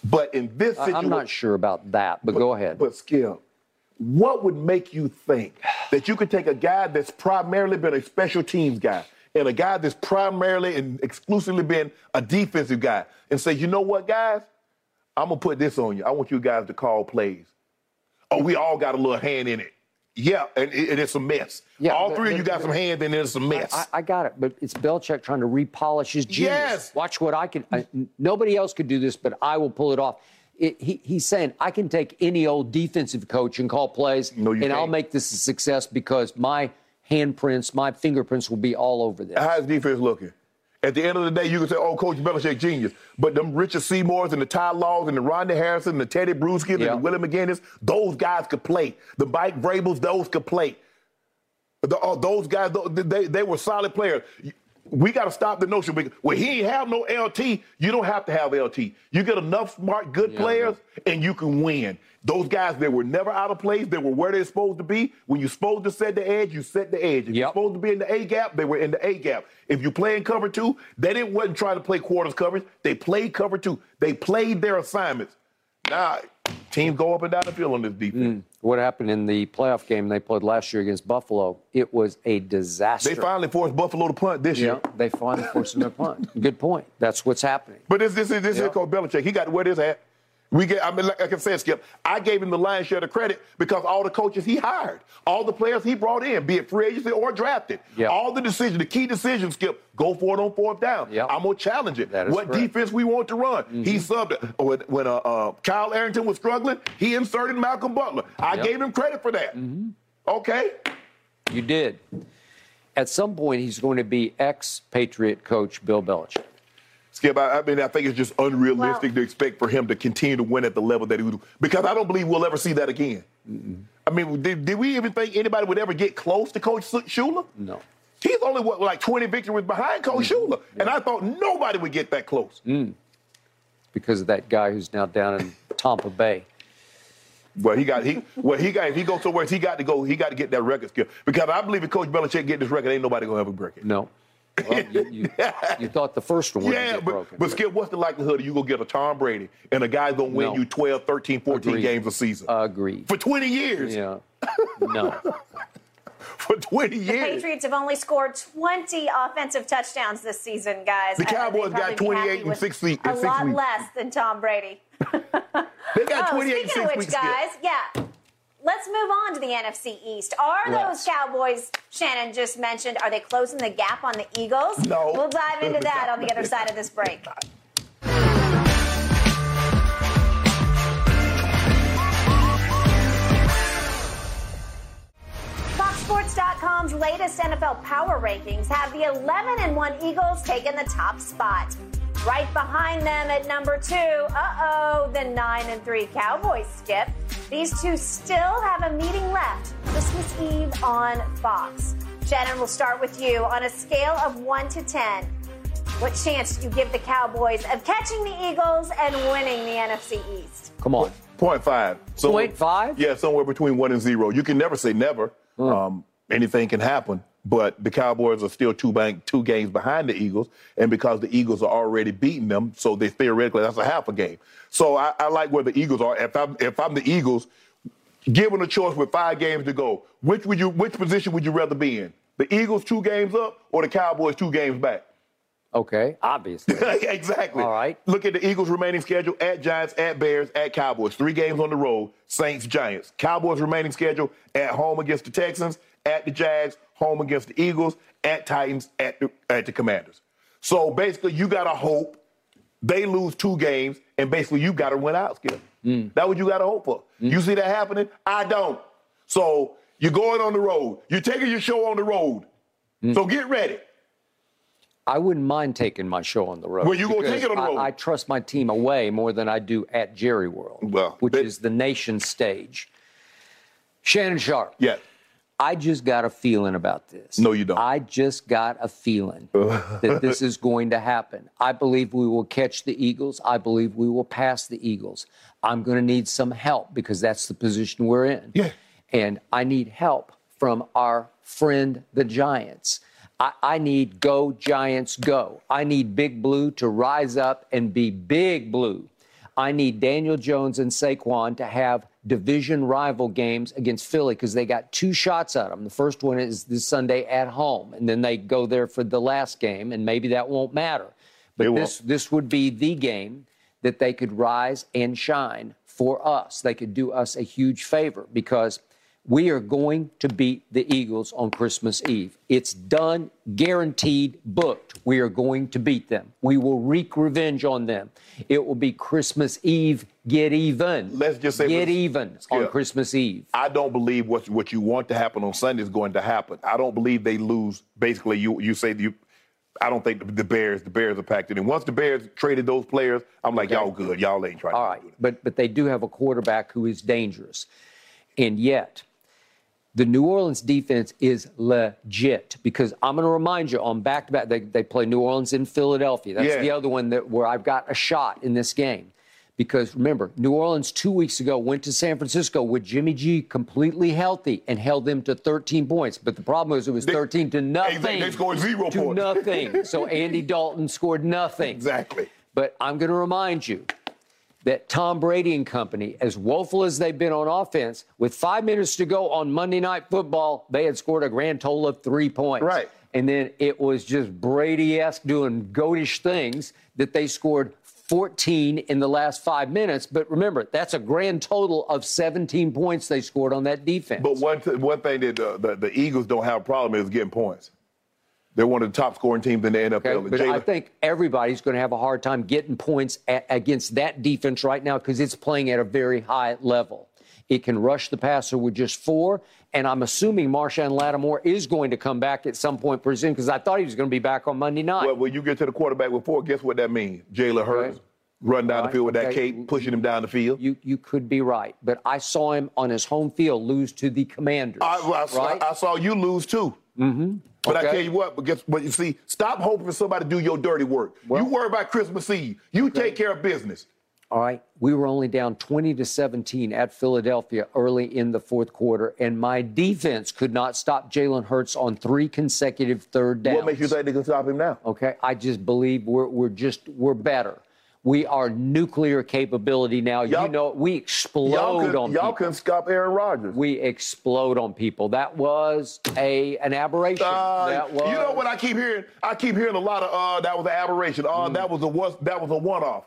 But in this situation, I'm not sure about that, but, go ahead. But Skip, what would make you think that you could take a guy that's primarily been a special teams guy and a guy that's primarily and exclusively been a defensive guy and say, you know what, guys, I'm gonna put this on you. I want you guys to call plays. Oh, we all got a little hand in it. Yeah, and, it- and it's a mess. Yeah, all three of you got some hands, and it's a mess. I, I got it, but it's Belichick trying to repolish his genius. Yes. Watch what I can. I, nobody else could do this, but I will pull it off. It, he, he's saying I can take any old defensive coach and call plays, No, and I'll make this a success because my handprints, my fingerprints will be all over this. How's defense looking? At the end of the day, you can say, "Oh, Coach Belichick genius," but them Richard Seymours and the Ty Laws and the Rodney Harrison and the Tedy Bruschi Yeah. and the Willie McGinest, those guys could play. The Mike Vrabels, those could play. The, uh, those guys, they, they were solid players. We got to stop the notion. because- Well, he ain't have no LT. You don't have to have LT. You get enough smart, good players, and you can win. Those guys, they were never out of place. They were where they're supposed to be. When you're supposed to set the edge, you set the edge. If you're supposed to be in the A gap, they were in the A gap. If you play in cover two, they didn't wasn't trying to play quarters coverage. They played cover two. They played their assignments. Now, teams go up and down the field on this defense. Mm. What happened in the playoff game they played last year against Buffalo? It was a disaster. They finally forced Buffalo to punt this yeah, year. they finally forced him to punt. Good point. That's what's happening. But this, this is this Yeah. is Coach Belichick. He got to wear this hat. We get. I mean, like, like I said, Skip. I gave him the lion's share of the credit because all the coaches he hired, all the players he brought in, be it free agency or drafted, Yeah. all the decisions, the key decisions, Skip, go for it on fourth down. Yeah. I'm gonna challenge it. What correct. defense we want to run? Mm-hmm. He subbed it. when, when uh, uh, Kyle Arrington was struggling. He inserted Malcolm Butler. I Yep. gave him credit for that. Mm-hmm. Okay. You did. At some point, he's going to be ex-Patriot coach Bill Belichick. Skip, I, I mean, I think it's just unrealistic Well- to expect for him to continue to win at the level that he would, because I don't believe we'll ever see that again. I mean, did, did we even think anybody would ever get close to Coach Shula? No. He's only what, like 20 victories behind Coach Mm-hmm. Shula, and I thought nobody would get that close. Mm. because of that guy who's now down in Tampa Bay. Well, he got he well he got if he goes somewhere he got to go he got to get that record skill because I believe if Coach Belichick get this record, ain't nobody gonna ever break it. No. Well, you, you, you thought the first one would Yeah, get but, broken. but Skip, what's the likelihood of you gonna get a Tom Brady and a guy's gonna win No. you 12, 13, 14 Agreed. games a season Agreed. for 20 years? Yeah. (laughs) No. For 20 years. The. Patriots have only scored 20 offensive touchdowns this season, guys. The Cowboys got 28 happy in six week- A six lot weeks. less than Tom Brady. They got (laughs) Oh, 28 in speaking six of which, weeks. Skip. guys, yeah. Let's move on to the NFC East. Are Yes. those Cowboys Shannon just mentioned, are they closing the gap on the Eagles? No. We'll dive into that on the other side of this break. FoxSports.com's latest NFL power rankings have the 11 and 1 Eagles taking the top spot. Right behind them at number two, uh oh, the 9 and 3 Cowboys skip. These two still have a meeting left Christmas Eve on Fox. Shannon, we'll start with you. On a scale of 1 to 10, what chance do you give the Cowboys of catching the Eagles and winning the NFC East? Come on. Point five. So, Point five? Yeah, somewhere between one and zero. You can never say never. Um, anything can happen. But the Cowboys are still two bank, two games behind the Eagles, and because the Eagles are already beating them, so they theoretically that's a half a game. So I, I like where the Eagles are. If I'm if I'm the Eagles, given a choice with five games to go, which would you which position would you rather be in? The Eagles two games up or the Cowboys two games back? Okay. Obviously. (laughs) exactly. All right. Look at the Eagles' remaining schedule at Giants, at Bears, at Cowboys. Three games on the road, Saints, Giants. Cowboys' remaining schedule at home against the Texans, at the Jags, home against the Eagles, at Titans, at the, at the Commanders. So basically, you got to hope they lose two games, and basically, you got to win out, Skip. Mm. That's what you got to hope for. Mm. You see that happening? I don't. So you're going on the road. You're taking your show on the road. Mm. So get ready. I wouldn't mind taking my show on the road. Well, you gonna take it on the I- road. I, trust my team away more than I do at Jerry World, Well, which they- is the nation stage. Shannon Sharpe. Yeah. I just got a feeling about this. No, you don't. I just got a feeling (laughs) that this is going to happen. I believe we will catch the Eagles. I believe we will pass the Eagles. I'm going to need some help because that's the position we're in. Yeah. And I need help from our friend, the Giants. I, I need go, Giants, go. I need Big Blue to rise up and be Big Blue. I need Daniel Jones and Saquon to have division rival games against Philly because they got two shots at them. The first one is this Sunday at home, and then they go there for the last game, and maybe that won't matter. But It won't. this this would be the game that they could rise and shine for us. They could do us a huge favor because we are going to beat the Eagles on Christmas Eve. It's done, guaranteed, booked. We are going to beat them. We will wreak revenge on them. It will be Christmas Eve, get even. Let's just say get even on Christmas Eve. I don't believe what what you want to happen on Sunday is going to happen. I don't believe they lose. Basically, you you say you. I don't think the, Bears the Bears are packed in. And once the Bears traded those players, I'm like, y'all good. Y'all ain't trying All right, but but they do have a quarterback who is dangerous, and yet the New Orleans defense is legit. Because I'm going to remind you on back to back, they they play New Orleans in Philadelphia. That's Yeah. the other one that where I've got a shot in this game. Because remember, New Orleans two weeks ago went to San Francisco with Jimmy G completely healthy and held them to 13 points. But the problem is it was They- 13 to nothing. they scored zero to points. nothing. So Andy Dalton scored nothing. (laughs) Exactly. But I'm going to remind you that Tom Brady and company, as woeful as they've been on offense, with five minutes to go on Monday Night Football, they had scored a grand total of three points. Right. And then it was just Brady esque doing goatish things that they scored 14 in the last five minutes. But remember, that's a grand total of 17 points they scored on that defense. But one th- one thing that uh, the the Eagles don't have a problem is getting points. They're one of the top scoring teams in the NFL. Okay, but I think everybody's going to have a hard time getting points a- against that defense right now because it's playing at a very high level. It can rush the passer with just four, and I'm assuming Marshon Lattimore is going to come back at some point pretty soon because I thought he was going to be back on Monday night. well, when you get to the quarterback with four, guess what that means? Jalen Hurts Okay. run down All the field with that cape, pushing him down the field. you you could be right, but I saw him on his home field lose to the Commanders. I, I, saw, right? I saw you lose too. Mm-hmm. But I tell you what, but guess what? You see, stop hoping for somebody to do your dirty work. Well- you worry about Christmas Eve. You take care of business. All right. We were only down 20 to 17 at Philadelphia early in the fourth quarter, and my defense could not stop Jalen Hurts on three consecutive third downs. What makes you think they can stop him now? Okay. I just believe we're, we're just, we're better. We are nuclear capability now. Y'all- you know, we Y'all, explode could, on y'all people. couldn't stop Aaron Rodgers. we explode on people. That was a an aberration. Uh, that was, You know what I keep hearing? I keep hearing a lot of uh, that was an aberration. Uh, Mm. that was a was that was a one off.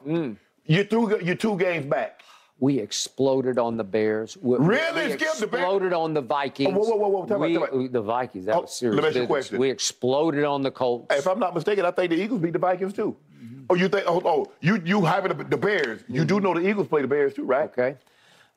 You threw you two games back. We exploded on the Bears. We, Really? We Skip the Bears? exploded on the Vikings. Oh, whoa, whoa, whoa, out, We- time out. The Vikings. That Oh, was serious let me ask you a question. We exploded on the Colts. If I'm not mistaken, I think the Eagles beat the Vikings too. Mm-hmm. Oh, you think? Oh, oh you you hyping the, the Bears? You do know the Eagles play the Bears too, right? Okay.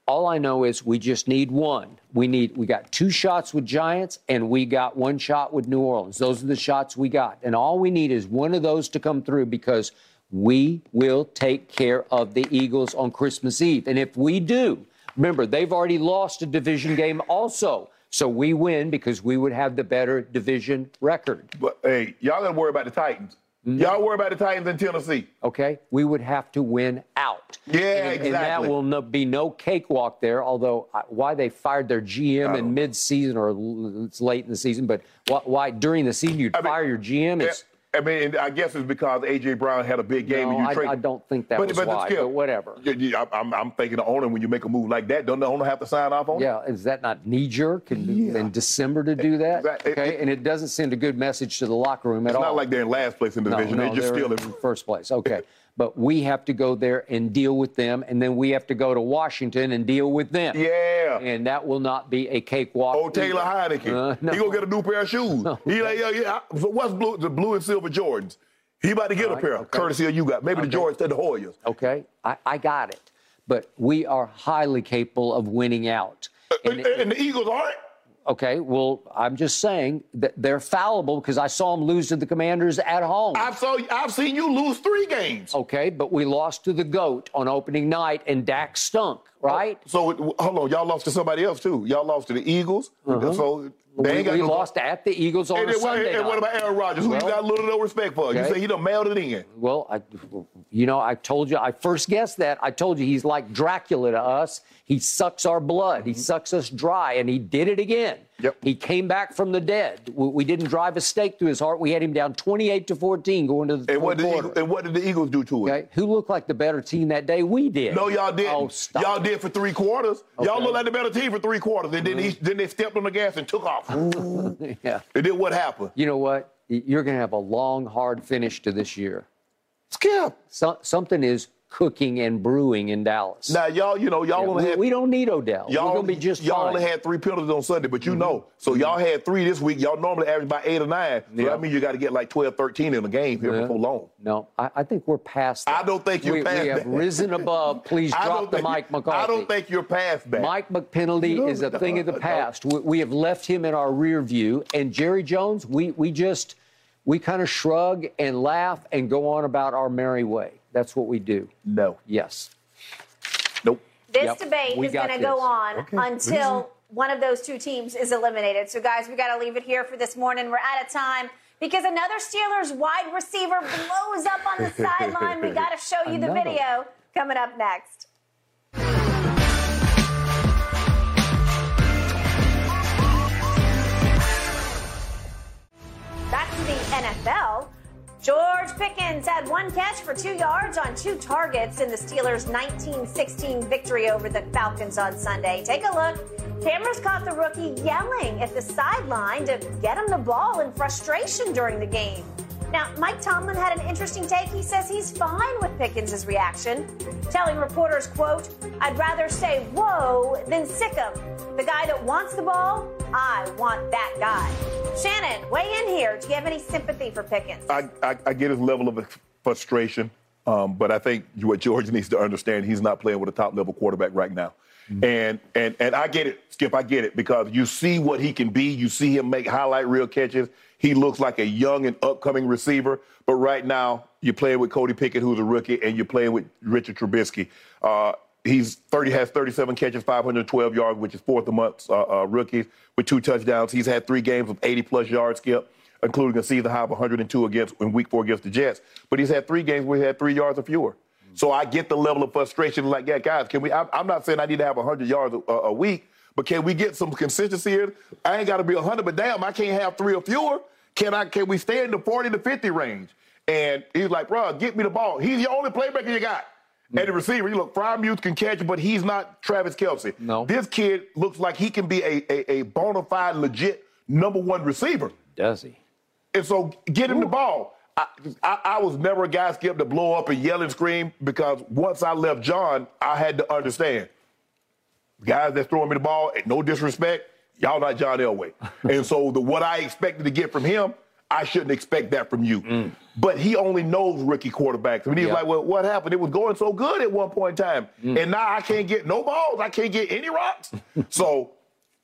All I know is we just need one. We need we got two shots with Giants and we got one shot with New Orleans. Those are the shots we got. And all we need is one of those to come through because we will take care of the Eagles on Christmas Eve. And if we do, remember they've already lost a division game also. So we win because we would have the better division record. But hey, y'all gotta worry about the Titans. Mm-hmm. Y'all worry about the Titans in Tennessee. okay? We would have to win out. Yeah, and, And that will no, be no cakewalk there, although uh, why they fired their GM in mid-season or it's late in the season, but why, why during the season you'd I mean, fire your GM? It's, I mean, I guess it's because AJ Brown had a big game No, and you I- trade. I don't think that was why, Skip, but whatever. you- you- I- I'm, I'm thinking the owner when you make a move like that, don't the owner have to sign off on it? yeah, is that not knee-jerk in, in December to do that? Exactly. Okay, It- and it doesn't send a good message to the locker room at all. It's not like they're in last place in the no, division. no, they're just they're still in first place. Okay. (laughs) But we have to go there and deal with them, and then we have to go to Washington and deal with them. Yeah. And that will not be a cakewalk. Oh, Taylor either. Heinicke. Uh, no. He gonna get a new pair of shoes. He like, yeah, yeah. So what's blue? The blue and silver Jordans. He about to get a pair, okay. courtesy of you guys. Maybe the Jordans to the Hoyas. Okay, I, I got it. But we are highly capable of winning out. And, And- and the Eagles aren't. Okay, well, I'm just saying that they're fallible because I saw them lose to the Commanders at home. I've saw I've seen you lose three games. Okay, but we lost to the GOAT on opening night, and Dak stunk, right? So hold on, y'all lost to somebody else too. Y'all lost to the Eagles. So they Uh-huh. we we no- lost at the Eagles on And, a then what, Sunday and what about Aaron Rodgers, who Well, you got a little to no respect for? You say he done mailed it in. Well, I, you know, I told you, I first guessed that. I told you he's like Dracula to us. He sucks our blood. He mm-hmm. sucks us dry, and he did it again. Yep. He came back from the dead. We, we didn't drive a stake through his heart. We had him down 28 to 14 going to the And fourth what, did. Eagles, and what did the Eagles do to it? okay, who looked like the better team that day? We did. No, y'all didn't. Oh. Y'all did for three quarters. Y'all Okay. looked like the better team for three quarters, and then, he, mm-hmm. then they stepped on the gas and took off. (laughs) yeah. and then what happened? You know what? You're going to have a long, hard finish to this year. Skip. So, something is cooking and brewing in Dallas. Now y'all, you know, y'all Yeah, only we, had we don't need Odell. y'all We're to be just y'all fine. Mm-hmm. only had three penalties on Sunday, but you mm-hmm. know, so y'all mm-hmm. had three this week. Y'all normally average about eight or nine. So Yeah. that means you got to get like 12, 13 in a game here Yeah. before long. No, I, I think we're past that. I don't think you're we, past We have that. risen above. Please (laughs) drop the Mike McCarthy. I don't think you're past that. Mike McPenalty is a thing of the uh, uh, past. We, we have left him in our rear view. And Jerry Jones, we, we just, we kind of shrug and laugh and go on about our merry way. That's what we do. No. Yes. Nope. This Yep, debate we is going to go on Okay. until one of those two teams is eliminated. So, guys, we got to leave it here for this morning. We're out of time because another Steelers wide receiver blows up on the (laughs) sideline. We got to show you the video coming up next. Back to the NFL. George Pickens had one catch for two yards on two targets in the Steelers' 19-16 victory over the Falcons on Sunday. Take a look. Cameras caught the rookie yelling at the sideline to get him the ball in frustration during the game. Now, Mike Tomlin had an interesting take. He says he's fine with Pickens' reaction, telling reporters, quote, I'd rather say whoa than sick him. The guy that wants the ball, I want that guy. Shannon, weigh in here. Do you have any sympathy for Pickens? I, I, I get his level of frustration, um, but I think what George needs to understand, he's not playing with a top level quarterback right now. And and and I get it, Skip. I get it because you see what he can be. You see him make highlight reel catches. He looks like a young and upcoming receiver. But right now, you're playing with Cody Pickett, who's a rookie, and you're playing with Richard Trubisky. Uh, he's 30 has 37 catches, 512 yards, which is fourth amongst uh, uh, rookies with two touchdowns. He's had three games of 80 plus yards, Skip including a season high of 102 against in Week Four against the Jets. But he's had three games where he had three yards or fewer. So I get the level of frustration. Like, yeah, guys, can we? I'm, I'm not saying I need to have 100 yards a, a week, but can we get some consistency here? I ain't got to be 100, but damn, I can't have three or fewer. Can I? Can we stay in the 40 to 50 range? And he's like, bro, get me the ball. He's the only playmaker you got. And the receiver, you look, Freiermuth can catch it, but he's not Travis Kelce. No. This kid looks like he can be a, a, a bona fide, legit number one receiver. Does he? And so get him the ball. I, I, I was never a guy skip to blow up and yell and scream because once I left John, I had to understand guys that's throwing me the ball, no disrespect, y'all not John Elway. (laughs) and so the what I expected to get from him, I shouldn't expect that from you. Mm. But he only knows rookie quarterbacks. I mean, he's Yeah. like, well, what happened? It was going so good at one point in time. Mm. And now I can't get no balls. I can't get any rocks. (laughs) so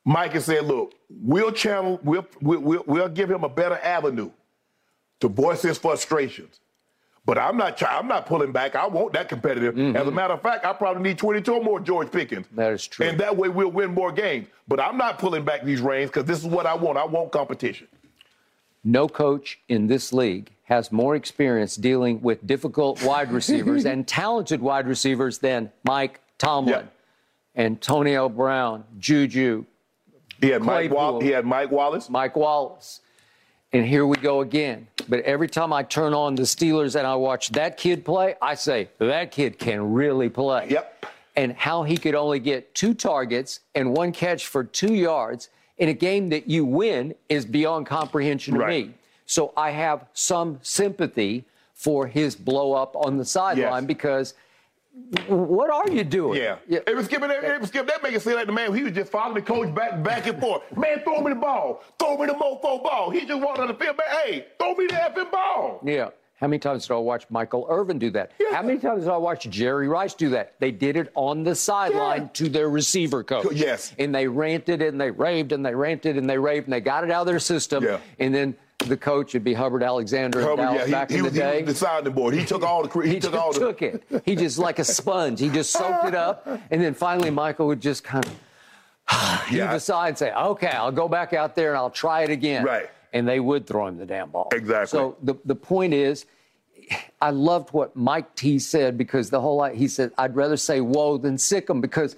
Mike has said, look, we'll channel, we'll, we'll, we'll, we'll give him a better avenue to voice his frustrations. But I'm not I'm not pulling back. I want that competitive. Mm-hmm. As a matter of fact, I probably need 22 more George Pickens. That is true. And that way we'll win more games. But I'm not pulling back these reins because this is what I want. I want competition. No coach in this league has more experience dealing with difficult (laughs) wide receivers and talented wide receivers than Mike Tomlin, Antonio Brown, Juju, He had Mike. Wallace. He had Mike Wallace. Mike Wallace. And here we go again. But every time I turn on the Steelers and I watch that kid play, I say, that kid can really play. Yep. And how he could only get two targets and one catch for two yards in a game that you win is beyond comprehension to Right. me. So I have some sympathy for his blow up on the sideline Yes. because what are you doing? Yeah. It was skipping. It was skipping. That make it seem like the man. He was just following the coach back, back and forth. (laughs) Man, throw me the ball. Throw me the mofo ball. He just walked on the field. Man, hey, throw me the effing ball. Yeah. How many times did I watch Michael Irvin do that? Yeah. How many times did I watch Jerry Rice do that? They did it on the sideline Yeah. to their receiver coach. Yes. And they ranted and they raved and they ranted and they raved and they got it out of their system. Yeah. And then the coach would be Hubbard Alexander Hubbard, yeah, he, back he in the he day. was the sounding board. He took all the. He, he took all the. took it. He just like a sponge. He just soaked it up, and then finally Michael would just kind of (sighs) heave Yeah. aside and say, "Okay, I'll go back out there and I'll try it again." Right. And they would throw him the damn ball. Exactly. So the the point is, I loved what Mike T said because the whole he said I'd rather say whoa than sick 'em because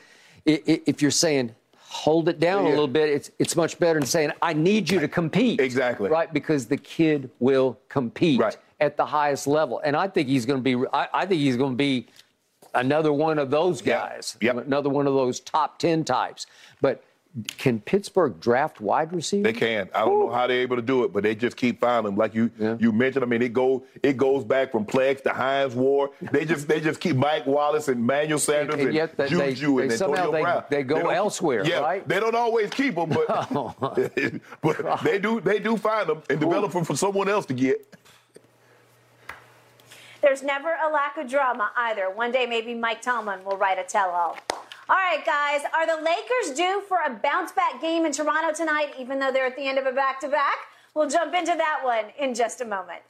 i- i- if you're saying hold it down a little bit, it's it's much better than saying I need you to compete. Exactly. Right, because the kid will compete Right. at the highest level, and I think he's going to be. I, I think he's going to be another one of those Yep. guys. Yep. Another one of those top ten types. But can Pittsburgh draft wide receivers? They can. I don't know how they're able to do it, but they just keep finding them. Like you, Yeah. you mentioned. I mean, it go it goes back from Plex to Hines Ward. They just they just keep Mike Wallace and Manuel Sanders And and, yet they- they- Juju and they- Antonio somehow they- Brown. they go don't- elsewhere, Yeah, right? they don't always keep them, but (laughs) oh (laughs) but they do they do find them and develop them for someone else to get. There's never a lack of drama either. One day, maybe Mike Tomlin will write a tell all. All right, guys, are the Lakers due for a bounce back game in Toronto tonight, even though they're at the end of a back to back? We'll jump into that one in just a moment.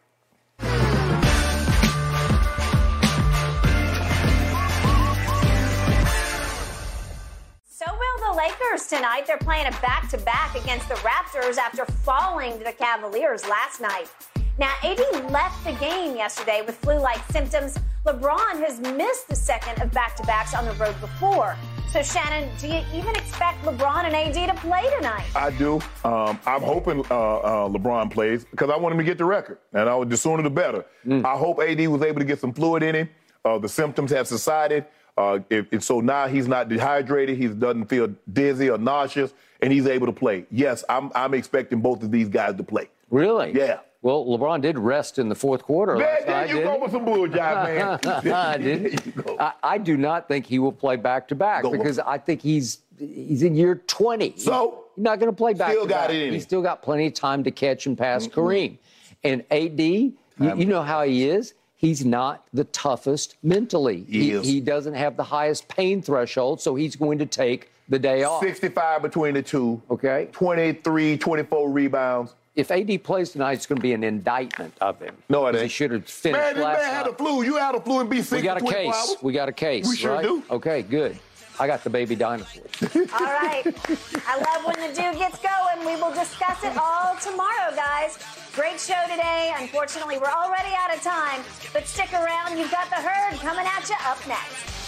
So will the Lakers tonight. They're playing a back to back against the Raptors after falling to the Cavaliers last night. Now, AD left the game yesterday with flu like symptoms. LeBron has missed the second of back to backs on the road before. So, Shannon, do you even expect LeBron and AD to play tonight? I do. Um, I'm hoping uh, uh, LeBron plays because I want him to get the record, and I would the sooner the better. I hope AD was able to get some fluid in him. Uh, the symptoms have subsided, uh, if, if so now he's not dehydrated. He doesn't feel dizzy or nauseous, and he's able to play. Yes, I'm I'm expecting both of these guys to play. Really? Yeah. Well, LeBron did rest in the fourth quarter Man, last there you go with some bulljive, man. (laughs) (laughs) I didn't. I, I do not think he will play back to back because I think he's he's in year 20. So? he's not going to play back Still to got back. it He's still got plenty of time to catch and pass mm-hmm. Kareem. And AD, you, you know how he is. He's not the toughest mentally. He is. he doesn't have the highest pain threshold, so he's going to take the day off. 65 between the two. Okay. 23, 24 rebounds. If AD plays tonight, it's going to be an indictment of him. No, it 'Cause He ain't. should have finished Man, this last man had a flu. You had a flu and be sick We got a case. hours? We got a case. We sure right? do. Okay, good. I got the baby dinosaur. (laughs) All right. I love when the dew gets going. We will discuss it all tomorrow, guys. Great show today. Unfortunately, we're already out of time, but stick around. You've got the herd coming at you up next.